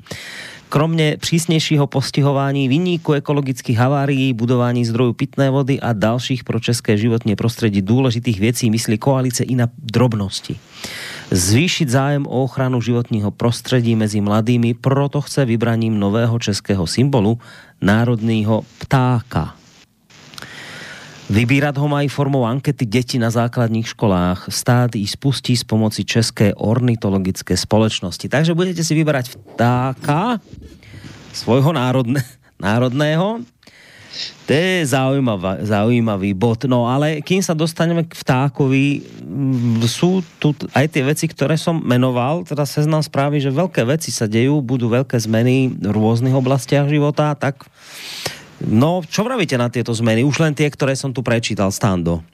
Kromně přísnějšího postihování vyníku ekologických havárií, budování zdrojů pitné vody a dalších pro české životní prostředí důležitých věcí myslí koalice i na drobnosti. Zvýšit zájem o ochranu životního prostředí mezi mladými, proto chce vybraním nového českého symbolu národního ptáka. Vybírat ho mají formou ankety děti na základních školách. Stát ji spustí s pomocí České ornitologické společnosti. Takže budete si vybrať vtáka svojho národne, národného. To je zaujímavý, zaujímavý bod. No ale kým sa dostaneme k vtákovi, sú tu aj tie veci, ktoré som menoval, teda seznam správy, že veľké veci sa dejú, budú veľké zmeny v rôznych oblastiach života, tak No, čo vravíte na tieto zmeny? Už len tie, ktoré som tu prečítal, Stando.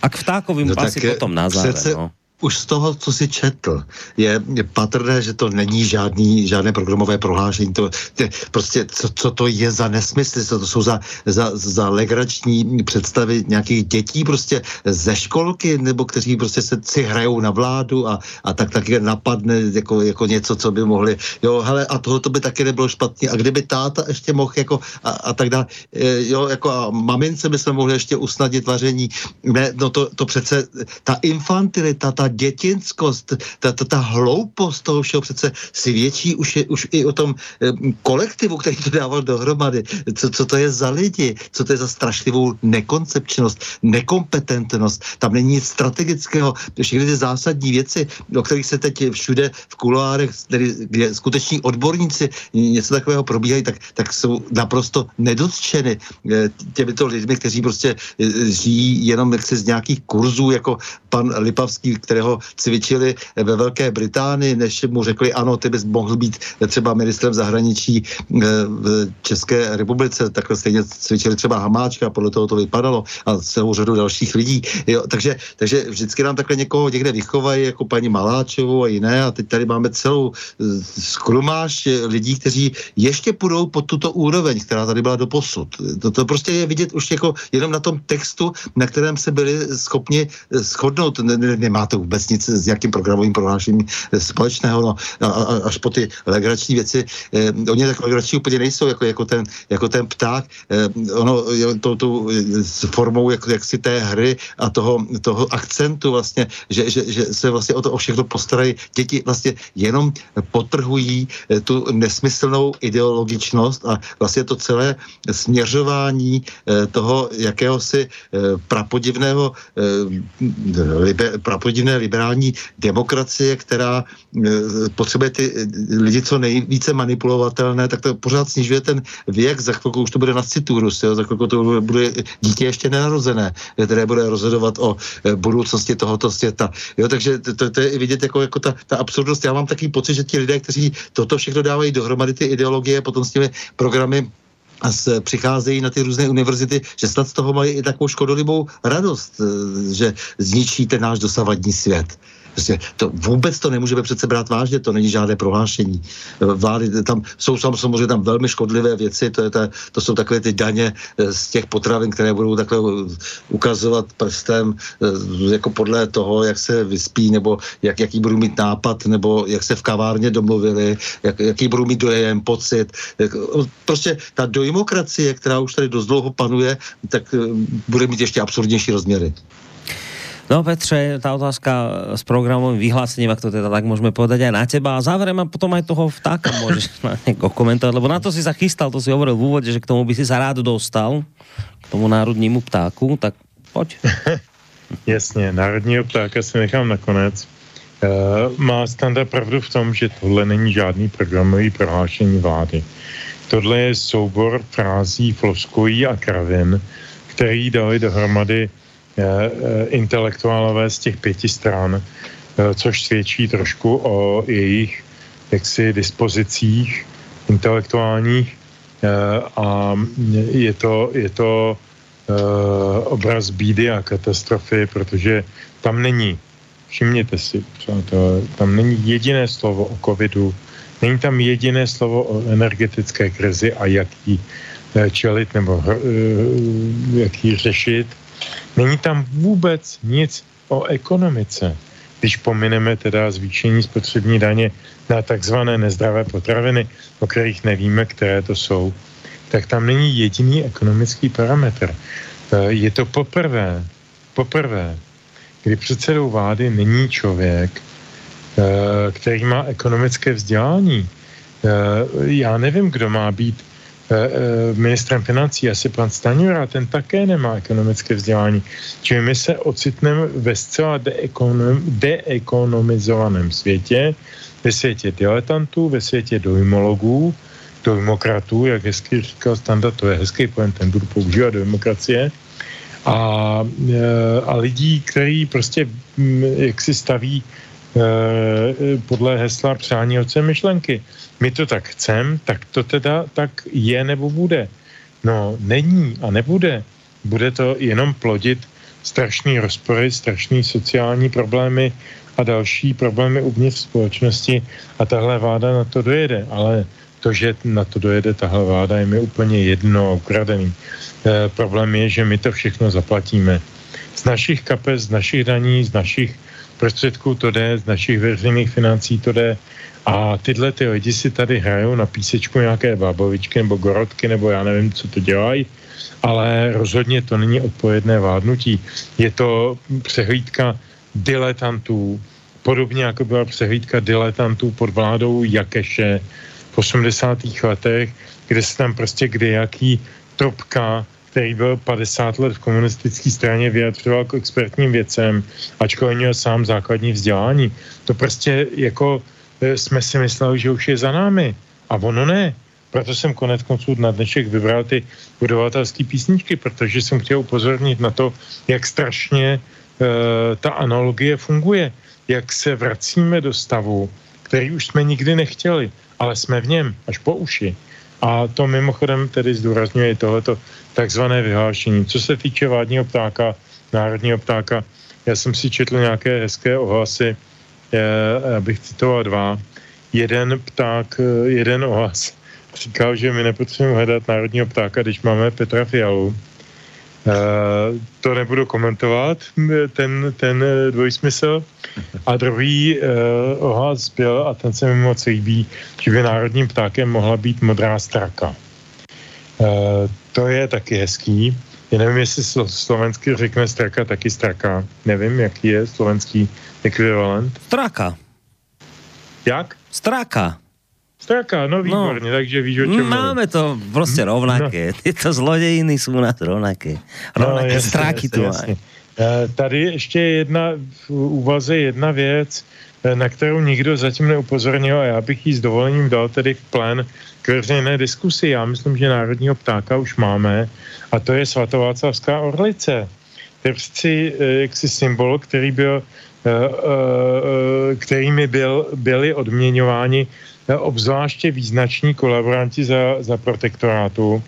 A k vtákovým no, asi potom na záver. Přece, no už z toho, co si četl, je, je patrné, že to není žádný, žádné programové prohlášení. To, to, prostě, co, co to je za nesmysly, co to jsou za, za, za legrační představy nějakých dětí prostě ze školky, nebo kteří prostě se si hrajou na vládu a, a tak taky napadne jako, jako něco, co by mohli, jo, hele, a tohle to by taky nebylo špatně. A kdyby táta ještě mohl jako a, a tak dále, jo, jako a mamince by se mohli ještě usnadit vaření. Ne, no to, to přece, ta infantilita, ta dětinskost, ta, ta, ta hloupost toho všeho přece si větší už, je, už i o tom e, kolektivu, který to dával dohromady. Co, co to je za lidi? Co to je za strašlivou nekoncepčnost, nekompetentnost? Tam není nic strategického. Všechny ty zásadní věci, o kterých se teď všude v kulárech, tedy, kde skuteční odborníci něco takového probíhají, tak, tak jsou naprosto nedotčeny e, těmito lidmi, kteří prostě e, žijí jenom jaksi z nějakých kurzů, jako pan Lipavský, kterého kterého cvičili ve Velké Británii, než mu řekli, ano, ty bys mohl být třeba ministrem zahraničí eh, v České republice, takhle stejně cvičili třeba Hamáčka, podle toho to vypadalo a celou řadu dalších lidí. Jo, takže, takže vždycky nám takhle někoho někde vychovají, jako paní Maláčovou a jiné a teď tady máme celou eh, skrumáž lidí, kteří ještě půjdou pod tuto úroveň, která tady byla do posud. To, to prostě je vidět už jako jenom na tom textu, na kterém se byli schopni eh, shodnout. Nemá to vůbec nic s jakým programovým prohlášením společného, no, a, a, až po ty legrační věci. Eh, oni tak legrační úplně nejsou, jako, jako, ten, jako ten pták. Eh, ono to, to, s formou jak, jak si té hry a toho, toho akcentu vlastně, že, že, že se vlastně o to o všechno postarají. Děti vlastně jenom potrhují eh, tu nesmyslnou ideologičnost a vlastně to celé směřování eh, toho jakéhosi eh, prapodivného liber, prapodivné liberální demokracie, která e, potřebuje ty e, lidi co nejvíce manipulovatelné, tak to pořád snižuje ten věk, za chvilku už to bude na citurus, jo? za chvilku to bude dítě ještě nenarozené, které bude rozhodovat o e, budoucnosti tohoto světa. Jo? Takže to, to, to je vidět jako, jako ta, ta absurdnost. Já mám takový pocit, že ti lidé, kteří toto všechno dávají dohromady, ty ideologie, potom s těmi programy s, přicházejí na ty různé univerzity, že snad z toho mají i takovou škodolibou radost, eh, že zničí ten náš dosavadní svět. Prostě to, vůbec to nemůžeme přece brát vážně, to není žádné prohlášení. Vlády, tam jsou samozřejmě tam velmi škodlivé věci, to, je ta, to jsou takové ty daně eh, z těch potravin, které budou takhle ukazovat prstem jako podle toho, jak se vyspí, nebo jak, jaký budou mít nápad, nebo jak se v kavárně domluvili, jak, jaký budou mít dojem, pocit. Prostě ta dojmokracie, která už tady dost dlouho panuje, tak bude mít ještě absurdnější rozměry. No Petře, tá otázka s programovým vyhlásením, ak to teda tak môžeme povedať aj na teba. A záverem a potom aj toho vtáka môžeš na někoho komentovať, lebo na to si sa chystal, to si hovoril v úvode, že k tomu by si sa rád dostal, k tomu národnímu ptáku, tak pojď. Jasně, národního ptáka si nechám nakonec. Uh, má standa pravdu v tom, že tohle není žádný programový prohlášení vlády. Tohle je soubor frází, floskojí a kravin, který dali dohromady intelektuálové z těch pěti stran, eh, což svědčí trošku o jejich jaksi dispozicích intelektuálních. A je to, je to obraz bídy a katastrofy, protože tam není, všimněte si, tam není jediné slovo o covidu, není tam jediné slovo o energetické krizi a jak ji čelit nebo jak ji řešit Není tam vůbec nic o ekonomice, když pomineme teda zvýšení spotřební daně na takzvané nezdravé potraviny, o kterých nevíme, které to jsou, tak tam není jediný ekonomický parametr. E, je to poprvé, poprvé, kdy předsedou vlády není člověk, e, který má ekonomické vzdělání. E, já nevím, kdo má být ministrem financí, asi pan Staňura, ten také nemá ekonomické vzdělání. Čili my se ocitneme ve zcela deekonom, deekonomizovaném světě, ve světě diletantů, ve světě dojmologů, dojmokratů, jak hezky říkal Standa, to je hezký pojem, ten budu používat demokracie, a, eh, a lidí, kteří prostě mm, jak si staví podle hesla přání oce myšlenky my to tak chcem, tak to teda tak je nebo bude. No, není a nebude. Bude to jenom plodit strašný rozpory, strašný sociální problémy a další problémy uvnitř společnosti a tahle vláda na to dojede. Ale to, že na to dojede tahle vláda, je mi úplně jedno ukradený. E, problém je, že my to všechno zaplatíme. Z našich kapes, z našich daní, z našich prostředků to jde, z našich veřejných financí to jde a tyhle ty lidi si tady hrajou na písečku nějaké bábovičky nebo gorodky, nebo já nevím, co to dělají, ale rozhodně to není odpovědné vládnutí. Je to přehlídka diletantů, podobně jako byla přehlídka diletantů pod vládou Jakeše v 80. letech, kde se tam prostě kdejaký tropka, který byl 50 let v komunistické straně, vyjadřoval k expertním věcem, ačkoliv měl sám základní vzdělání. To prostě jako jsme si mysleli, že už je za námi. A ono ne. Proto jsem konec konců na dnešek vybral ty budovatelské písničky, protože jsem chtěl upozornit na to, jak strašně uh, ta analogie funguje. Jak se vracíme do stavu, který už jsme nikdy nechtěli, ale jsme v něm až po uši. A to mimochodem tedy zdůrazňuje tohleto takzvané vyhlášení. Co se týče vládního ptáka, národního ptáka, já jsem si četl nějaké hezké ohlasy, abych citoval dva. Jeden pták, jeden ohlas říkal, že my nepotřebujeme hledat národního ptáka, když máme Petra Fialu. Uh, to nebudu komentovat, ten, ten dvojsmysl. A druhý uh, ohlas byl, a ten se mi moc líbí, že by národním ptákem mohla být modrá straka. Uh, to je taky hezký. Já nevím, jestli slovensky řekne straka taky straka. Nevím, jaký je slovenský ekvivalent. Straka. Jak? Straka. Straka, no výborně, no, takže víš, o čem Máme to prostě no. rovnaké. No. Tyto zlodějiny jsou nás rovnaké. Rovnaké no, jasně, stráky jasně, tu jasně. Eh, tady ještě jedna v úvaze jedna věc, eh, na kterou nikdo zatím neupozornil a já bych jí s dovolením dal tedy v plén k veřejné diskusi. Já myslím, že národního ptáka už máme a to je svatováclavská orlice. To eh, jaksi symbol, který byl, kterými byl, byli odměňováni obzvláště význační kolaboranti za, za protektorátu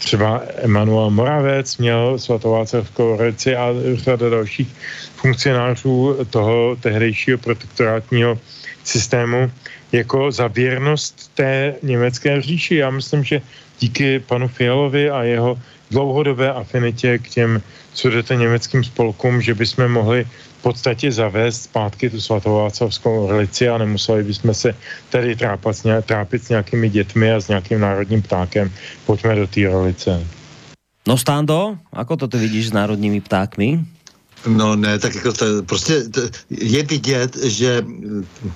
třeba Emanuel Moravec měl svatováclavskou orlici a řada dalších funkcionářů toho tehdejšího protektorátního systému jako za věrnost té německé říši. Já myslím, že díky panu Fialovi a jeho dlouhodobé afinitě k těm sudete německým spolkům, že bychom mohli v podstatě zavést zpátky tu svatováclavskou relici a nemuseli bychom se tady trápat, trápit s nějakými dětmi a s nějakým národním ptákem. Pojďme do té relice. No Stando, ako to ty vidíš s národními ptákmi? No ne, tak jako to, prostě to, je vidět, že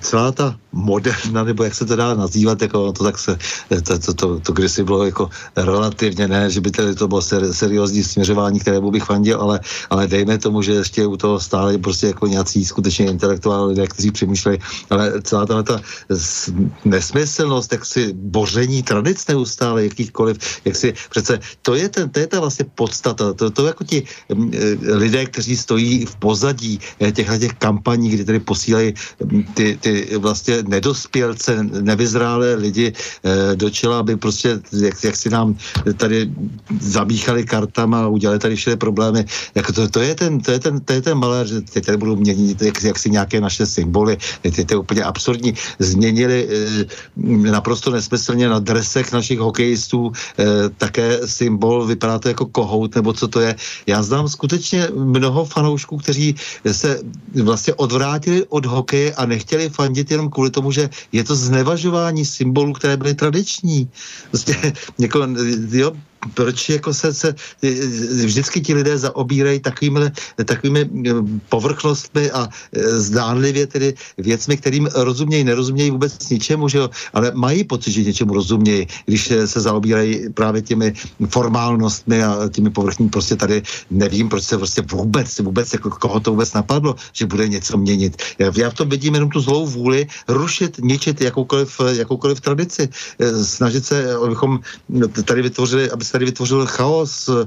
celá ta moderna, nebo jak se to dá nazývat, jako to tak se, to, to, to, to kdysi bylo jako relativně, ne, že by tedy to bylo ser, seriózní směřování, kterému bych fandil, ale, ale dejme tomu, že ještě u toho stále prostě jako nějací skutečně intelektuální lidé, kteří přemýšlejí, ale celá ta, ta nesmyslnost, jak si boření tradic neustále, jakýchkoliv, jak si, přece to je, ten, to je ta vlastně podstata, to, to jako ti mm, eh, lidé, kteří stojí v pozadí eh, těchto těch kampaní, kdy tedy posílají mm, ty, ty vlastně nedospělce, nevyzrálé lidi eh, do čela, aby prostě, jak, jak si nám tady zabíchali kartama a udělali tady všechny problémy. Jako to, to, je ten, to, je ten, to je ten malér, že teď tady budou měnit jak, jak si nějaké naše symboly. Teď to je úplně absurdní. Změnili eh, naprosto nesmyslně na dresech našich hokejistů eh, také symbol, vypadá to jako kohout, nebo co to je. Já znám skutečně mnoho fanoušků, kteří se vlastně odvrátili od hokeje a nechtěli fandit jenom kvůli tomu, že je to znevažování symbolů, které byly tradiční. Prostě, jako, jo, proč jako se, se vždycky ti lidé zaobírají takovými, takovými eh, povrchnostmi a zdánlivě tedy věcmi, kterým rozumějí, nerozumějí vůbec ničemu, že jo? ale mají pocit, že něčemu rozumějí, když se zaobírají právě těmi formálnostmi a těmi povrchními, prostě tady nevím, proč se prostě vůbec, vůbec jako koho to vůbec napadlo, že bude něco měnit. Já v tom vidím jenom tu zlou vůli rušit, ničit jakoukoliv, jakoukoliv tradici, snažit se, abychom tady vytvořili, aby se tady vytvořil chaos, eh,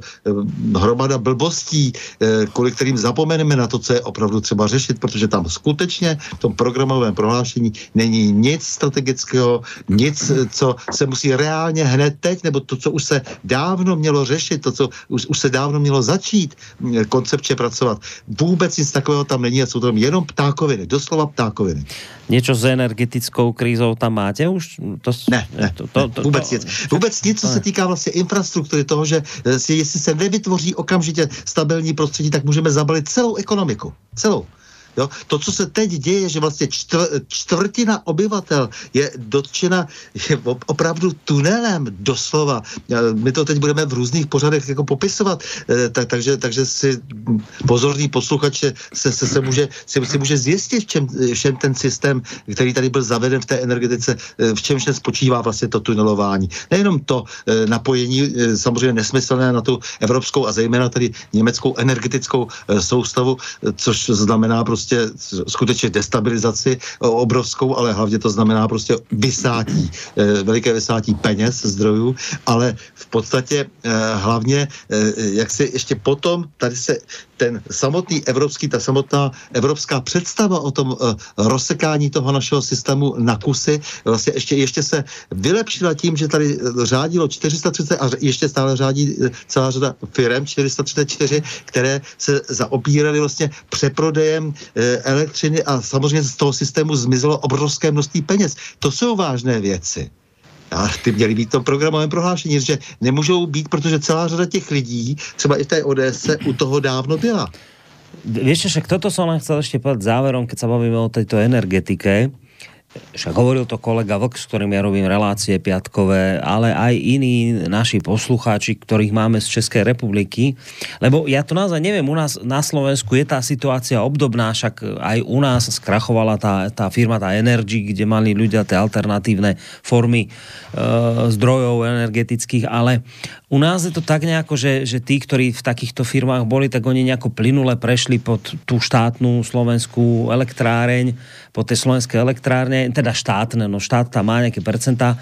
hromada blbostí, eh, kvůli kterým zapomeneme na to, co je opravdu třeba řešit, protože tam skutečně v tom programovém prohlášení není nic strategického, nic, eh, co se musí reálně hned teď, nebo to, co už se dávno mělo řešit, to, co už, už se dávno mělo začít koncepčně pracovat. Vůbec nic takového tam není a jsou tam jenom ptákoviny, doslova ptákoviny. Něco s energetickou krízou tam máte už? To, ne, ne, to, to, to, vůbec to, nic. Vůbec nic, co se týká vlastně infrastruktury infrastruktury toho, že eh, jestli se nevytvoří okamžitě stabilní prostředí, tak můžeme zabalit celou ekonomiku. Celou. Jo? To, co se teď děje, že vlastně čtvr, čtvrtina obyvatel je dotčena je opravdu tunelem, doslova. My to teď budeme v různých pořadech jako popisovat, eh, tak, takže, takže si pozorný posluchač se, se, se může, si, si může zjistit, v čem, v čem ten systém, který tady byl zaveden v té energetice, eh, v čem se spočívá vlastně to tunelování. Nejenom to napojení samozřejmě nesmyslné na tu evropskou a zejména tady německou energetickou soustavu, což znamená prostě prostě skutečně destabilizaci obrovskou, ale hlavně to znamená prostě vysátí, eh, veliké vysátí peněz, zdrojů, ale v podstatě eh, hlavně, jak si ještě potom, tady se ten samotný evropský, ta samotná evropská představa o tom uh, rozsekání toho našeho systému na kusy vlastně ještě, ještě se vylepšila tím, že tady řádilo 430 a ještě stále řádí celá řada firm 434, které se zaobíraly vlastně přeprodejem Eh, elektřiny a samozřejmě z toho systému zmizelo obrovské množství peněz. To jsou vážné věci. A ty měly být v tom programovém prohlášení, že nemůžou být, protože celá řada těch lidí, třeba i v té ODS, u toho dávno byla. Vieš, však toto som len chcel ešte povedať záverom, keď sa bavíme o tejto energetike však hovoril to kolega Vlk, s ktorým ja robím relácie piatkové, ale aj iní naši poslucháči, ktorých máme z Českej republiky, lebo ja to naozaj neviem, u nás na Slovensku je tá situácia obdobná, však aj u nás skrachovala tá, tá firma, tá Energy, kde mali ľudia tie alternatívne formy e, zdrojov energetických, ale u nás je to tak nejako, že, že tí, ktorí v takýchto firmách boli, tak oni nejako plynule prešli pod tú štátnu slovenskú elektráreň, pod tie slovenské elektrárne, teda štátne, no štát tam má nejaké percentá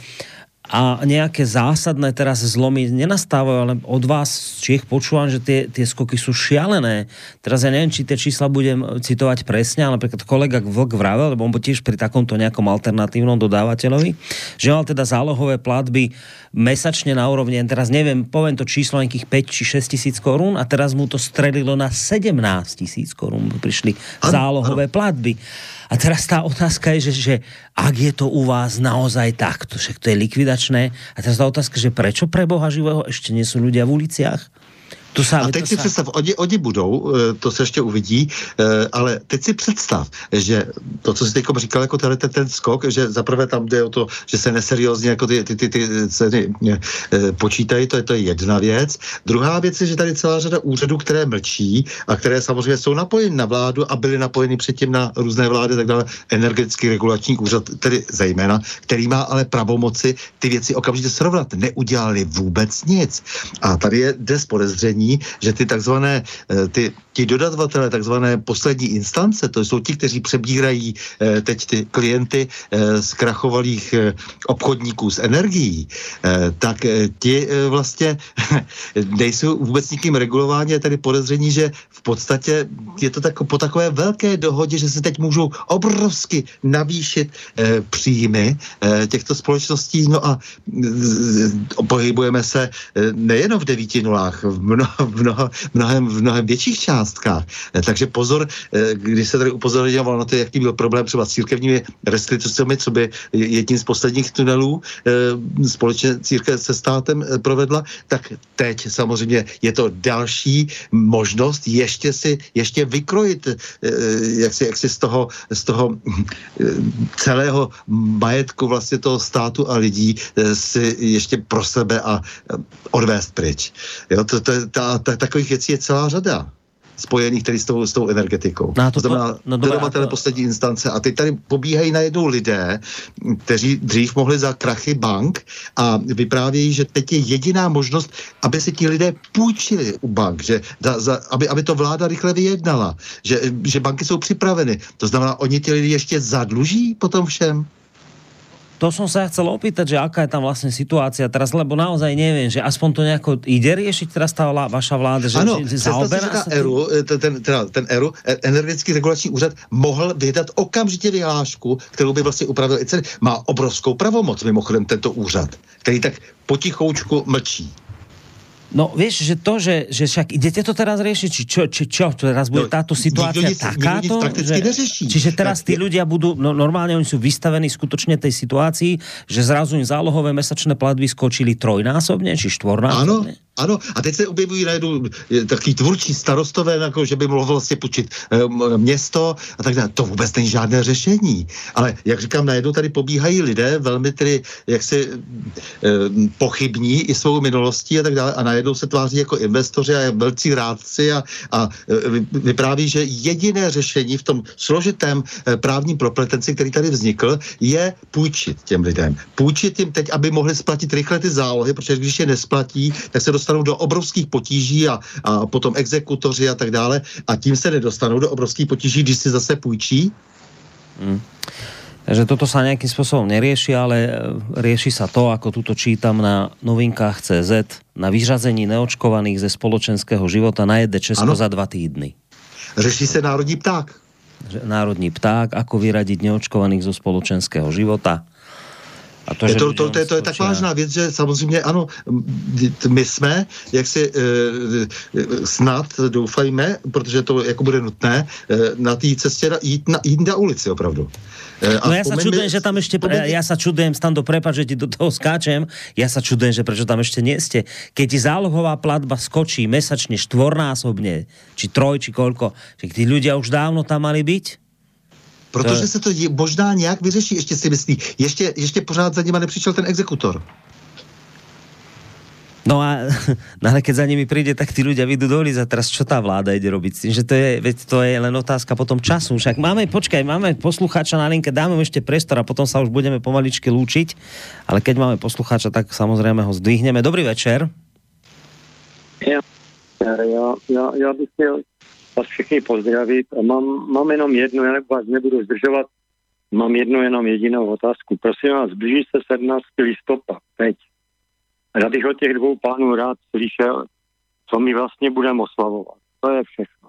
a nejaké zásadné teraz zlomy nenastávajú, ale od vás z Čech počúvam, že tie, tie skoky sú šialené. Teraz ja neviem, či tie čísla budem citovať presne, ale napríklad kolega Vlk vravel, lebo on bol tiež pri takomto nejakom alternatívnom dodávateľovi, že mal teda zálohové platby mesačne na úrovni, teraz neviem, poviem to číslo nejakých 5 či 6 tisíc korún a teraz mu to stredilo na 17 tisíc korún. Prišli zálohové platby. A teraz tá otázka je, že, že ak je to u vás naozaj takto, že to je likvidačné. A teraz tá otázka, že prečo pre Boha živého ešte nie sú ľudia v uliciach? To sám, a teď to si představ, oni, oni budou, eh, to se ještě uvidí, eh, ale teď si představ, že to, co jsi teď říkal, jako ten, ten, ten skok, že zaprvé tam jde o to, že se neseriózně jako ty, ty, ty, ty ceny eh, počítají, to je, to je jedna věc. Druhá věc je, že tady celá řada úřadů, které mlčí a které samozřejmě jsou napojeny na vládu a byly napojeny předtím na různé vlády, tak dále, energetický regulační úřad, tedy zejména, který má ale pravomoci ty věci okamžitě srovnat. Neudělali vůbec nic. A tady je des podezření, že ty takzvané, eh, ty, ti dodavatele takzvané poslední instance, to jsou ti, kteří přebírají eh, teď ty klienty eh, z krachovalých obchodníků s energií, tak ti vlastně nejsou vůbec nikým regulováni, je tady podezření, že v podstatě je to tak, po takové velké dohodě, že se teď můžou obrovsky navýšit příjmy těchto společností, no a pohybujeme se nejenom v devíti nulách, v v mnohem, v mnohem větších částkách. Eh, takže pozor, eh, když se tady upozorňoval na to, jaký byl problém třeba s církevními restitucemi, co by jedním z posledních tunelů eh, společně církev se státem provedla, tak teď samozřejmě je to další možnost ještě si, ještě vykrojit jak si, jak si z toho, z toho celého majetku vlastně toho státu a lidí si ještě pro sebe a odvést pryč. Jo, to, to, ta, ta, takových věcí je celá řada spojených tedy s tou, s tou energetikou. No to, to znamená no, dodavatele to... poslední instance. A teď tady pobíhají najednou lidé, kteří dřív mohli za krachy bank a vyprávějí, že teď je jediná možnost, aby si ti lidé půjčili u bank, že za, za, aby, aby to vláda rychle vyjednala, že, že banky jsou připraveny. To znamená, oni ti lidi ještě zadluží potom všem? To som sa chcel opýtať, že aká je tam vlastne situácia teraz, lebo naozaj neviem, že aspoň to nejako ide riešiť teraz tá vlá, vaša vláda, že, ano, zaoberá ERU, e, ten, ten, ten ERU, e, Energetický regulační úřad, mohl vydat okamžitě vyhlášku, kterou by vlastně upravil i ceny. Má obrovskou pravomoc mimochodem tento úřad, který tak potichoučku mlčí. No vieš, že to, že, že však idete to teraz riešiť, či čo, či čo teraz bude no, táto situácia nic, takáto? Že, čiže teraz tí ľudia budú, no normálne oni sú vystavení skutočne tej situácii, že zrazu im zálohové mesačné platby skočili trojnásobne, či štvornásobne? Áno, ano, a teď se objevují najednou takový tvůrčí starostové, jako že by mohlo vlastně počít e, město a tak dále. To vůbec není žádné řešení. Ale jak říkám, najednou tady pobíhají lidé velmi tedy jaksi e, pochybní i svou minulostí a tak dále a najednou se tváří jako investoři a velcí rádci a, a e, vypráví, že jediné řešení v tom složitém právním propletenci, který tady vznikl, je půjčit těm lidem. Půjčit jim teď, aby mohli splatit rychle ty zálohy, protože když je nesplatí, tak se dostanou do obrovských potíží a, a potom exekutoři a tak dále a tím se nedostanou do obrovských potíží, když si zase půjčí. Hmm. Takže toto sa nejakým spôsobom nerieši, ale e, rieši sa to, ako tuto čítam na novinkách CZ, na vyřazení neočkovaných ze spoločenského života na jedne Česko ano. za dva týdny. Řeší se národní pták. Národní pták, ako vyradiť neočkovaných zo spoločenského života. A to, je to, to, to, to je tak vážná věc, že samozřejmě ano, my jsme, jak si e, snad doufajme, protože to jako bude nutné, e, na té cestě jít na, jít na ulici opravdu. E, no ja sa čudujem, že tam ešte, pomeň... ja sa čudujem, Stando, prepáč, že ti do toho skáčem, ja sa čudujem, že prečo tam ešte nie ste. Keď ti zálohová platba skočí mesačne štvornásobne, či troj, či koľko, že tí ľudia už dávno tam mali byť? Protože se to možná nějak vyřeší, ještě si myslí. Ještě, ještě pořád za nima nepřišel ten exekutor. No a no ale keď za nimi príde, tak tí ľudia vyjdú do a teraz čo tá vláda ide robiť s tým, že to je, veď to je len otázka potom času. Však máme, počkaj, máme poslucháča na linke, dáme mu ešte priestor a potom sa už budeme pomaličky lúčiť, ale keď máme poslucháča, tak samozrejme ho zdvihneme. Dobrý večer. Ja, ja, ja, ja bych chtěl vás všechny pozdravit. Mám, mám jenom jedno, já vás nebudu zdržovat. mám jednu jenom jedinou otázku. Prosím vás, blíží se 17. listopad, teď. Já bych od těch dvou pánů rád slyšel, co my vlastně budeme oslavovat. To je všechno.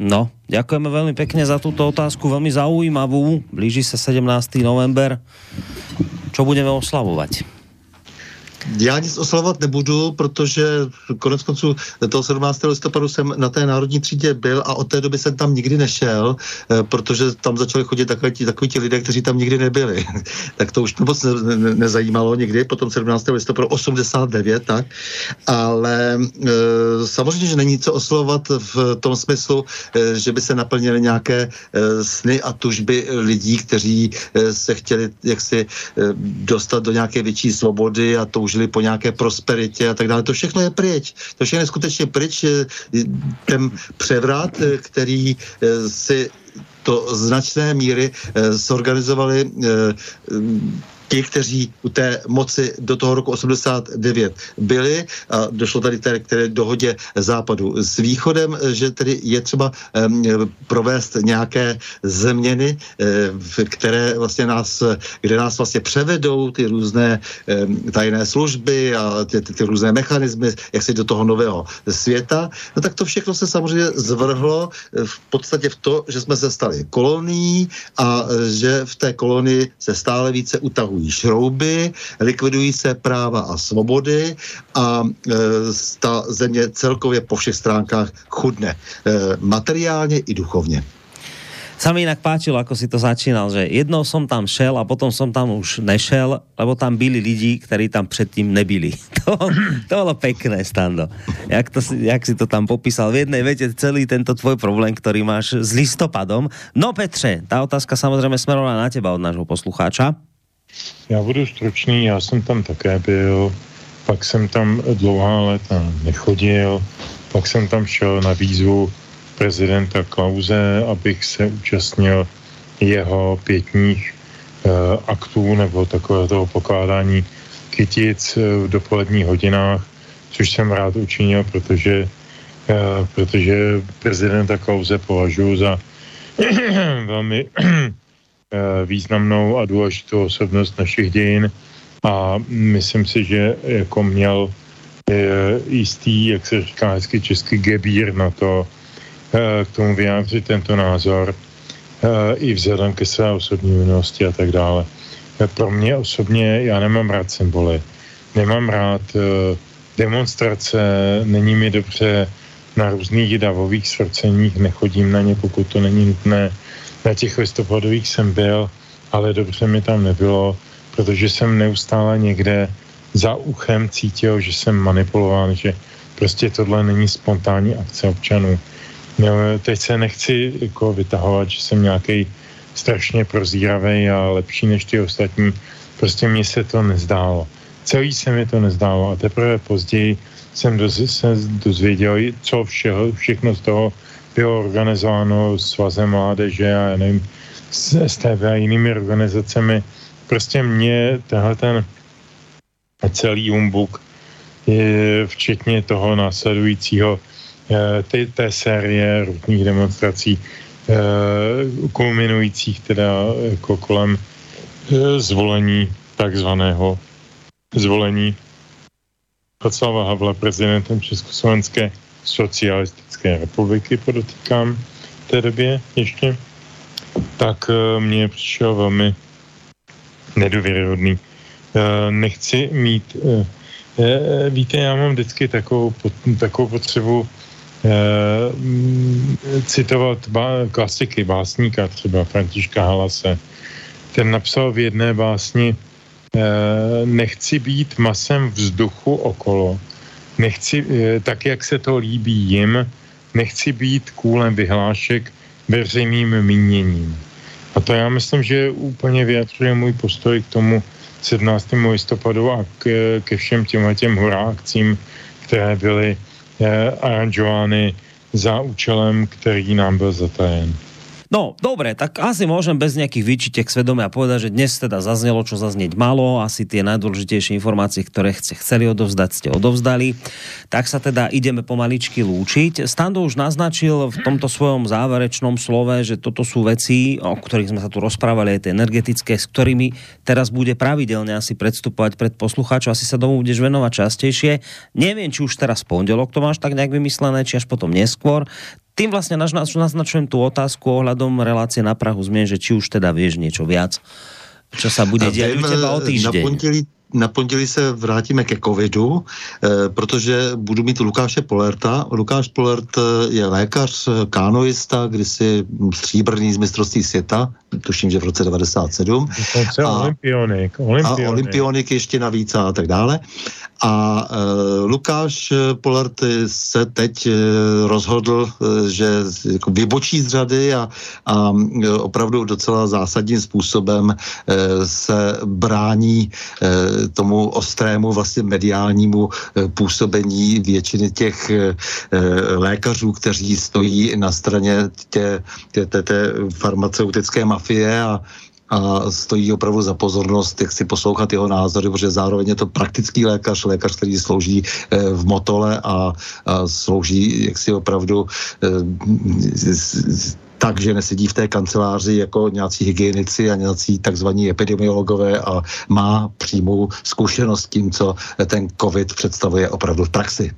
No, ďakujeme veľmi pekne za túto otázku, veľmi zaujímavú. Blíži sa 17. november. Čo budeme oslavovať? Já nic oslavovat nebudu, protože konec konců toho 17. listopadu jsem na té národní třídě byl a od té doby jsem tam nikdy nešel, eh, protože tam začali chodit takový ti, takový ti lidé, kteří tam nikdy nebyli. tak to už moc ne, ne, nezajímalo nikdy, potom 17. listopadu 89, tak. Ale e, samozřejmě, že není co oslavovat v tom smyslu, e, že by se naplnily nějaké e, sny a tužby lidí, kteří e, se chtěli jaksi e, dostat do nějaké větší svobody a to toužili po nějaké prosperitě a tak dále. To všechno je pryč. To všechno je skutečně pryč. Ten převrat, eh, který eh, si to značné míry eh, zorganizovali ti, kteří u té moci do toho roku 89 byli a došlo tady té, které dohodě západu s východem, že tedy je třeba provést nějaké změny, um, které vlastně nás, kde nás vlastně převedou ty různé tajné služby a ty, ty, ty různé mechanismy, jak si do toho nového světa. No tak to všechno se samozřejmě zvrhlo v podstatě v to, že jsme se stali kolonií a že v té kolonii se stále více utahují likvidují šrouby, likvidují se práva a svobody a e, ta země celkově po všech stránkách chudne. E, materiálně i duchovně sa mi inak páčilo, ako si to začínal, že jednou som tam šel a potom som tam už nešel, lebo tam byli lidi, ktorí tam předtím nebyli. To, to bolo pekné, Stando. Jak, to, jak si to tam popísal v jednej vete celý tento tvoj problém, ktorý máš s listopadom. No Petře, tá otázka samozrejme smerovala na teba od nášho poslucháča. Já budu stručný, já jsem tam také byl, pak jsem tam dlouhá léta nechodil, pak jsem tam šel na výzvu prezidenta Klauze, abych se účastnil jeho pětních uh, aktů nebo takového toho pokládání kytic v dopoledních hodinách, což jsem rád učinil, protože, uh, protože prezidenta Klauze považuji za velmi Eh, významnou a důležitou osobnost našich dějin. A myslím si, že jako měl eh, jistý, jak se říká hezky český gebír na to, eh, k tomu vyjádřit tento názor i vzhledem ke své osobní minulosti a tak dále. Pro mě osobně, já nemám rád symboly, nemám rád demonstrace, není mi dobře na různých davových svrceních, nechodím na ně, pokud to není nutné na těch listopadových jsem byl, ale dobře mi tam nebylo, protože jsem neustále někde za uchem cítil, že jsem manipulován, že prostě tohle není spontánní akce občanů. No, teď se nechci jako vytahovat, že jsem nějaký strašně prozíravý a lepší než ty ostatní. Prostě mně se to nezdálo. Celý se mi to nezdálo a teprve později jsem doz, se dozvěděl, co všeho, všechno z toho bylo organizováno svazem mládeže a já nevím, s STV a jinými organizacemi. Prostě mě tenhle ten celý humbuk, je, včetně toho následujícího eh, té, té série různých demonstrací, eh, kulminujících teda jako kolem eh, zvolení takzvaného zvolení Václava Havla prezidentem Československé socialistické republiky, podotýkám v té době ještě, tak eh, mně přišel velmi nedůvěryhodný. Eh, nechci mít, eh, víte, já mám vždycky takovou, takovou potřebu citovat klasiky, básníka, třeba Františka Halase. Ten napsal v jedné básni Nechci být masem vzduchu okolo, nechci, tak jak se to líbí jim, nechci být kůlem vyhlášek veřejným míněním. A to já myslím, že úplně vyjadřuje můj postoj k tomu 17. listopadu a k, ke všem těm těm hurá akcím, které byly eh, aranžovány za účelem, který nám byl zatajen. No, dobre, tak asi môžem bez nejakých výčitek svedomia povedať, že dnes teda zaznelo, čo zaznieť malo, asi tie najdôležitejšie informácie, ktoré ste chceli odovzdať, ste odovzdali. Tak sa teda ideme pomaličky lúčiť. Stando už naznačil v tomto svojom záverečnom slove, že toto sú veci, o ktorých sme sa tu rozprávali, aj tie energetické, s ktorými teraz bude pravidelne asi predstupovať pred poslucháčov, asi sa tomu budeš venovať častejšie. Neviem, či už teraz pondelok to máš tak nejak vymyslené, či až potom neskôr tým vlastne naznačujem tú otázku ohľadom relácie na Prahu zmien, že či už teda vieš niečo viac, čo sa bude diať u teba o týždeň. Na pondělí, na pondělí se vrátíme ke covidu, eh, protože budu mít Lukáše Polerta. Lukáš Polert eh, je lékař, eh, kánoista, kdysi stříbrný z mistrovství světa, tuším, že v roce 97. A, olympionik, olympionik. A olympionik ještě navíc a tak dále. A e, Lukáš Polert se teď e, rozhodl, e, že jako vybočí z řady a, a opravdu docela zásadním způsobem e, se brání e, tomu ostrému vlastně mediálnímu eh, působení většiny těch eh, lékařů, kteří stojí na straně té, té, té, té farmaceutické mafie a a stojí opravdu za pozornost, jak si poslouchat jeho názory, protože zároveň je to praktický lékař, lékař, který slouží eh, v Motole a, a slouží jak si opravdu tak, že nesedí v té kanceláři jako nějací hygienici a nějací takzvaní epidemiologové a má přímou zkušenost tím, co ten COVID představuje opravdu v praxi.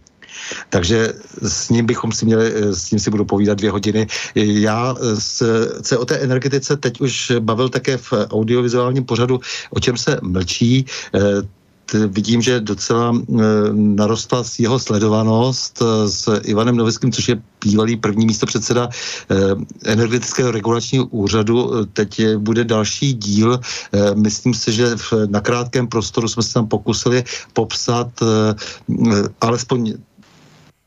Takže s ním bychom si měli, s ním si budu povídat dvě hodiny. Já se o té energetice teď už bavil také v audiovizuálním pořadu, o čem se mlčí vidím, že docela narostla jeho sledovanost s Ivanem Novickým, což je bývalý první místo předseda energetického regulačního úřadu. Teď bude další díl. Myslím si, že v, na krátkém prostoru jsme se tam pokusili popsat alespoň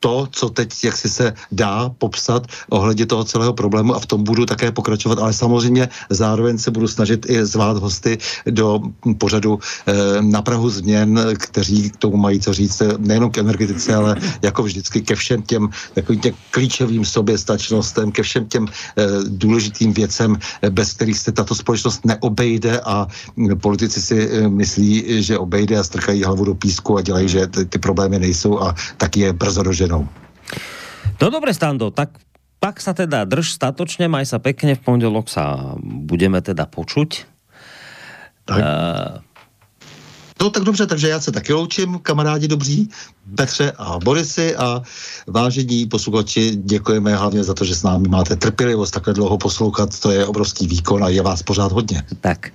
to, co teď jak si se dá popsat ohledně toho celého problému a v tom budu také pokračovat, ale samozřejmě zároveň se budu snažit i zvát hosty do pořadu eh, na Prahu změn, kteří k tomu mají co říct eh, nejenom k energetice, ale jako vždycky ke všem těm takovým těm klíčovým soběstačnostem, ke všem těm eh, důležitým věcem, eh, bez kterých se tato společnost neobejde a hm, politici si eh, myslí, že obejde a strkají hlavu do písku a dělají, že ty, ty problémy nejsou a taky je brzo doženou ženou. No dobre, Stando, tak pak sa teda drž statočne, maj sa pekne, v pondelok sa budeme teda počuť. Tak. Uh, No tak dobře, takže já se taky loučím, kamarádi dobří, Petře a Borisy a vážení posluchači, děkujeme hlavně za to, že s námi máte trpělivost takhle dlouho poslouchat, to je obrovský výkon a je vás pořád hodně. Tak,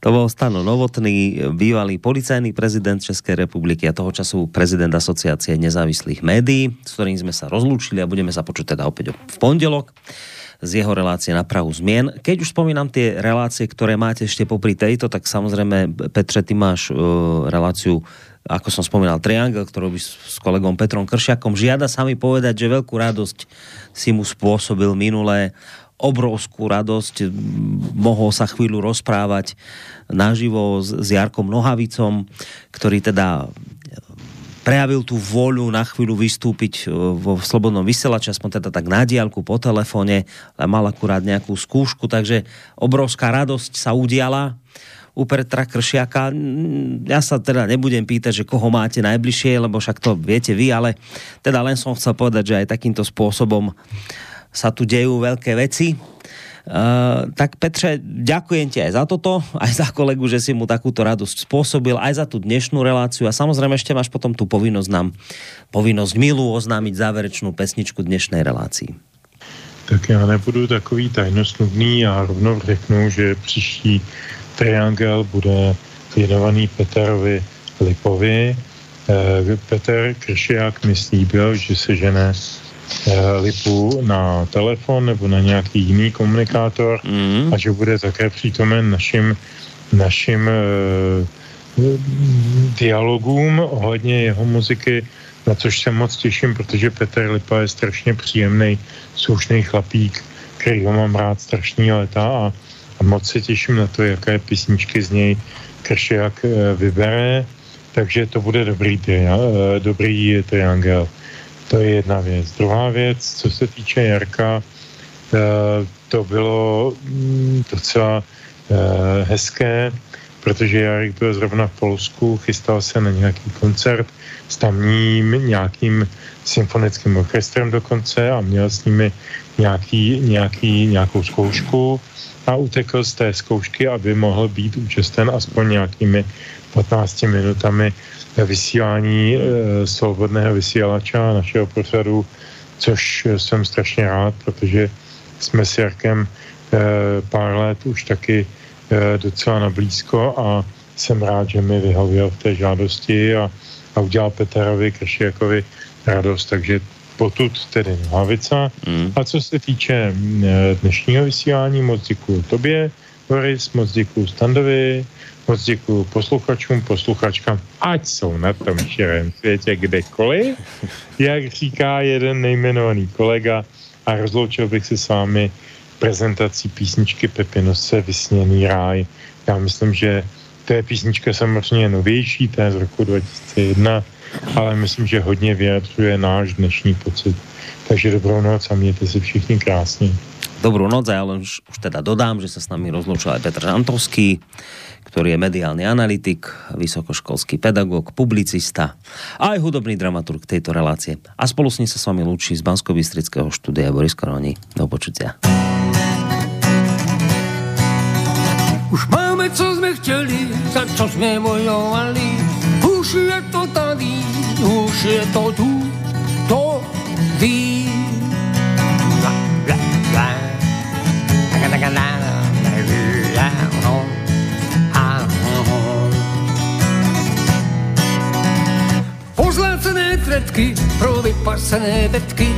to byl Stano Novotný, bývalý policajný prezident České republiky a toho času prezident asociácie nezávislých médií, s ktorým jsme se rozlúčili a budeme sa počuť teda opäť v pondelok z jeho relácie na Prahu zmien. Keď už spomínam tie relácie, ktoré máte ešte popri tejto, tak samozrejme, Petře, ty máš uh, reláciu ako som spomínal, Triangel, ktorú by s kolegom Petrom Kršiakom žiada sa mi povedať, že veľkú radosť si mu spôsobil minulé obrovskú radosť, mohol sa chvíľu rozprávať naživo s Jarkom Nohavicom, ktorý teda prejavil tú voľu na chvíľu vystúpiť e, vo slobodnom vysielači, aspoň teda tak na diálku po telefóne, mal akurát nejakú skúšku, takže obrovská radosť sa udiala u Petra Kršiaka. Ja sa teda nebudem pýtať, že koho máte najbližšie, lebo však to viete vy, ale teda len som chcel povedať, že aj takýmto spôsobom sa tu dejú veľké veci Uh, tak Petře, ďakujem ti aj za toto, aj za kolegu, že si mu takúto radosť spôsobil, aj za tú dnešnú reláciu a samozrejme ešte máš potom tú povinnosť nám, povinnosť milú oznámiť záverečnú pesničku dnešnej relácii. Tak já nebudu takový tajnostnudný a rovnou řeknu, že příští triangel bude věnovaný Peterovi Lipovi. Eh, Petr Kršiák mi slíbil, že se žene Eh, lipu na telefon nebo na nějaký jiný komunikátor mm. a že bude také přítomen našim, našim uh, dialogům ohledně jeho muziky, na což se moc těším, protože Petr Lipa je strašně příjemný, slušný chlapík, který ho mám rád strašný leta a, a moc se těším na to, jaké písničky z něj Kršiak uh, vybere, takže to bude dobrý, dobrý triangel. To je jedna věc. Druhá věc, co se týče Jarka, eh, to bylo mm, docela eh, hezké, protože Jarek byl zrovna v Polsku, chystal se na nějaký koncert s tamním nějakým symfonickým orchestrem dokonce a měl s nimi nějaký, nějaký, nějakou zkoušku a utekl z té zkoušky, aby mohl být účasten aspoň nějakými 15 minutami vysílání e, svobodného vysílača našeho pořadu, což jsem strašně rád, protože jsme s Jarkem e, pár let už taky e, docela na blízko a jsem rád, že mi vyhověl v té žádosti a, a udělal Peterovi Kršiakovi radost, takže potud tedy Hlavica. Mm. A co se týče dnešního vysílání, moc děkuju tobě, Boris, moc děkuju Standovi, moc děkuju posluchačům, posluchačkám, ať jsou na tom širém světě kdekoliv, jak říká jeden nejmenovaný kolega a rozloučil bych se s vámi prezentací písničky Pepinose Vysněný ráj. Já myslím, že to je písnička samozřejmě novější, to je z roku 2001, ale myslím, že hodně vyjadřuje náš dnešní pocit. Takže dobrou noc a mějte se všichni krásně. Dobrou noc a len už, už teda dodám, že sa s nami rozlučil aj Petr Žantovský, ktorý je mediálny analytik, vysokoškolský pedagóg, publicista a aj hudobný dramaturg tejto relácie. A spolu s ním sa s vami lúči z bansko štúdia Boris Koroni. Do počutia. Už máme, co jsme chtěli, za co jsme bojovali. Už je to tady, už je to tu, to ví. La, la. Pozlácené tretky pro vypasené tetky,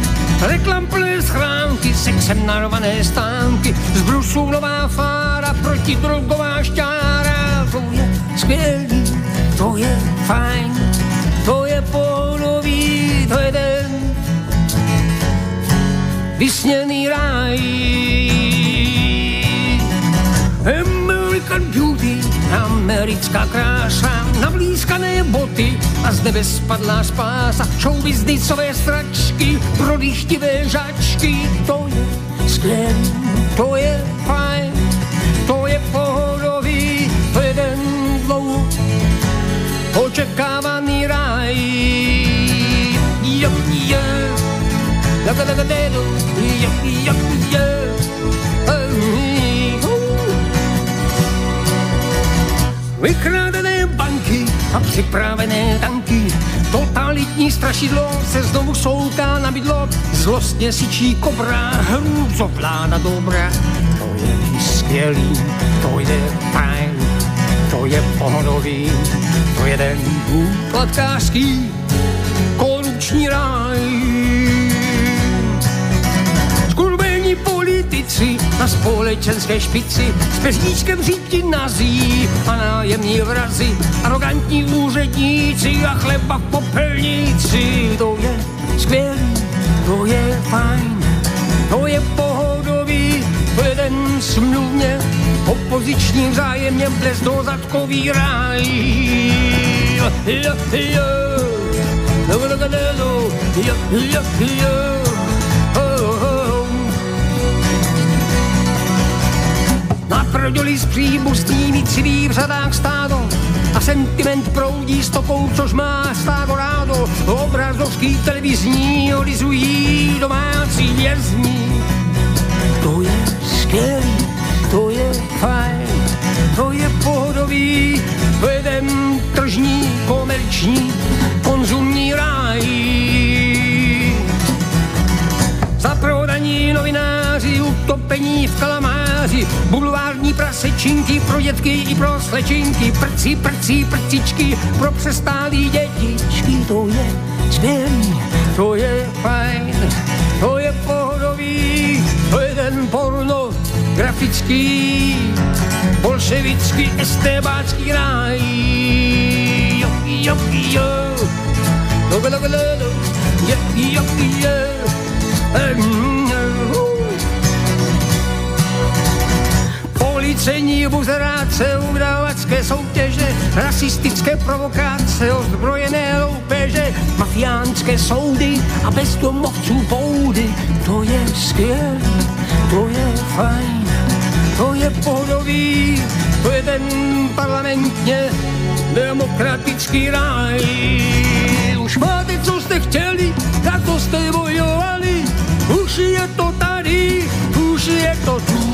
reklam plné schránky, sexem narvané stánky, z brusů nová fára, protidrogová šťára, to je skvělý, to je fajn, to je pohodový, to je den, vysněný ráj. American Beauty, americká krása, navlískané boty a z nebe spadlá spása, show biznisové stračky, prodýchtivé žačky, to je skvělý, to je fajn, to je pohodový, to je den dlouho očekávaný ráj. Jo, jo, jo, jo, jo, jo, jo, jo, Vykrádené banky a připravené tanky. Totalitní strašidlo se znovu souká na bydlo. Zlostně sičí kobra, hrůzovlána dobrá. To je skvělý, to je fajn, to je pohodový, to je den úplatkářský, korupční ráj. Politici na společenské špici s peříčkem říti nazí a nájemní vrazy, arrogantní úředníci a chleba v popelnici. To je skvělý, to je fajn, to je pohodový, to je ten smluvně opoziční vzájemně blezdozadkový ráj. Jo, jo, jo, jo, jo, jo, jo, jo. Naprodili z příbuzní civí v řadách stádo a sentiment proudí stokou, což má stádo rádo. Obrazovský televizní olizují domácí vězní. To je skvělý, to je fajn, to je pohodový, ten tržní, komerční, konzumní ráj. Zaprodaní novináři utopení v kalamáři, bulvární prasečinky pro dětky i pro slečinky, prci, prci, prcičky pro přestálý dětičky. To je skvělý, to je fajn, to je pohodový, to je ten porno grafický, bolševický, estébácký ráj. Jo, jo, jo, jo, jo, jo, jo, jo, jo, jo, Policejní buzeráce, udávačské soutěže, rasistické provokace, ozbrojené loupeže, mafiánské soudy a bezdomovců boudy. To je skvělý, to je fajn, to je pohodový, to je ten parlamentně demokratický ráj. Už máte, co jste chtěli, za to jste bojovali, už je to tady, už je to tu